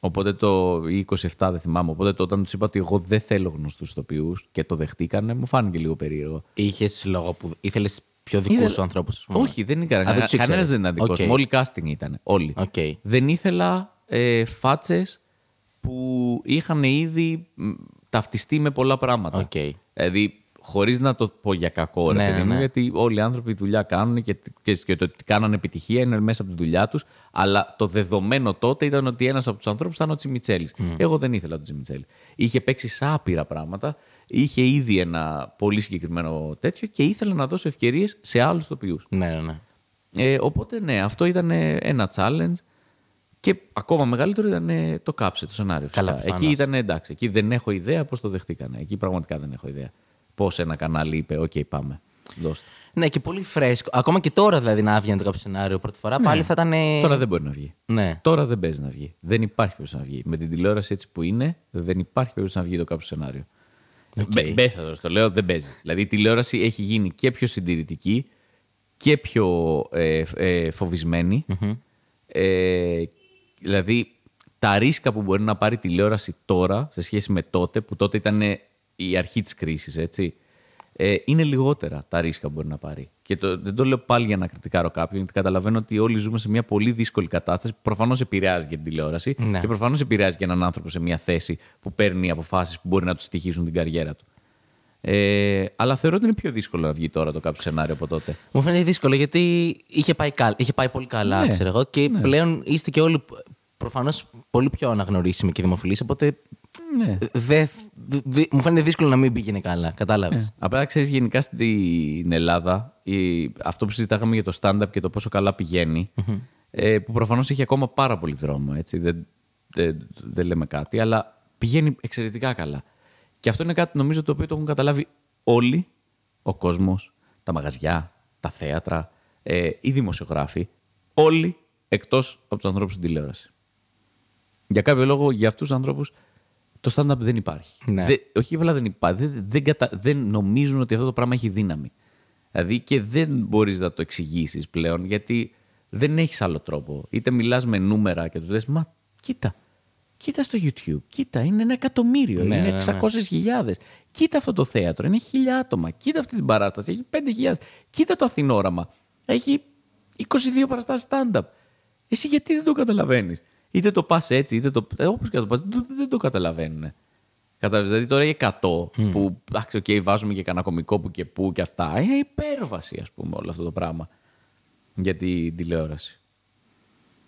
Οπότε το. ή 27, δεν θυμάμαι. Οπότε το, όταν τους είπα ότι εγώ δεν θέλω γνωστούς ηθοποιούς και το δεχτήκανε, μου φάνηκε λίγο περίεργο. Είχες λόγο που ήθελες πιο δικούς Είδα- σου ανθρώπους. Όχι, δεν ήταν Α, δεν τους κανένα. ήξερες. δεν ήταν δικός Οκ. μου. Όλοι casting ήταν. Όλοι. Οκ. Δεν ήθελα ε, φάτσες που είχαν ήδη μ, ταυτιστεί με πολλά πράγματα. Οκ. Δηλαδή, χωρίς να το πω για κακό, ρε Ναι, παιδί ναι, μου, ναι. γιατί όλοι οι άνθρωποι δουλειά κάνουν και, και, και το ότι κάνανε επιτυχία είναι μέσα από τη δουλειά τους. Αλλά το δεδομένο τότε ήταν ότι ένας από τους ανθρώπους ήταν ο Τσιμιτσέλης. Εγώ δεν ήθελα τον Τσιμιτσέλη. Είχε παίξει σε άπειρα πράγματα. Είχε ήδη ένα πολύ συγκεκριμένο τέτοιο και ήθελα να δώσω ευκαιρίες σε άλλους ηθοποιούς. Ναι, ναι, ναι. Ε, οπότε ναι, αυτό ήταν ε, ένα challenge. Και ακόμα μεγαλύτερο ήταν ε, το Κάψε το σενάριο. Καλά, φυσικά. προφανώς. Εκεί ήταν εντάξει. Εκεί δεν έχω ιδέα πώς το δεχτήκανε. Εκεί πραγματικά δεν έχω ιδέα. Πώς ένα κανάλι είπε: Οκ, πάμε. Δώστε. Ναι, και πολύ φρέσκο. Ακόμα και τώρα δηλαδή να έβγαινε το Κάψε το σενάριο πρώτη φορά, πάλι θα ήταν. Ναι. Τώρα δεν μπορεί να βγει. Ναι. Τώρα δεν παίζει να βγει. Δεν υπάρχει περίπτωση να βγει. Με την τηλεόραση έτσι που είναι, δεν υπάρχει περίπτωση να βγει το Κάψε το σενάριο. Οκ. Μπε- Μπέσα τώρα, στο λέω, δεν παίζει. Δηλαδή η τηλεόραση έχει γίνει και πιο συντηρητική και πιο ε, ε, φοβισμενη Ε, δηλαδή τα ρίσκα που μπορεί να πάρει η τηλεόραση τώρα σε σχέση με τότε, που τότε ήταν η αρχή της κρίσης, έτσι. ε, είναι λιγότερα τα ρίσκα που μπορεί να πάρει. Και το, δεν το λέω πάλι για να κριτικάρω κάποιον, γιατί καταλαβαίνω ότι όλοι ζούμε σε μια πολύ δύσκολη κατάσταση που προφανώς επηρεάζει και την τηλεόραση Ναι. και προφανώς επηρεάζει και έναν άνθρωπο σε μια θέση που παίρνει αποφάσεις που μπορεί να τους στοιχήσουν την καριέρα του. Ε, αλλά θεωρώ ότι είναι πιο δύσκολο να βγει τώρα το κάποιο σενάριο από τότε. Μου φαίνεται δύσκολο γιατί είχε πάει, καλ- είχε πάει πολύ καλά, Ναι, ξέρω εγώ. Και πλέον είστε και όλοι προφανώς πολύ πιο αναγνωρίσιμοι και δημοφιλείς. Οπότε Ναι. δε, δε- μου φαίνεται δύσκολο να μην πήγαινε καλά. Κατάλαβες. Απλά ξέρεις, γενικά στην Ελλάδα, η, αυτό που συζητάγαμε για το stand-up και το πόσο καλά πηγαίνει, ε, που προφανώς έχει ακόμα πάρα πολύ δρόμο, έτσι, δεν, δεν, δεν λέμε κάτι, αλλά πηγαίνει εξαιρετικά καλά. Και αυτό είναι κάτι νομίζω το οποίο το έχουν καταλάβει όλοι, ο κόσμος, τα μαγαζιά, τα θέατρα, ε, οι δημοσιογράφοι, όλοι εκτός από τους ανθρώπους στην τηλεόραση. Για κάποιο λόγο, για αυτούς τους ανθρώπους, το stand-up δεν υπάρχει. Ναι. Δεν- όχι απλά δεν υπάρχει. Δεν, δεν, κατα- δεν νομίζουν ότι αυτό το πράγμα έχει δύναμη. Δηλαδή και δεν μπορείς να το εξηγήσεις πλέον γιατί δεν έχεις άλλο τρόπο. Είτε μιλάς με νούμερα και τους λες, Μα κοίτα, κοίτα στο YouTube, κοίτα, είναι ένα εκατομμύριο, Ναι, είναι ναι, ναι. 600.000. Κοίτα αυτό το θέατρο, είναι χίλια άτομα. Κοίτα αυτή την παράσταση, έχει 5.000. Κοίτα το Αθηνόραμα, έχει 22 παραστάσεις stand-up. Εσύ γιατί δεν το καταλαβαίνεις; Είτε το πας έτσι, είτε το. Όπως και να το πας, δεν, δεν το καταλαβαίνουν. Κατάλαβες, δηλαδή τώρα οι 100 που εντάξει, οκ, βάζουμε και κανένα κωμικό που και που και αυτά. Είναι υπέρβαση, ας πούμε, όλο αυτό το πράγμα. Για την τηλεόραση.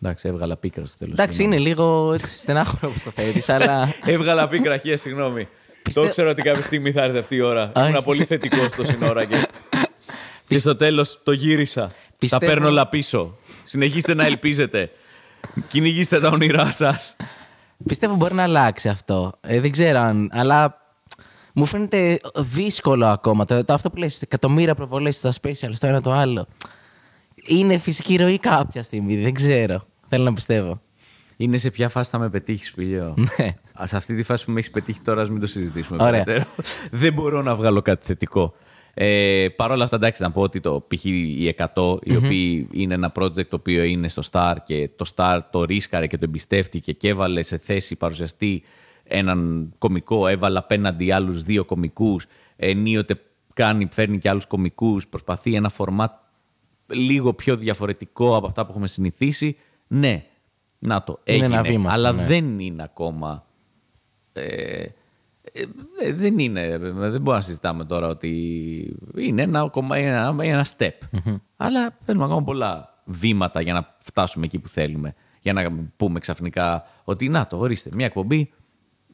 Εντάξει, έβγαλα πίκρα στο τέλος. Εντάξει, είναι λίγο έτσι στενάχωρο όπως το θέτει, αλλά. Έβγαλα πίκρα, χίλια συγγνώμη. Πιστε- Το ξέρω ότι κάποια στιγμή θα έρθει αυτή η ώρα. Όχι. Ήμουν πολύ θετικό στο σύνορα και. και στο τέλος το γύρισα. Πιστεύω- Τα παίρνω όλα πίσω. Συνεχίστε να ελπίζετε. Κυνηγήστε τα όνειρά σας. Πιστεύω μπορεί να αλλάξει αυτό. Ε, δεν ξέρω αν. Αλλά μου φαίνεται δύσκολο ακόμα. Το, το αυτό που λες, εκατομμύρια προβολές στα special, στο ένα το άλλο. Είναι φυσική ροή κάποια στιγμή. Δεν ξέρω. Θέλω να πιστεύω. Είναι σε ποια φάση θα με πετύχεις, Πηλιό. Ναι. Α αυτή τη φάση που με έχεις πετύχει τώρα, ας μην το συζητήσουμε Ωραία. περαιτέρω. Δεν μπορώ να βγάλω κάτι θετικό. Ε, Παρ' όλα αυτά, εντάξει, να πω ότι το π.χ. οι 100, οι οποίοι είναι ένα project το οποίο είναι στο Star και το Star το ρίσκαρε και το εμπιστεύτηκε και έβαλε σε θέση παρουσιαστή έναν κομικό, έβαλε απέναντι άλλους δύο κομικούς, ενίοτε κάνει, φέρνει και άλλους κομικούς, προσπαθεί ένα φορμάτ λίγο πιο διαφορετικό από αυτά που έχουμε συνηθίσει. Ναι, να το Είναι έγινε, ένα βήμα, αλλά ναι. δεν είναι ακόμα ε, ε, δεν είναι, δεν μπορούμε να συζητάμε τώρα ότι είναι ένα, κομμα- είναι ένα, είναι ένα step. Αλλά θέλουμε ακόμα πολλά βήματα για να φτάσουμε εκεί που θέλουμε. Για να πούμε ξαφνικά ότι να το, ορίστε, μια εκπομπή.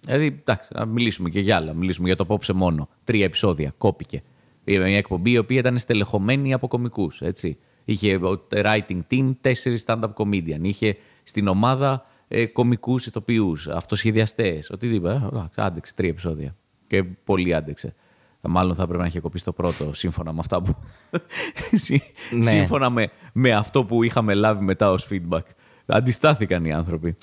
Δηλαδή, εντάξει, να μιλήσουμε και για άλλα. Μιλήσουμε για το απόψε μόνο. Τρία επεισόδια, κόπηκε. Ήταν μια εκπομπή η οποία ήταν στελεχωμένη από κομικούς. Είχε ο writing team, τέσσερις stand-up comedian. Είχε στην ομάδα ε, κομικούς ηθοποιούς, αυτοσχεδιαστές, οτιδήποτε. Ε, εντάξει, άντεξε τρία επεισόδια. Και πολύ άντεξε. Μάλλον θα πρέπει να είχε κοπεί στο πρώτο, σύμφωνα με αυτά που. Συ- Ναι. Σύμφωνα με, με αυτό που είχαμε λάβει μετά ως feedback. Αντιστάθηκαν οι άνθρωποι.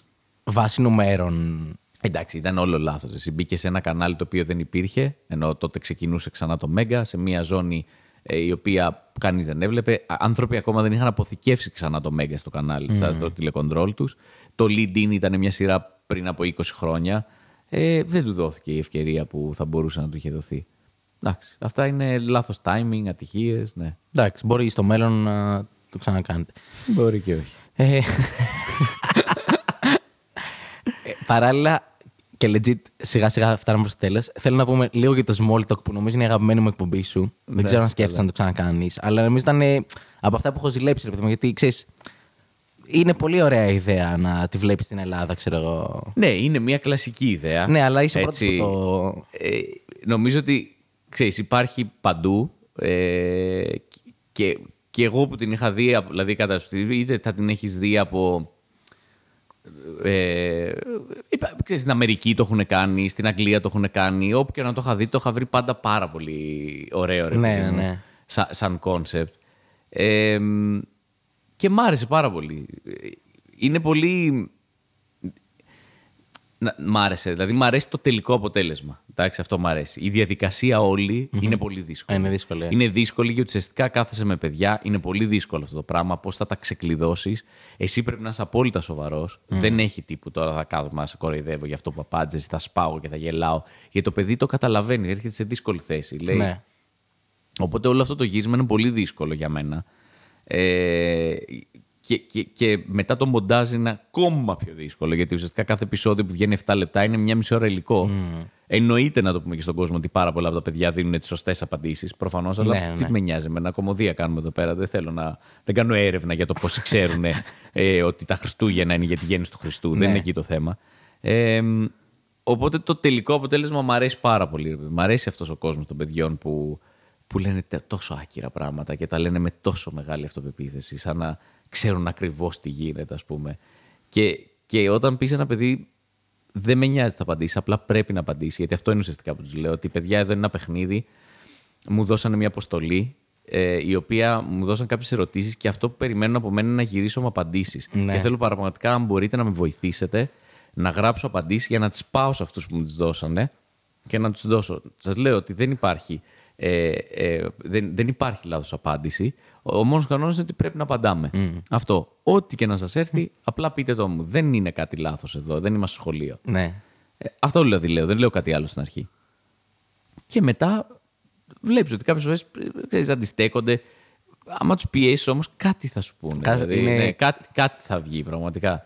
Βάσει νούμερων. Εντάξει, ήταν όλο λάθος. Εσύ μπήκε σε ένα κανάλι το οποίο δεν υπήρχε, ενώ τότε ξεκινούσε ξανά το Μέγκα, σε μια ζώνη ε, η οποία κανείς δεν έβλεπε. Α- Άνθρωποι ακόμα δεν είχαν αποθηκεύσει ξανά το Μέγκα στο κανάλι, mm. στο τηλεκοντρόλ τους. Το Lead In ήταν μια σειρά πριν από 20 χρόνια. Ε, δεν του δόθηκε η ευκαιρία που θα μπορούσε να του είχε δοθεί. Εντάξει, αυτά είναι λάθος timing, ατυχίες. Ναι. Εντάξει, μπορεί στο μέλλον να το ξανακάνετε. Μπορεί και όχι. Ε, ε, παράλληλα και legit σιγά σιγά φτάνουμε προ το τέλος. Θέλω να πούμε λίγο για το small talk που νομίζω είναι η αγαπημένη μου εκπομπή σου. Δεν ξέρω αν σκέφτεσαι να το ξανακάνεις. Αλλά νομίζω ήταν ε, από αυτά που έχω ζηλέψει, ρε παιδί μου, γιατί ξέρεις. Είναι πολύ ωραία ιδέα να τη βλέπεις στην Ελλάδα, ξέρω εγώ. Ναι, είναι μια κλασική ιδέα. Ναι, αλλά είσαι πρώτος Έτσι. που το. Ε, νομίζω ότι ξέρεις, υπάρχει παντού ε, και, και εγώ που την είχα δει, από- δηλαδή κατά είτε θα την έχεις δει από... Ε, είπα- ξέρεις, στην Αμερική το έχουν κάνει, στην Αγγλία το έχουν κάνει, όπου και να το είχα δει το είχα βρει πάντα πάρα πολύ ωραίο ρε Ναι, παιδί ναι, μου, ναι. Σαν, σαν concept. Ε, και μ' άρεσε πάρα πολύ. Είναι πολύ να, μ' άρεσε. Δηλαδή, μ' αρέσει το τελικό αποτέλεσμα. Εντάξει, αυτό μ' αρέσει. Η διαδικασία όλη είναι πολύ δύσκολη. Είναι δύσκολη, ε. Είναι δύσκολη γιατί ουσιαστικά κάθεσαι με παιδιά. Είναι πολύ δύσκολο αυτό το πράγμα. Πώς θα τα ξεκλειδώσεις. Εσύ πρέπει να είσαι απόλυτα σοβαρός. Δεν έχει τύπου τώρα θα κάθομαι να σε κοροϊδεύω για αυτό που παπάντζε, θα σπάω και θα γελάω. Γιατί το παιδί το καταλαβαίνει. Έρχεται σε δύσκολη θέση. Λέει, Ναι. Οπότε όλο αυτό το γύρισμα είναι πολύ δύσκολο για μένα. Ε, και, και, και μετά το μοντάζ είναι ακόμα πιο δύσκολο. Γιατί ουσιαστικά κάθε επεισόδιο που βγαίνει 7 λεπτά είναι μια μισή ώρα υλικό. Mm. Εννοείται να το πούμε και στον κόσμο ότι πάρα πολλά από τα παιδιά δίνουν τις σωστές απαντήσεις. Προφανώς, αλλά Ναι, τι ναι. με νοιάζει. Με ένα κομμωδία κάνουμε εδώ πέρα. Δεν θέλω να. Δεν κάνω έρευνα για το πόσοι ξέρουν ε, ότι τα Χριστούγεννα είναι για τη γέννηση του Χριστού. Δεν Ναι. είναι εκεί το θέμα. Ε, οπότε το τελικό αποτέλεσμα μου αρέσει πάρα πολύ. ρε παιδί. Μ' αρέσει αυτός ο κόσμος των παιδιών που, που λένε τε- τόσο άκυρα πράγματα και τα λένε με τόσο μεγάλη αυτοπεποίθηση, σαν να ξέρουν ακριβώς τι γίνεται, ας πούμε. Και, και όταν πεις ένα παιδί, δεν με νοιάζει θα απαντήσει, απλά πρέπει να απαντήσει. Γιατί αυτό είναι ουσιαστικά που τους λέω. Ότι παιδιά, εδώ είναι ένα παιχνίδι. Μου δώσανε μια αποστολή, ε, η οποία μου δώσαν κάποιες ερωτήσεις και αυτό που περιμένουν από μένα είναι να γυρίσω με απαντήσεις. Ναι. Και θέλω πραγματικά, αν μπορείτε, να με βοηθήσετε να γράψω απαντήσεις για να τις πάω σε αυτούς που μου τις δώσανε και να τους δώσω. Σας λέω ότι δεν υπάρχει. Ε, ε, δεν, δεν υπάρχει λάθος απάντηση. Ο, ο μόνος κανόνας είναι ότι πρέπει να απαντάμε. Αυτό. Ό,τι και να σας έρθει, απλά πείτε το μου. Δεν είναι κάτι λάθος εδώ. Δεν είμαστε στο σχολείο. Ναι. Ε, αυτό δηλαδή λέω. Δεν λέω κάτι άλλο στην αρχή. Και μετά βλέπεις ότι κάποιες φορές ε, ξέρεις, αντιστέκονται. Άμα τους πιέσεις όμως κάτι θα σου πούνε. Κάθε- δηλαδή, είναι- ναι, κάτι, κάτι θα βγει πραγματικά.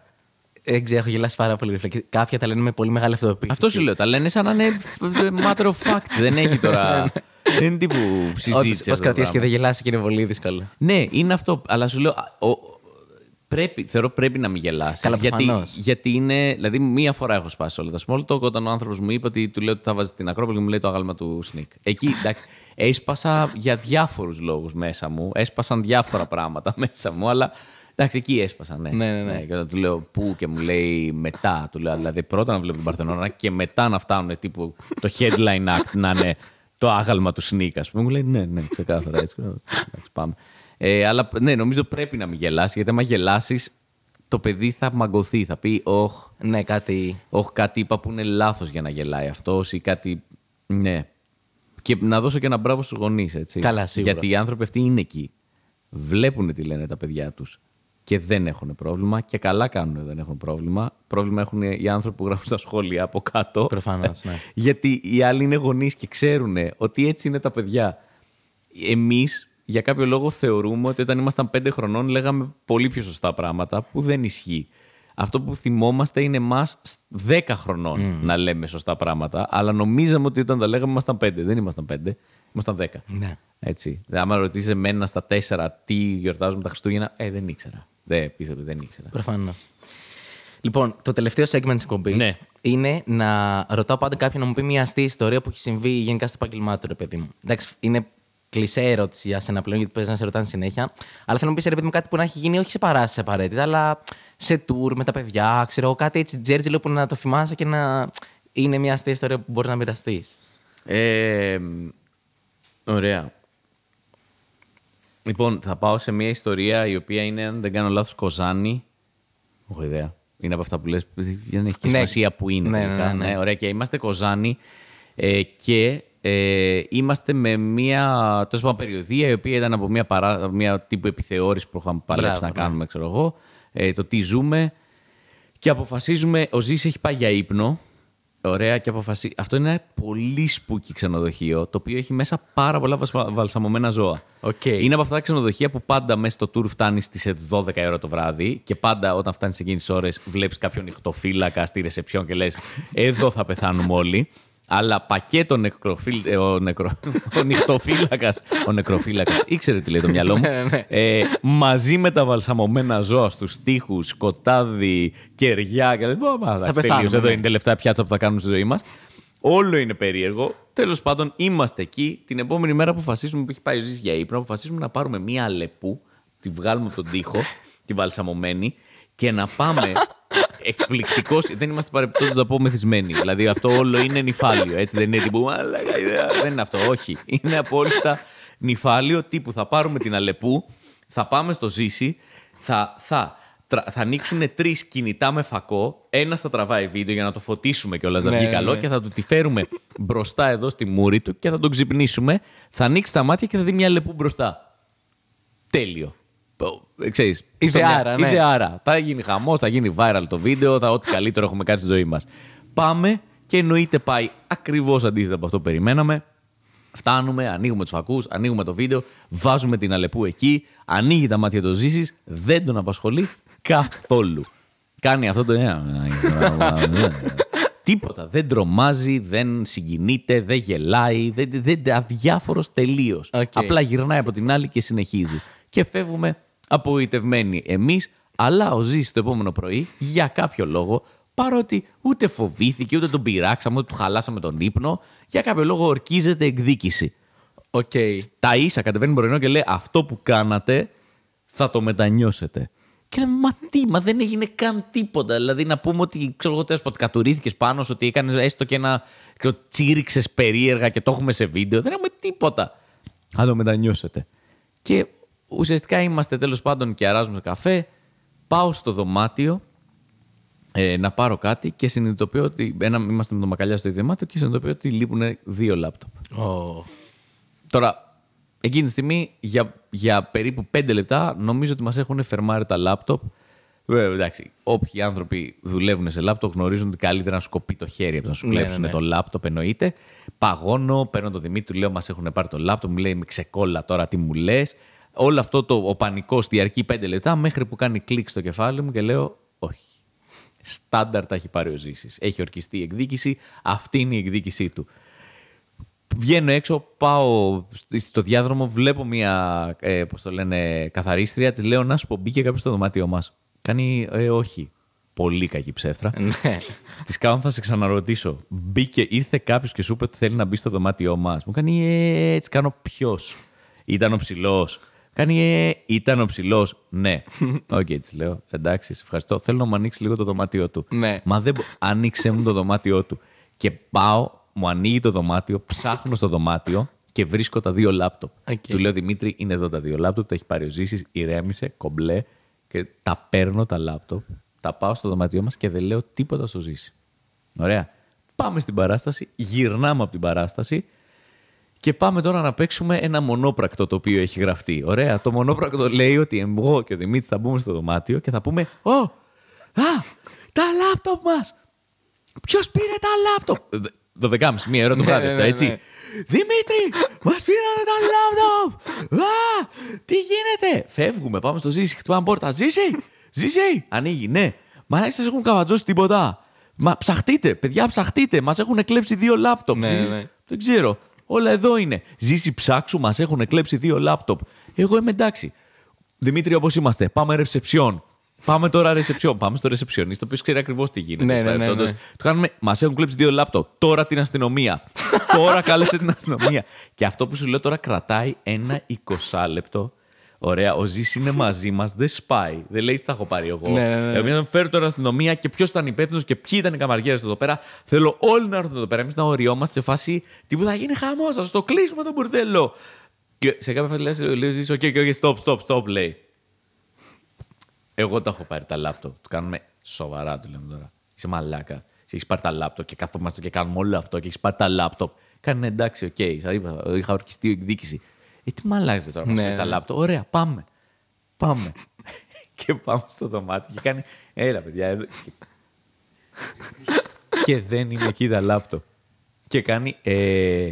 Δεν ξέρω, έχω γελάσει πάρα πολύ. ρε φίλε. Και Κάποια τα λένε με πολύ μεγάλη αυτοπεποίθηση. Αυτό σου λέω. Τα λένε σαν να είναι matter of fact. δεν έχει τώρα. Δεν είναι τύπου συζήτηση. Πώς αυτό το κρατήσει και πράγμα. δεν γελάσει και είναι πολύ δύσκολο. Ναι, είναι αυτό. Αλλά σου λέω. α, ο- πρέπει, θεωρώ πρέπει να μην γελάσει. Καλά, γιατί, προφανώς. γιατί είναι. Δηλαδή, μία φορά έχω σπάσει όλα τα small talk όταν ο άνθρωπος μου είπε ότι του λέω ότι θα βάζεις την Ακρόπολη και μου λέει το άγαλμα του Σνικ. Εκεί, εντάξει, έσπασα για διάφορους λόγους μέσα μου. Έσπασαν διάφορα πράγματα μέσα μου, αλλά. Εντάξει, εκεί έσπασα, ναι. Ναι, ναι, ναι. Και όταν του λέω πού και μου λέει μετά. Του λέω δηλαδή πρώτα να βλέπω την Παρθενόνα και μετά να φτάνουν τύπου το headline act να είναι το άγαλμα του Σνίκ, ας πούμε. Μου λέει ναι, ναι, ξεκάθαρα έτσι. Εντάξει, πάμε. Ε, αλλά ναι, νομίζω πρέπει να μην γελάσει, γιατί άμα γελάσεις, το παιδί θα μαγκωθεί. Θα πει, Ωχ, Ναι, κάτι. όχ, κάτι είπα που είναι λάθος για να γελάει αυτός ή κάτι. Ναι. Και να δώσω και ένα μπράβο στους γονείς, έτσι. Καλά, σίγουρα. Γιατί οι άνθρωποι αυτοί είναι εκεί. Βλέπουν τι λένε τα παιδιά τους και δεν έχουν πρόβλημα και καλά κάνουν δεν έχουν πρόβλημα. Πρόβλημα έχουν οι άνθρωποι που γράφουν στα σχόλια από κάτω. Προφανώς, ναι. Γιατί οι άλλοι είναι γονείς και ξέρουν ότι έτσι είναι τα παιδιά. Εμείς, για κάποιο λόγο, θεωρούμε ότι όταν ήμασταν πέντε χρονών λέγαμε πολύ πιο σωστά πράγματα που δεν ισχύει. Αυτό που θυμόμαστε είναι εμάς 10 χρονών να λέμε σωστά πράγματα, αλλά νομίζαμε ότι όταν τα λέγαμε ήμασταν πέντε. Δεν ήμασταν πέντε, ήμασταν δέκα. Ναι. Έτσι. Άμα ρωτήσεις εμένα στα τέσσερα τι γιορτάζουμε τα Χριστούγεννα, ε, δεν ήξερα. Δεν πίστευε, δεν ήξερα. Προφανώς. Λοιπόν, το τελευταίο segment της εκπομπής Ναι. είναι να ρωτάω πάντα κάποιον να μου πει μια αστεία ιστορία που έχει συμβεί γενικά στο επάγγελμά του, ρε παιδί μου. Εντάξει, είναι κλεισέ ερώτηση για σένα πλέον, γιατί παίζει να σε ρωτάνε συνέχεια. Αλλά θέλω να μου πεις, ρε παιδί μου, κάτι που να έχει γίνει όχι σε παράσταση απαραίτητα, αλλά σε tour με τα παιδιά, ξέρω εγώ, κάτι έτσι τζέρτζιλο που να το θυμάσαι και να είναι μια αστεία ιστορία που μπορεί να μοιραστείς. Ε, ωραία. Λοιπόν, θα πάω σε μια ιστορία η οποία είναι, αν δεν κάνω λάθος, Κοζάνη. Έχω ιδέα. Είναι από αυτά που λες, δεν έχει και Ναι. σημασία που είναι. Ναι, τελικά. ναι, ναι. ωραία, και είμαστε Κοζάνη ε, και ε, είμαστε με μια τέλος πάντων, περιοδεία η οποία ήταν από μια, παρά, μια τύπου επιθεώρηση που είχαμε παλέψει Μπράβο, να ναι. κάνουμε, ξέρω εγώ. Ε, το τι ζούμε και αποφασίζουμε, ο Ζήσης έχει πάει για ύπνο. Ωραία, και αποφασίζει. Αυτό είναι ένα πολύ spooky ξενοδοχείο, το οποίο έχει μέσα πάρα πολλά βασμα- βαλσαμωμένα ζώα. Οκ. Είναι από αυτά τα ξενοδοχεία που πάντα μέσα στο tour φτάνει στις 12 η ώρα το βράδυ και πάντα όταν φτάνεις σε εκείνες τις ώρες βλέπεις κάποιον νυχτοφύλακα στη ρεσεψιόν και λες: Εδώ θα πεθάνουμε όλοι. Αλλά πακέτο νεκροφύλ... ε, ο, νεκρο... ο νυχτοφύλακας, ο νεκροφύλακας, ήξερε τι λέει το μυαλό μου, ε, μαζί με τα βαλσαμωμένα ζώα στους τοίχους, σκοτάδι, κεριά και λες, «Μπα, μπα, εντάξει, πεθάνουμε, τελείωσε, εδώ ναι. είναι η τελευταία πιάτσα που θα κάνουμε στη ζωή μας. Όλο είναι περίεργο. Τέλος πάντων, είμαστε εκεί. Την επόμενη μέρα αποφασίζουμε που έχει πάει ο Ζής για ύπνο, αποφασίζουμε να πάρουμε μία αλεπού, τη βγάλουμε από τον τοίχο, τη βαλσαμωμένη και να πάμε εκπληκτικός. Δεν είμαστε παρεπτόντω να πω μεθυσμένοι. Δηλαδή αυτό όλο είναι νυφάλιο. Έτσι δεν είναι τύπου. «Μαλάκα, ιδέα». Δεν είναι αυτό. Όχι. Είναι απόλυτα νυφάλιο τύπου. Θα πάρουμε την αλεπού, θα πάμε στο ζήσι, θα, θα, τρα- θα ανοίξουν τρεις κινητά με φακό. Ένα θα τραβάει βίντεο για να το φωτίσουμε κιόλας να Ναι, βγει ναι, καλό ναι. και θα του τη φέρουμε μπροστά εδώ στη μούρη του και θα τον ξυπνήσουμε. Θα ανοίξει τα μάτια και θα δει μια αλεπού μπροστά. Τέλειο. Ε, Ξέρεις, Ιδεάρα, στο μια- ναι. Ιδεάρα. Θα γίνει χαμός, θα γίνει viral το βίντεο, θα ό,τι καλύτερο έχουμε κάνει στη ζωή μας. Πάμε και εννοείται πάει ακριβώς αντίθετα από αυτό που περιμέναμε. Φτάνουμε, ανοίγουμε τους φακούς, ανοίγουμε το βίντεο, βάζουμε την Αλεπού εκεί, ανοίγει τα μάτια του Ζήση, δεν τον απασχολεί καθόλου. Κάνει αυτό το. Τίποτα. Δεν τρομάζει, δεν συγκινείται, δεν γελάει, δεν, δεν, αδιάφορο τελείω. Οκ. Απλά γυρνάει από την άλλη και συνεχίζει. Και φεύγουμε απογοητευμένοι εμείς, αλλά ο Ζήσης το επόμενο πρωί, για κάποιο λόγο, παρότι ούτε φοβήθηκε, ούτε τον πειράξαμε, ούτε του χαλάσαμε τον ύπνο, για κάποιο λόγο ορκίζεται εκδίκηση. Οκ. Τα ίσα κατεβαίνει πρωινό και λέει αυτό που κάνατε θα το μετανιώσετε. Και λέμε, μα τι, μα δεν έγινε καν τίποτα. Δηλαδή να πούμε ότι, ξέρω εγώ, τέλος πάντων, κατουρήθηκες πάνω σου, ότι έκανες έστω και ένα. τσίριξες περίεργα και το έχουμε σε βίντεο. Δεν έχουμε τίποτα. Θα το μετανιώσετε. Και ουσιαστικά είμαστε τέλος πάντων και αράζουμε καφέ. Πάω στο δωμάτιο ε, να πάρω κάτι και συνειδητοποιώ ότι. Ένα, είμαστε με το μακαλιά στο ίδιο δωμάτιο και συνειδητοποιώ ότι λείπουν δύο λάπτοπ. Ω. Τώρα, εκείνη τη στιγμή, για, για περίπου πέντε λεπτά, νομίζω ότι μας έχουν φερμάρει τα λάπτοπ. Βέβαια, εντάξει, όποιοι άνθρωποι δουλεύουν σε λάπτοπ γνωρίζουν ότι καλύτερα να σου κοπεί το χέρι από να σου Ναι, κλέψουν ναι, ναι. το λάπτοπ, εννοείται. Παγώνω, παίρνω το Δημήτρη, του λέω: Μας έχουν πάρει το λάπτοπ, μου λέει: Με ξεκόλλα τώρα, τι μου λες. Όλο αυτό το, ο πανικός διαρκεί πέντε λεπτά μέχρι που κάνει κλικ στο κεφάλι μου και λέω: Όχι. Στάνταρ τα έχει πάρει ο Ζήσης. Έχει ορκιστεί η εκδίκηση. Αυτή είναι η εκδίκησή του. Βγαίνω έξω, πάω στο διάδρομο, βλέπω μια ε, πώς το λένε, καθαρίστρια. Της λέω να σου πω, μπήκε κάποιος στο δωμάτιό μας. Κάνει, ε, όχι. Πολύ κακή ψεύτρα. Ναι. Της κάνω, θα σε ξαναρωτήσω. Μπήκε, ήρθε κάποιος και σου είπε ότι θέλει να μπει στο δωμάτιό μας. Μου κάνει, ε, έτσι κάνω ποιος. Ήταν ο ψηλός. Κάνει, ε, ήταν ο ψηλός. Ναι. Οκ, έτσι λέω. Εντάξει, σε ευχαριστώ. Θέλω να μου ανοίξει λίγο το δωμάτιό του. Ναι. Μα δεν μπο- Άνοιξε μου το δωμάτιό του. Και πάω, μου ανοίγει το δωμάτιο, ψάχνω στο δωμάτιο και βρίσκω τα δύο λάπτοπ. Οκ. Του λέω Δημήτρη, είναι εδώ τα δύο λάπτοπ, τα έχει πάρει ο Ζήσης, ηρέμησε, κομπλέ και τα παίρνω τα λάπτοπ, τα πάω στο δωμάτιό μας και δεν λέω τίποτα στο Ζήση. Ωραία. Πάμε στην παράσταση, γυρνάμε από την παράσταση και πάμε τώρα να παίξουμε ένα μονόπρακτο το οποίο έχει γραφτεί. Ωραία. Το μονόπρακτο λέει ότι εγώ και ο Δημήτρης θα μπούμε στο δωμάτιο και θα πούμε Ω! Α! Τα λάπτοπ μας! Ποιος πήρε τα λάπτοπ! Δε- 12.30, μία ώρα το Ναι, βράδυ ναι, αυτό, ναι, έτσι. ναι. Δημήτρη, μας πήρανε τα λάπτοπ! Α! Τι γίνεται! Φεύγουμε, πάμε στο Ζήση, χτυπάμε πόρτα. Ζήση! Ζήση! Ανοίγει, ναι. Μα δεν σας έχουν καβατζώσει τίποτα. Μα ψαχτείτε, παιδιά, ψαχτείτε. Μας έχουν κλέψει δύο λάπτοπ. Ναι, Ζήσης, ναι. δεν ξέρω. Όλα εδώ είναι. Ζήσει ψάξου, μας έχουν κλέψει δύο λάπτοπ. Εγώ είμαι εντάξει. Δημήτρη, όπως είμαστε, πάμε ρεσεψιόν. Πάμε τώρα ρεσεψιόν. Πάμε στο ρεσεψιονίστ, ο οποίος ξέρει ακριβώς τι γίνεται. Ναι, ναι, ναι, Παρεπτόντως, ναι. Του κάνουμε, μας έχουν κλέψει δύο λάπτοπ. Τώρα την αστυνομία. τώρα κάλεσε την αστυνομία. Και αυτό που σου λέω τώρα κρατάει ένα 20λεπτο. Ωραία, ο Ζήσης είναι μαζί μας, δεν σπάει. Δεν λέει τι θα έχω πάρει εγώ. Ναι, ναι, ναι. Εμείς να φέρω τώρα αστυνομία και ποιος ήταν υπεύθυνος και ποιοι ήταν οι καμαριέρες εδώ πέρα. Θέλω όλοι να έρθουν εδώ πέρα. Εμείς να οριόμαστε σε φάση τύπου θα γίνει χαμός, θα το κλείσουμε το μπουρδέλο. Και σε κάποια φάση λέει, λέει ο Ζήσης, OK, OK, OK, stop, stop, stop, λέει. Εγώ τα έχω πάρει τα λάπτοπ. Του κάνουμε σοβαρά, του λέμε τώρα. Είσαι μαλάκας. Έχεις πάρει τα λάπτοπ και καθόμαστε και κάνουμε όλο αυτό και έχεις πάρει τα λάπτοπ. Κάνει «Ναι, εντάξει, οκ. Σας είπα, είχα ορκιστεί εκδίκηση. Ε, τι μαλάζετε τώρα, Ναι, ναι, τα ναι. λάπτοπ. Ωραία, πάμε. Πάμε. και πάμε στο δωμάτιο και κάνει. Έλα, παιδιά, εδώ. και δεν είναι εκεί τα λάπτοπ. Και κάνει. Ε,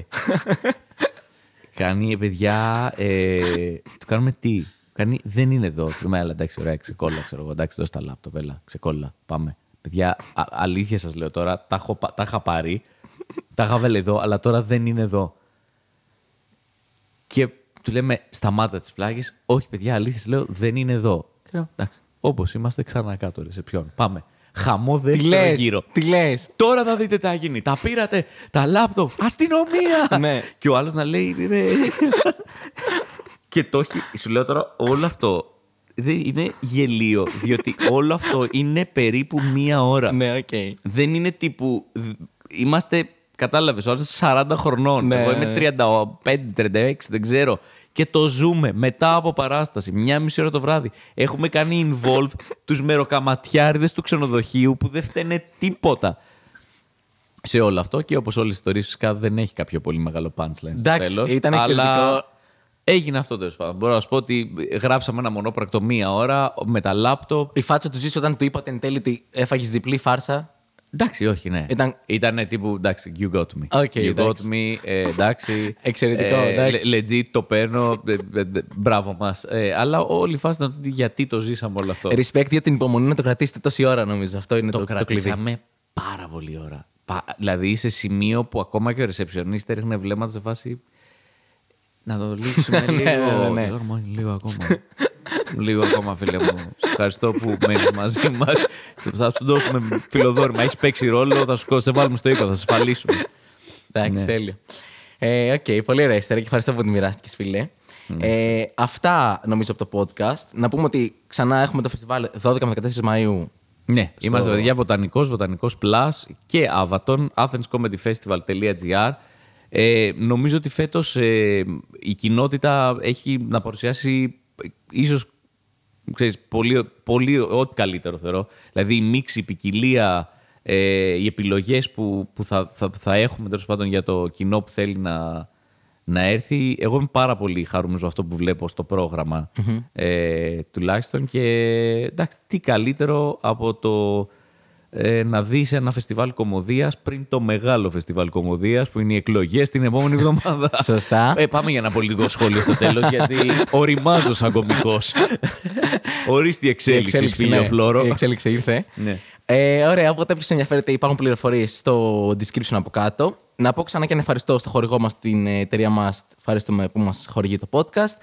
κάνει, ε, παιδιά. Ε, του κάνουμε τι. Κάνει, δεν είναι εδώ. Του λέμε, έλα, εντάξει, ωραία, ξεκόλλα, ξέρω εγώ. Εντάξει, δώσε τα λάπτοπ, έλα, ξεκόλλα. Πάμε. Παιδιά, α- αλήθεια σας λέω τώρα, τα, έχω, πα- τα είχα πάρει. τα είχα βάλει εδώ, αλλά τώρα δεν είναι εδώ. Και του λέμε, σταμάτα τις πλάγες. Όχι, παιδιά, αλήθεια σας λέω, δεν είναι εδώ. Και λέω, εντάξει, όπως είμαστε, ξανά κάτω, ρε, σε ποιον. Πάμε. Χαμό Τι δεύτερο λες. γύρο. Τι λες; Τώρα θα δείτε τι θα γίνει. Τα πήρατε, τα λάπτοπ, αστυνομία! Ναι. Και ο άλλος να λέει. «Ε, και το έχει. Σου λέω τώρα, όλο αυτό δεν είναι γελοίο. Διότι όλο αυτό είναι περίπου μία ώρα. Ναι, οκ. Δεν είναι τύπου. Είμαστε. Κατάλαβες, ο άλλος 40 χρονών. Ναι, Εγώ ναι. είμαι 35-36, δεν ξέρω. Και το ζούμε μετά από παράσταση, μια μισή ώρα το βράδυ. Έχουμε κάνει involve τους μεροκαματιάριδες του ξενοδοχείου που δεν φταίνε τίποτα σε όλο αυτό. Και όπως όλες οι ιστορίες, φυσικά δεν έχει κάποιο πολύ μεγάλο punchline στο Εντάξει, τέλος, ήταν αλλά εξαιρετικό. Έγινε αυτό τέλος πάντων. Μπορώ να σου πω ότι γράψαμε ένα μονόπρακτο μία ώρα με τα λάπτοπ. Η φάτσα του Ζήση όταν του είπατε εν τέλει ότι έφαγες διπλή φάρσα. Εντάξει, όχι, ναι. Ήταν- Ήτανε τύπου, εντάξει, you got me. Οκ, you got εντάξει. me, ε, εντάξει. Εξαιρετικό, ε, εντάξει. le- legit, το παίρνω, ε, ε, ε, μπράβο μας. Ε, αλλά όλη η φάση ήταν ότι γιατί το ζήσαμε όλο αυτό. Respect για την υπομονή να το κρατήσετε τόση ώρα, νομίζω. Αυτό είναι το, το το, κλειδί. κρατήσαμε πάρα πολύ ώρα. Πα- δηλαδή σε σημείο που ακόμα και ο receptionist έριχνε βλέμματα σε φάση. Να το λύσουμε Ναι, λίγο. ναι, ναι. Γιώργο, λίγο ακόμα. λίγο ακόμα, φίλε μου. Σε ευχαριστώ που μένεις μαζί μας. θα σου δώσουμε φιλοδώρημα. Έχεις παίξει ρόλο, θα σου σε βάλουμε στο ΙΚΑ, θα σε ασφαλίσουμε. Εντάξει, Ναι. τέλειο. Ε, Οκ, πολύ ωραία ιστορία και ευχαριστώ που τη μοιράστηκες, φίλε. Ε, αυτά νομίζω από το podcast. Να πούμε ότι ξανά έχουμε το φεστιβάλ 12 με 14 Μαΐου. Ναι, Στο- είμαστε παιδιά Βοτανικός, Βοτανικός Plus και Avaton, athenscomedyfestival.gr. Ε, νομίζω ότι φέτος ε, η κοινότητα έχει να παρουσιάσει ε, ίσως ξέρεις, πολύ, πολύ ό,τι καλύτερο θεωρώ. Δηλαδή η μίξη, η ποικιλία, ε, οι επιλογές που, που θα, θα, θα έχουμε τέλος πάντων για το κοινό που θέλει να, να έρθει. Εγώ είμαι πάρα πολύ χαρούμενος με αυτό που βλέπω στο προγραμμα ε, τουλάχιστον και εντάξει, τι καλύτερο από το ε, να δεις ένα φεστιβάλ κομμωδίας πριν το μεγάλο φεστιβάλ κομμωδίας που είναι οι εκλογές την επόμενη εβδομάδα. Σωστά. Ε, πάμε για ένα πολιτικό σχόλιο στο τέλος γιατί οριμάζω σαν κομικός. Ορίστη Η εξέλιξη, φίλε ναι, Φλόρο. Η εξέλιξη ήρθε. Ναι. Ε, ωραία, οπότε όποιος ενδιαφέρεται, υπάρχουν πληροφορίες στο description από κάτω. Να πω ξανά και ένα ευχαριστώ στο χορηγό μας, την εταιρεία μας. Ευχαριστούμε που μας χορηγεί το podcast.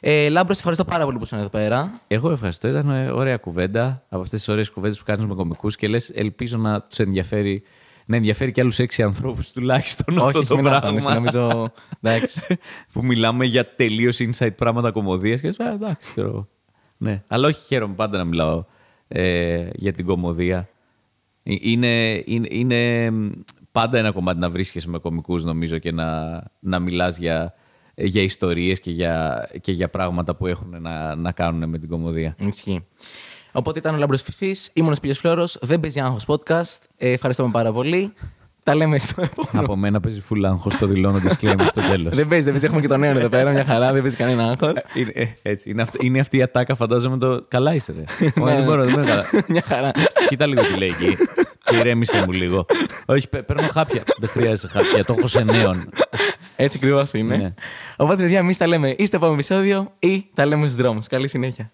Ε, Λάμπρος, σε ευχαριστώ πάρα πολύ που ήσουν εδώ πέρα. Εγώ ευχαριστώ. Ήταν ε, ωραία κουβέντα από αυτές τις ωραίες κουβέντες που κάνεις με κομικούς και λες, ελπίζω να τους ενδιαφέρει. Να ενδιαφέρει και άλλους έξι ανθρώπους τουλάχιστον αυτό Όχι, το μην πράγμα. αγχώνεσαι, νομίζω. Εντάξει. που μιλάμε για τελείως inside πράγματα κομμωδίας και λες, «Α, εντάξει, ξέρω. εγώ». Ναι, αλλά όχι χαίρομαι πάντα να μιλάω ε, για την κομμωδία. Ε, Είναι, είναι, είναι μ, πάντα ένα κομμάτι να βρίσκεσαι με κομικούς νομίζω και να, να μιλάς για, για ιστορίες και για, και για πράγματα που έχουν να, να κάνουν με την κομμωδία. Ισχύει. Οπότε ήταν ο Λάμπρος Φιφής, ήμουν ο Σπύριος Φλόρο, δεν παίζει άγχος podcast. Ε, ευχαριστούμε πάρα πολύ. Τα λέμε στο επόμενο. Από μένα παίζει full άγχος, το δηλώνω disclaimer στο τέλος. δεν παίζει, δεν παίζει. Έχουμε και τον νέο εδώ πέρα, μια χαρά, δεν παίζει κανένα άγχος. είναι, ε, έτσι, είναι, αυτή, είναι αυτή η ατάκα, φαντάζομαι το. Καλά είσαι, ρε. Όχι, δεν μπορώ, δεν μπορώ καλά. μια χαρά. Κοίτα λίγο τι λέει εκεί. Και ηρέμησε μου λίγο. Όχι, παι- παίρνω χάπια. Δεν χρειάζεται χάπια. Το έχω σε νέον. Έτσι ακριβώς είναι. Ναι. Οπότε, παιδιά, εμείς τα λέμε ή στο επόμενο επεισόδιο ή τα λέμε στους δρόμους. Καλή συνέχεια.